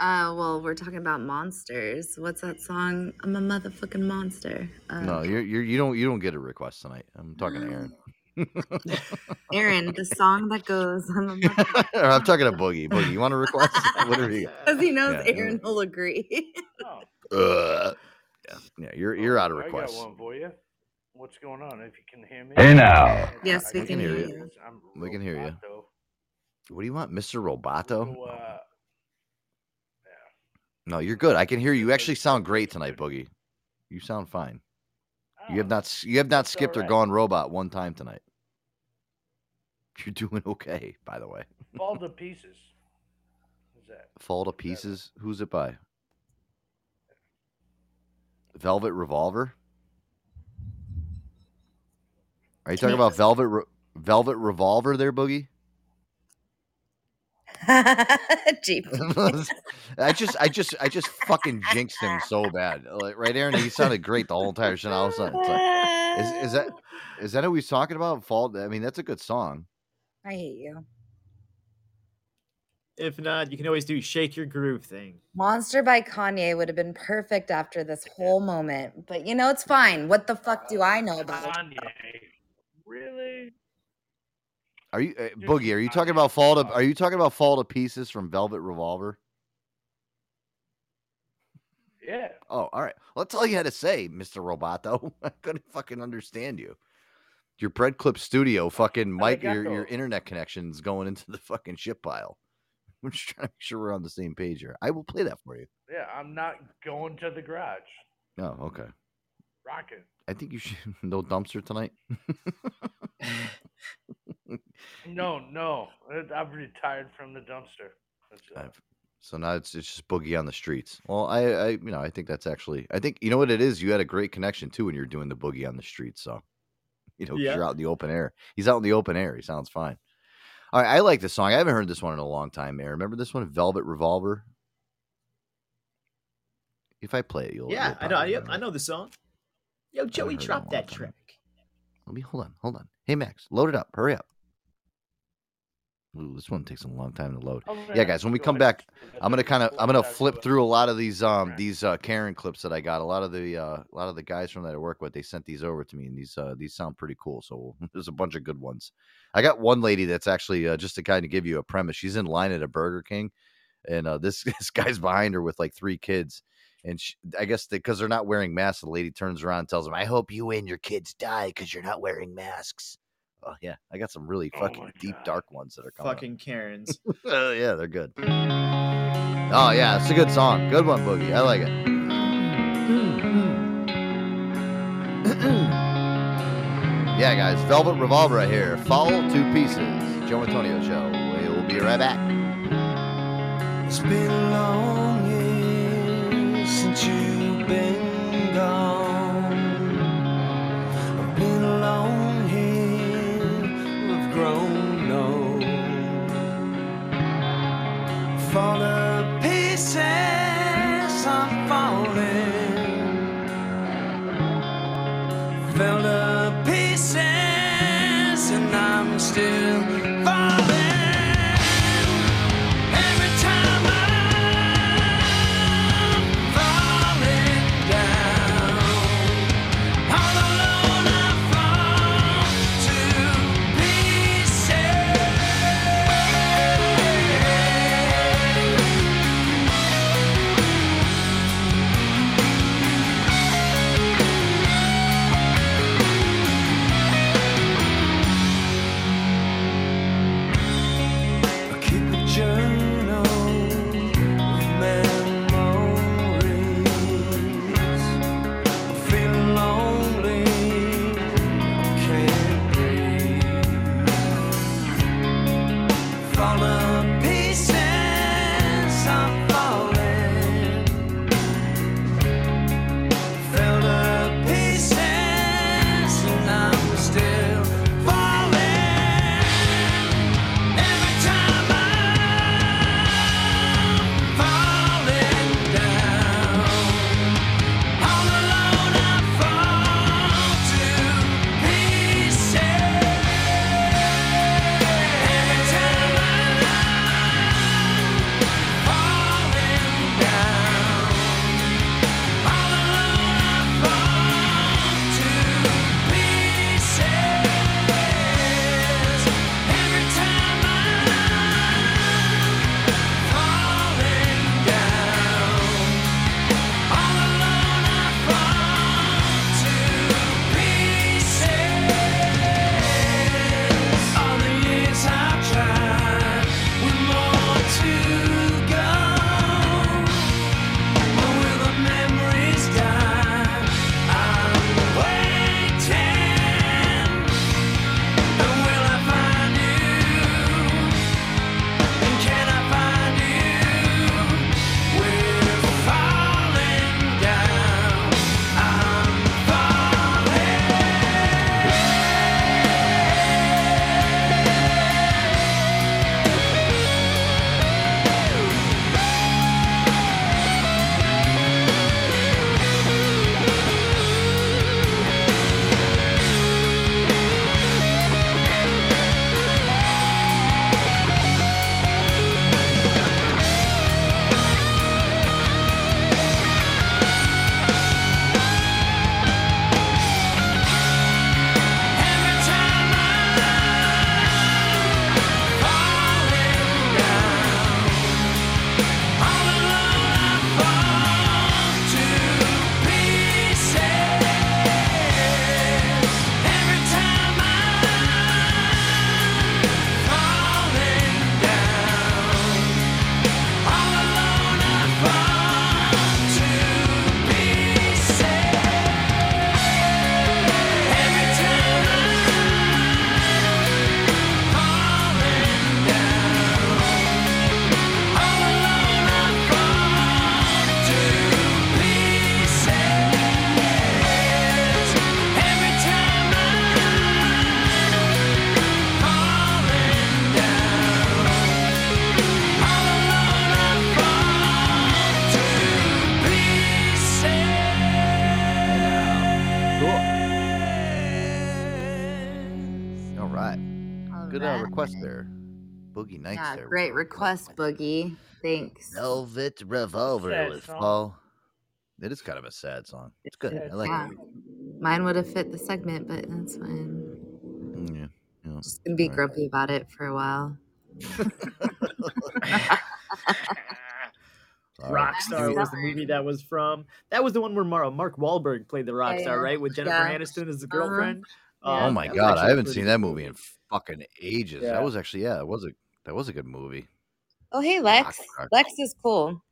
Uh, well, we're talking about monsters. What's that song? I'm a motherfucking monster. Uh, no, you're, you're you don't you don't get a request tonight. I'm talking to Aaron. Aaron, the song that goes, I'm a I'm talking to Boogie. Boogie, you want to request? Whatever you. Because he knows Yeah, Aaron will agree. Uh, yeah, yeah, you're you're out of I got one for you. What's going on? If you can hear me. Hey now. Yes, we I can hear you. you. We can hear you. What do you want, Mr. Roboto? So, uh, No, you're good. I can hear you. You actually sound great tonight, Boogie. You sound fine. You have not you have not skipped or gone robot one time tonight. You're doing okay, by the way. Fall to pieces. What's that? Fall to pieces. Who's it by? Velvet Revolver. Are you talking about Velvet Re- Velvet Revolver there, Boogie? Jeep. I just, I just, I just fucking jinxed him so bad. Like, right, Aaron? He sounded great the whole entire shit. All of a sudden, it's like, is, is that, is that who he's talking about? Fall. I mean, that's a good song. I hate you. If not, you can always do shake your groove thing. Monster by Kanye would have been perfect after this whole moment. But you know, it's fine. What the fuck do I know about it? Kanye. Really? Are you uh, Boogie? Are you talking about fall to? Are you talking about fall to pieces from Velvet Revolver? Yeah. Oh, all right. Well, that's all you had to say, Mister Roboto. I couldn't fucking understand you. Your bread clip studio, fucking Mike, your your internet connection's going into the fucking shit pile. I'm just trying to make sure we're on the same page here. I will play that for you. Yeah, I'm not going to the garage. Oh, okay. Rocket. I think you should no dumpster tonight. No, no. I've retired from the dumpster. I've- so now it's it's just boogie on the streets. Well, I, I you know I think that's actually I think you know what it is. You had a great connection too when you're doing the boogie on the streets. So you know, Yeah. you're out in the open air. He's out in the open air. He sounds fine. All right, I like this song. I haven't heard this one in a long time. Aaron, remember this one, Velvet Revolver? If I play it, you'll Yeah, you'll I know. Yep, I know the song. Yo, Joey, heard it in a drop that time. track. Let me hold on, hold on. Hey Max, load it up. Hurry up. Ooh, this one takes a long time to load. Oh, yeah, yeah, guys, when we come back, I'm gonna kind of I'm gonna Flip through a lot of these um these uh Karen clips that I got. A lot of the uh a lot of the guys from that I work with, they sent these over to me, and these uh these sound pretty cool. So there's a bunch of good ones. I got one lady that's actually uh, just to kind of give you a premise. She's in line at a Burger King, and uh, this this guy's behind her with like three kids. And she, I guess because they're not wearing masks, the lady turns around and tells him, "I hope you and your kids die because you're not wearing masks." Oh yeah, I got some really fucking deep, dark ones that are coming. up. Fucking Karens. Uh, yeah, they're good. Oh yeah, it's a good song. Good one, Boogie. I like it. yeah, guys, Velvet Revolver right here. Fall to pieces. Joe Antonio Show. We will be right back. It's been a long Fall Boogie Nights Yeah, there. with great request, Boogie. Thanks. Velvet Revolver Sad with song. Paul. It is kind of a sad song. It's good. I like Yeah. it. Mine would have fit the segment, but that's fine. Mm, Yeah. yeah. Just gonna be All right. grumpy about it for a while. All right. Rockstar was the movie that was from. That was the one where Mar- Mark Wahlberg played the rock star, right? With Jennifer Yeah. Aniston as the Uh-huh. girlfriend. Oh Um, my god, I haven't seen that movie in fucking ages. Yeah. That was actually yeah, it was a that was a good movie. Oh, hey, Lex. Lex is cool,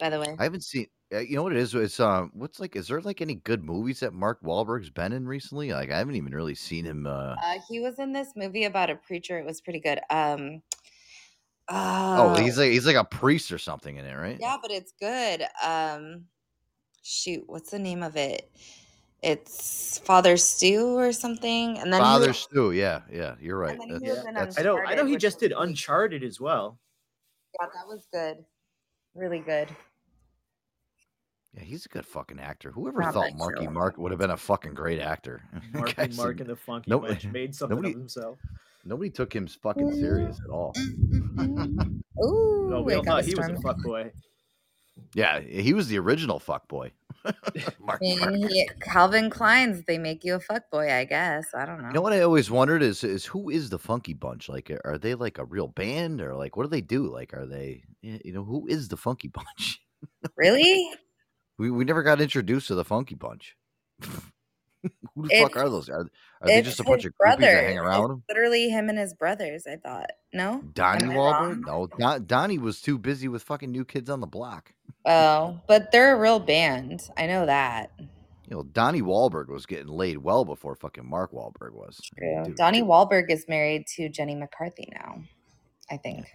by the way. I haven't seen. uh, You know what it is? It's um, what's like? Is there like any good movies that Mark Wahlberg's been in recently? Like I haven't even really seen him. Uh, Uh, he was in this movie about a preacher. It was pretty good. Um, oh, uh, he's like he's like a priest or something in it, right? yeah, but it's good. Um, shoot, what's the name of it? It's Father Stu or something. And then Father was- Stu. Yeah, yeah, you're right. then he That's, was in that's, I know. I know. He just did Uncharted as well. yeah, that was good. Really good. yeah, he's a good fucking actor. Whoever Not thought Marky true. Mark would have been a fucking great actor? Mark Guy Mark seemed- and the Funky nobody- Bunch made something nobody- of himself. Nobody took him fucking serious at all. Ooh, No, we I all thought he was a storm. fuckboy. Yeah, he was the original fuck boy. Mark, Mark. he, Calvin Klein's, they make you a fuck boy, I guess. I don't know. You know what I always wondered is is who is the Funky Bunch? Like, are they like a real band or like what do they do? Like, are they you know who is the Funky Bunch? Really? We we never got introduced to the Funky Bunch. who the fuck are those? Are, are they just a bunch of groupies that hang around It's him? literally him and his brothers, I thought. No? Donnie Wahlberg? No, Don, Donnie was too busy with fucking new kids on the block. Oh, but they're a real band. I know that. You know, Donnie Wahlberg was getting laid well before fucking Mark Wahlberg was. True. Dude, Donnie Wahlberg is married to Jenny McCarthy now, I think.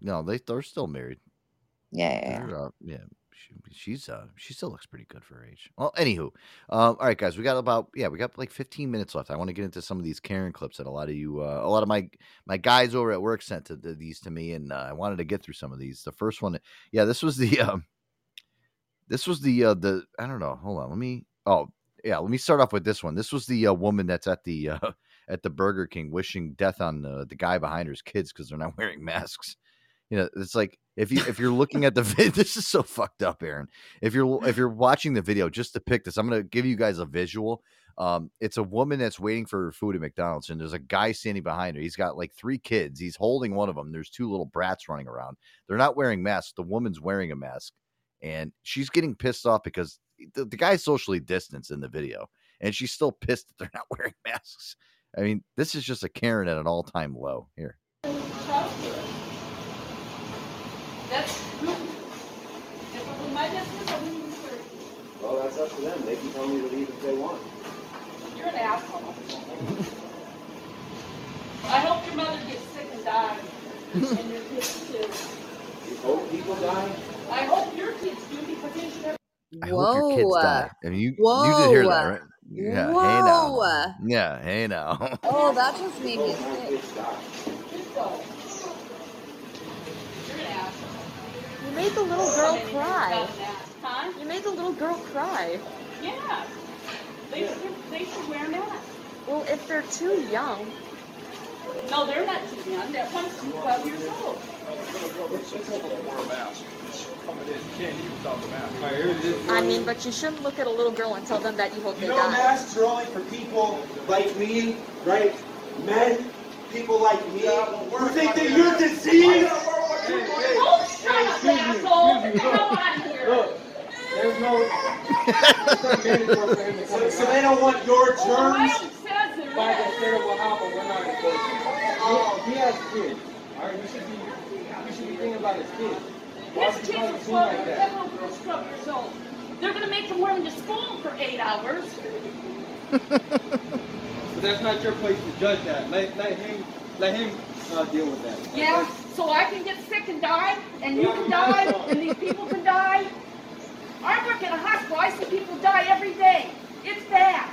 No, they they're still married. Yeah, yeah, yeah. Uh, yeah. She, she's uh she still looks pretty good for her age. Well, anywho, um, all right, guys, we got about yeah, we got like 15 minutes left. I want to get into some of these Karen clips that a lot of you, uh, a lot of my my guys over at work sent to, to these to me, and uh, I wanted to get through some of these. The first one, yeah, this was the um, this was the uh, the I don't know. Hold on, let me. Oh yeah, let me start off with this one. This was the uh, woman that's at the uh, at the Burger King wishing death on the the guy behind her's kids because they're not wearing masks. You know, it's like if you if you're looking at the video, this is so fucked up, Aaron. If you're if you're watching the video, just to pick this, I'm gonna give you guys a visual. Um, it's a woman that's waiting for her food at McDonald's, and there's a guy standing behind her. He's got like three kids. He's holding one of them. There's two little brats running around. They're not wearing masks. The woman's wearing a mask, and she's getting pissed off because the, the guy's socially distanced in the video, and she's still pissed that they're not wearing masks. I mean, this is just a Karen at an all time low. Here. That's my business. I mean, Well, that's up to them. They can tell me to leave if they want. you're an asshole. I hope your mother gets sick and dies, and your kids too. You hope people die? I hope your kids do because they should have. I hope your kids die. I mean, you you did hear that, right? Yeah. Hey now. Yeah. Hey now. Oh, that just made me sick. You made the little girl cry. Huh? You made the little girl cry. Yeah. They should, they should wear masks. Well, if they're too young. No, they're not too young. That one's 12 years old. I mean, but you shouldn't look at a little girl and tell them that you hope You they know die. masks are only for people like me, right? Men, people like me, who think that you're diseased. Oh, shut up, asshole! Get the hell out of here! Look, there's no. so, so they don't want your Ohio germs. By the state of Ohio, we're not enforcing. Oh, he has kids. All right, we should be, we should be thinking about his kids. Why His kids he are trying to seem 12 like that? that girl's 12 years old. They're gonna make them wear them to school for eight hours. But that's not your place to judge that. Let, let him, let him uh, deal with that. Yeah, so I can get sick and die, and you can die, and these people can die. I work at a hospital, I see people die every day. It's bad.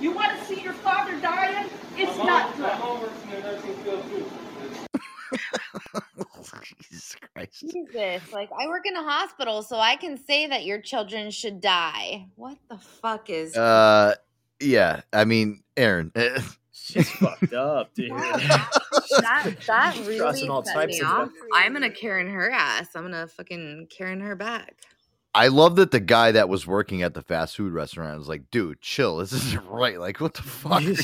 You wanna see your father dying? It's My not mom, my good. mom works in the nursing field too. Jesus Christ. Jesus, like I work in a hospital, so I can say that your children should die. What the fuck is. Uh, yeah. I mean, Aaron. She's fucked up, dude. that that really all set me off. I'm gonna Karen her ass. I'm gonna fucking Karen her back. I love that the guy that was working at the fast food restaurant was like, dude, chill. This isn't right. Like, what the fuck are you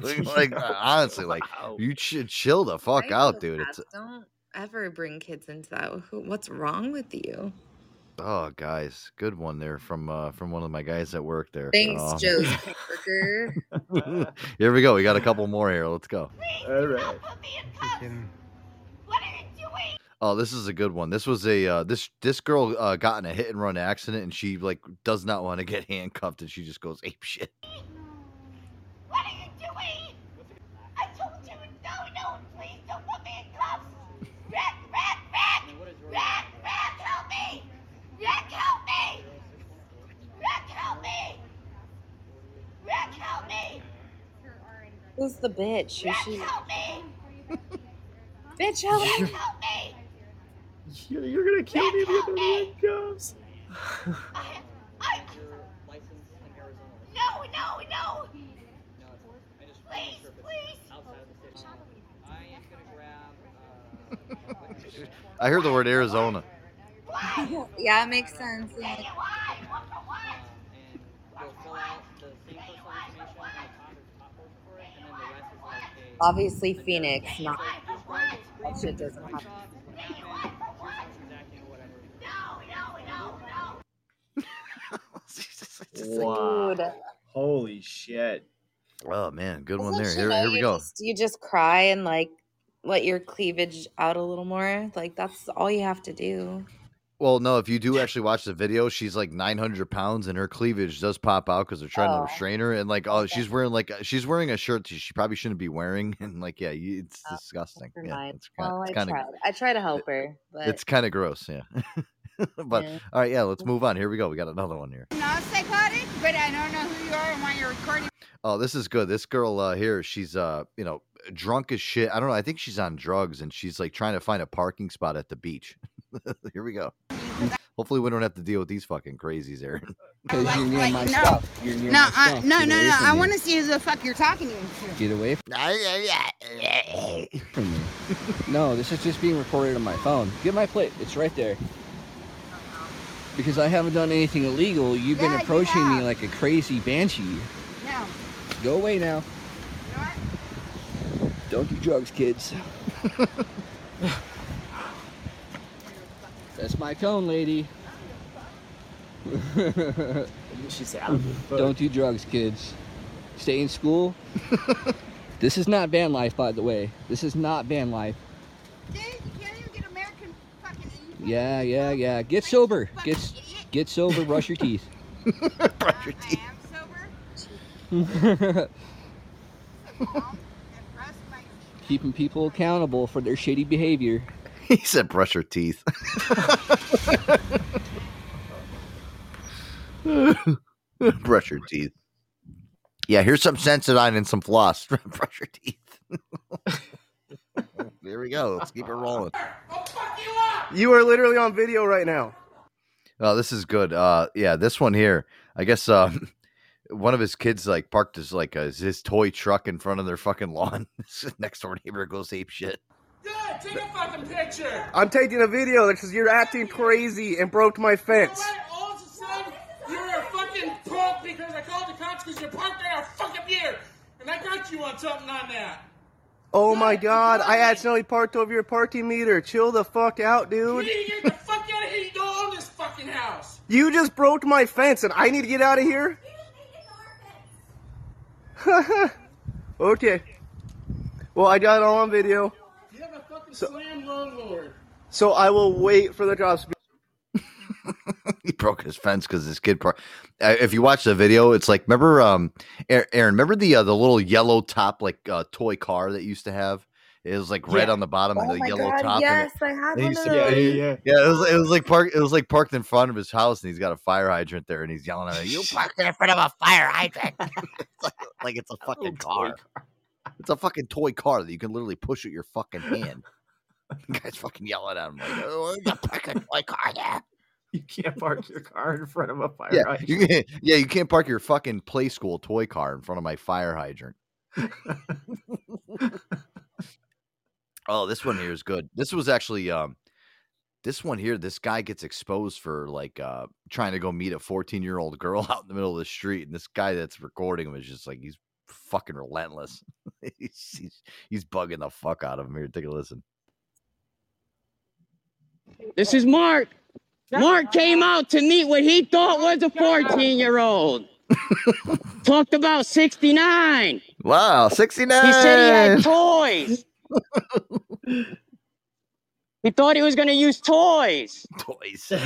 doing? Like, honestly, like, you should chill the fuck Right, out, dude. It's don't ever bring kids into that. What's wrong with you? oh, guys, good one there from uh from one of my guys that work there. Thanks, Um, Joe's coworker. here we go. We got a couple more here. Let's go. All right. Oh, this is a good one. This was a uh, this this girl uh, got in a hit and run accident, and she like does not want to get handcuffed, and she just goes ape shit. What are you doing? I told you no, no, please don't put me in cuffs. Rick, Rick, Rick, Rick, Rick, help me! Rick, help me! Rick, help me! Rick, help me! Who's the bitch? Who Rick, she? help me! Bitch, help me! Rick, help me! You're, you're gonna kill me if you get the handcuffs. I... No, no, no! Please, please! I heard the word Arizona. yeah, it makes sense. yeah. Obviously, Phoenix, not. That shit doesn't happen. Wow. Dude. Holy shit. Oh man, good one Doesn't there. Here, know here we you go. Just, you just cry and like let your cleavage out a little more. Like that's all you have to do. Well, no, if you do actually watch the video, she's like 900 pounds, and her cleavage does pop out because they're trying Oh. to restrain her. And like, oh, she's wearing like uh, she's wearing a shirt she probably shouldn't be wearing, and like, yeah, you, it's oh, disgusting. Never Yeah, it's kind well, of, I it's kind of. I try to help her, but it's kind of gross. Yeah. but Yeah. all right, yeah, let's move on. Here we go. We got another one here. Not psychotic, but I don't know who you are and why you're recording. Oh, this is good. This girl uh, here, she's uh, you know, drunk as shit. I don't know. I think she's on drugs, and she's like trying to find a parking spot at the beach. here we go. Hopefully, we don't have to deal with these fucking crazies, Aaron. Because you're near like, my no. stuff. You're near No, my I, stuff. no, Get no, no. I want to see who the fuck you're talking to. Get away from me. No, this is just being recorded on my phone. Get my plate. It's right there. Because I haven't done anything illegal. You've been Yeah, you approaching me like a crazy banshee. No. Go away now. Don't do drugs, kids. That's my cone, lady. She's out. Don't do drugs, kids. Stay in school. this is not van life, by the way. This is not van life. Yeah, yeah, yeah. Get sober. Get get sober. Brush your teeth. brush your teeth. Keeping people accountable for their shitty behavior. he said, "Brush your teeth." Brush your teeth. Yeah, here's some Sensodyne and some floss. Brush your teeth. There we go. Let's keep it rolling. You are literally on video right now. Oh, this is good. Uh, yeah, this one here. I guess um, one of his kids like parked his like uh, his toy truck in front of their fucking lawn. Next door neighbor goes ape shit. Yeah, Take a fucking picture. I'm taking a video that says you're acting crazy and broke my fence. All of a sudden, you're a fucking punk because I called the cops because you're parked there a fucking beer. And I got you on something on that. Oh my god, I accidentally parked over your parking meter. Chill the fuck out, dude. You dude. need to get the fuck out of here. You don't own this fucking house. You just broke my fence and I need to get out of here? okay. Well, I got it all on video. You have a fucking slam landlord. So I will wait for the cops to be. he broke his fence because his kid. Par- uh, if you watch the video, it's like remember, um, Aaron, remember the uh, the little yellow top like uh, toy car that you used to have. It was like red Yeah. on the bottom and Oh the my yellow God, top. yes, and I had and one of he- Yeah, yeah. It was, it was like parked. It was like parked in front of his house, and he's got a fire hydrant there, and he's yelling at it. You parked in front of a fire hydrant. it's like, like it's a fucking car. It's a fucking toy car that you can literally push with your fucking hand. The guy's fucking yelling at him like, "Oh, you fucking toy car there." You can't park your car in front of a fire Yeah, hydrant. you can't, yeah, you can't park your fucking play school toy car in front of my fire hydrant. Oh, this one here is good. This was actually um this one here, this guy gets exposed for like uh trying to go meet a 14 year old girl out in the middle of the street, and this guy that's recording him is just like he's fucking relentless. he's, he's he's bugging the fuck out of him. Here, take a listen. This is Mark. Mark came out to meet what he thought was a 14 year old. Talked about 69. Wow, 69. He said he had toys. he thought he was going to use toys. Toys.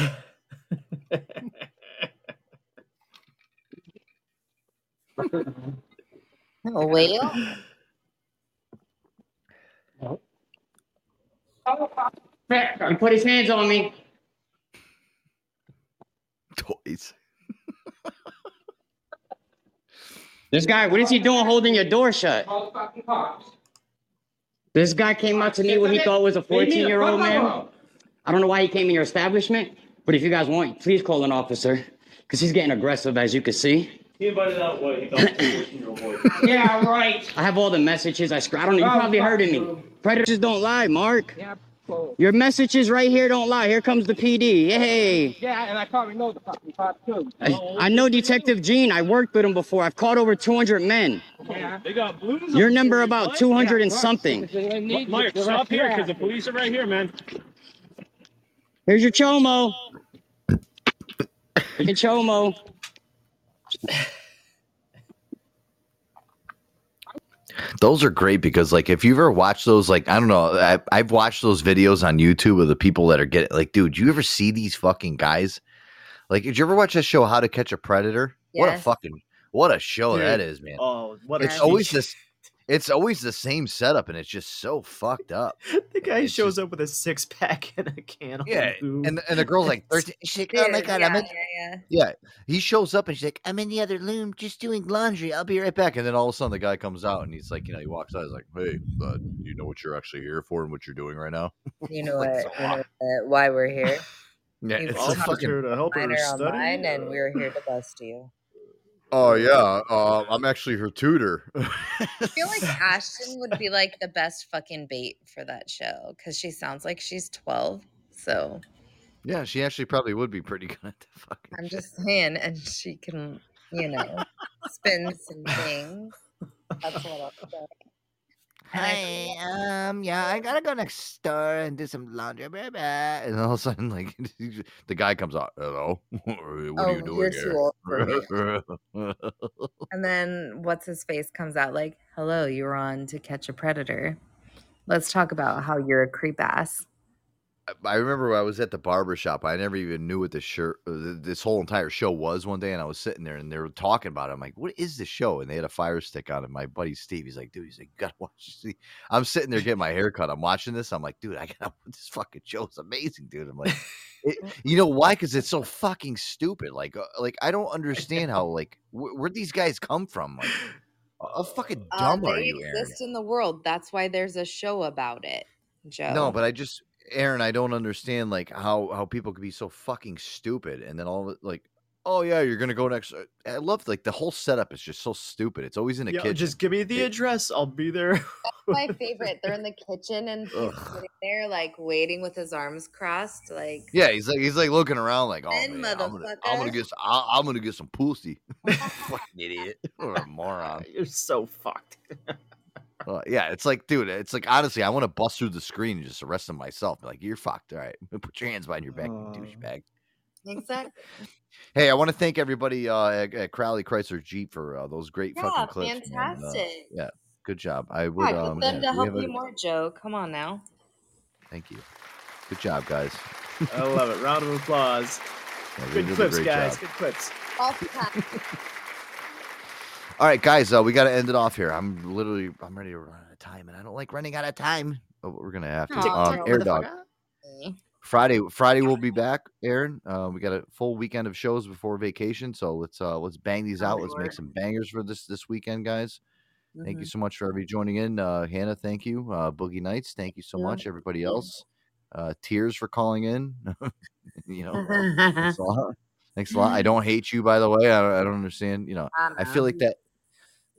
A whale? He put his hands on me. Toys. This guy, what is he doing holding your door shut? This guy came out to me what he thought was a 14 year old man. I don't know why he came in your establishment, but if you guys want, please call an officer because he's getting aggressive, as you can see. He invited out what he thought was a 14 year old boy. Yeah, right. I have all the messages. I, sc- I don't know. You oh, probably heard of me. Predators don't lie, Mark. Yeah, cool. Your messages right here don't lie. Here comes the PD. Hey. Yeah, and I probably know the fucking cop too. I, I know Detective Gene. I worked with him before. I've caught over 200 men. Yeah. They got blues. Your number about 200 and something. Mike, stop here because the police are right here, man. Here's your chomo. Here's your chomo. Those are great because, like, if you've ever watched those, like, I don't know, I, I've watched those videos on YouTube of the people that are getting, like, dude, you ever see these fucking guys? Like, did you ever watch that show, How to Catch a Predator? What a fucking, what a show that Dude, is, man. Oh, what a it's always cheat. this, it's always the same setup, and it's just so fucked up. The guy shows up with a six pack and a can of Yeah, and and the girl's like. She's like, oh my god, yeah, I'm in. yeah, yeah. Yeah, he shows up and she's like, I'm in the other room, just doing laundry. I'll be right back. And then all of a sudden, the guy comes out and he's like, you know, he walks out. He's like, Hey, uh, you know what you're actually here for and what you're doing right now? You know what? You know uh, why we're here? Yeah, He's it's a fucking. here to help her study, online, and we're here to bust you. Oh yeah, uh, I'm actually her tutor. I feel like Ashton would be like the best fucking bait for that show because she sounds like she's 12. So yeah, she actually probably would be pretty good at the fucking. I'm just saying, and she can, you know, spin some things. That's what say. Hey, um, yeah, I gotta go next door and do some laundry. Blah, blah. And all of a sudden, like, the guy comes out. Hello, what are Oh, you doing you're too here? old for And then what's his face comes out like, "Hello, you're on to catch a predator. Let's talk about how you're a creep ass." I remember when I was at the barber shop. I never even knew what this shirt, uh, this whole entire show was one day, and I was sitting there and they were talking about it. I'm like, "What is this show?" And they had a fire stick on it. My buddy Steve, he's like, "Dude, he's like, you gotta watch this." I'm sitting there getting my hair cut. I'm watching this. I'm like, "Dude, I gotta this fucking show is amazing, dude." I'm like, it, you know why? Because it's so fucking stupid. Like, uh, like I don't understand how like wh- where these guys come from. Like, how fucking Uh, dumb are they you, Aaron? exist in the world. That's why there's a show about it, Joe. No, but I just Aaron, I don't understand like how how people could be so fucking stupid and then all like, oh yeah, you're gonna go next. uh, I love like the whole setup is just so stupid. It's always in a Yeah, kitchen. just give me the address. I'll be there. my favorite. They're in the kitchen and he's Ugh. sitting there like waiting with his arms crossed, like yeah, he's like he's like looking around like, oh man, I'm gonna, I'm gonna motherfucker." get s- I, I'm gonna get some pussy. fucking idiot or a moron. You're so fucked. Uh, yeah, it's like, dude, it's like honestly, I want to bust through the screen and just arrest them myself. Be like, you're fucked. All right, put your hands behind your back, you douchebag. exactly. Hey, I want to thank everybody uh, at, at Crowley Chrysler Jeep for uh, those great Yeah, fucking clips. man. Uh, fantastic. yeah, good job. I would. Yeah, um, get them yeah, to help have you a- more, Joe. Come on now. Thank you. Good job, guys. I love it. Round of applause. Yeah, Good clips, guys. job. Good clips. All the time. All right, guys, uh, we got to end it off here. I'm literally, I'm ready to run out of time, and I don't like running out of time. But we're gonna have to. Um, Air. Dog. Friday, Friday we'll be back, Aaron. Uh, we got a full weekend of shows before vacation, so let's uh let's bang these out. Let's make some bangers for this this weekend, guys. Thank you Mhm. so much for everybody joining in. Uh, Hannah, thank you. Uh, Boogie Nights, thank you so Yeah. much. Everybody else, uh, Tears for calling in. you know, thanks a lot. Thanks a lot. I don't hate you, by the way. I, I don't understand. You know, I I feel like that.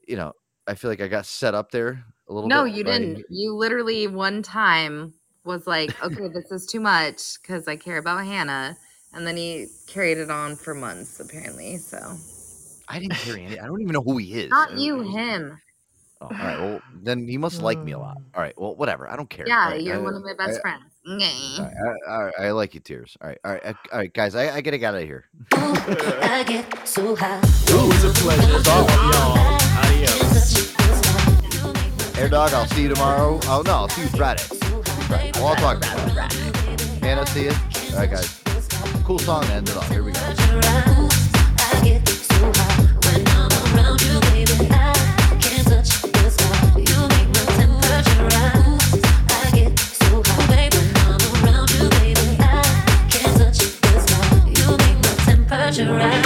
You know, I feel like I got set up there a little No, bit? you Right? didn't. You literally one time was like, okay, this is too much because I care about Hannah. And then he carried it on for months, apparently. So, I didn't hear any. I don't even know who he is. not you, him. Oh, all right. Well, then he must like me a lot. All right. Well, whatever. I don't care. Yeah, All right, you're I- one of my best I- friends. All right, I, all right, I like you, tears. All right. All right. All right, guys. I, I gotta get out of here. I get so high. Ooh, it's a pleasure. Air dog. I'll see you tomorrow. Oh no, I'll see you Friday. Friday. Well, I'll talk about it. Hannah, see you. All right, guys. Cool song to end it off. Here we go. Right.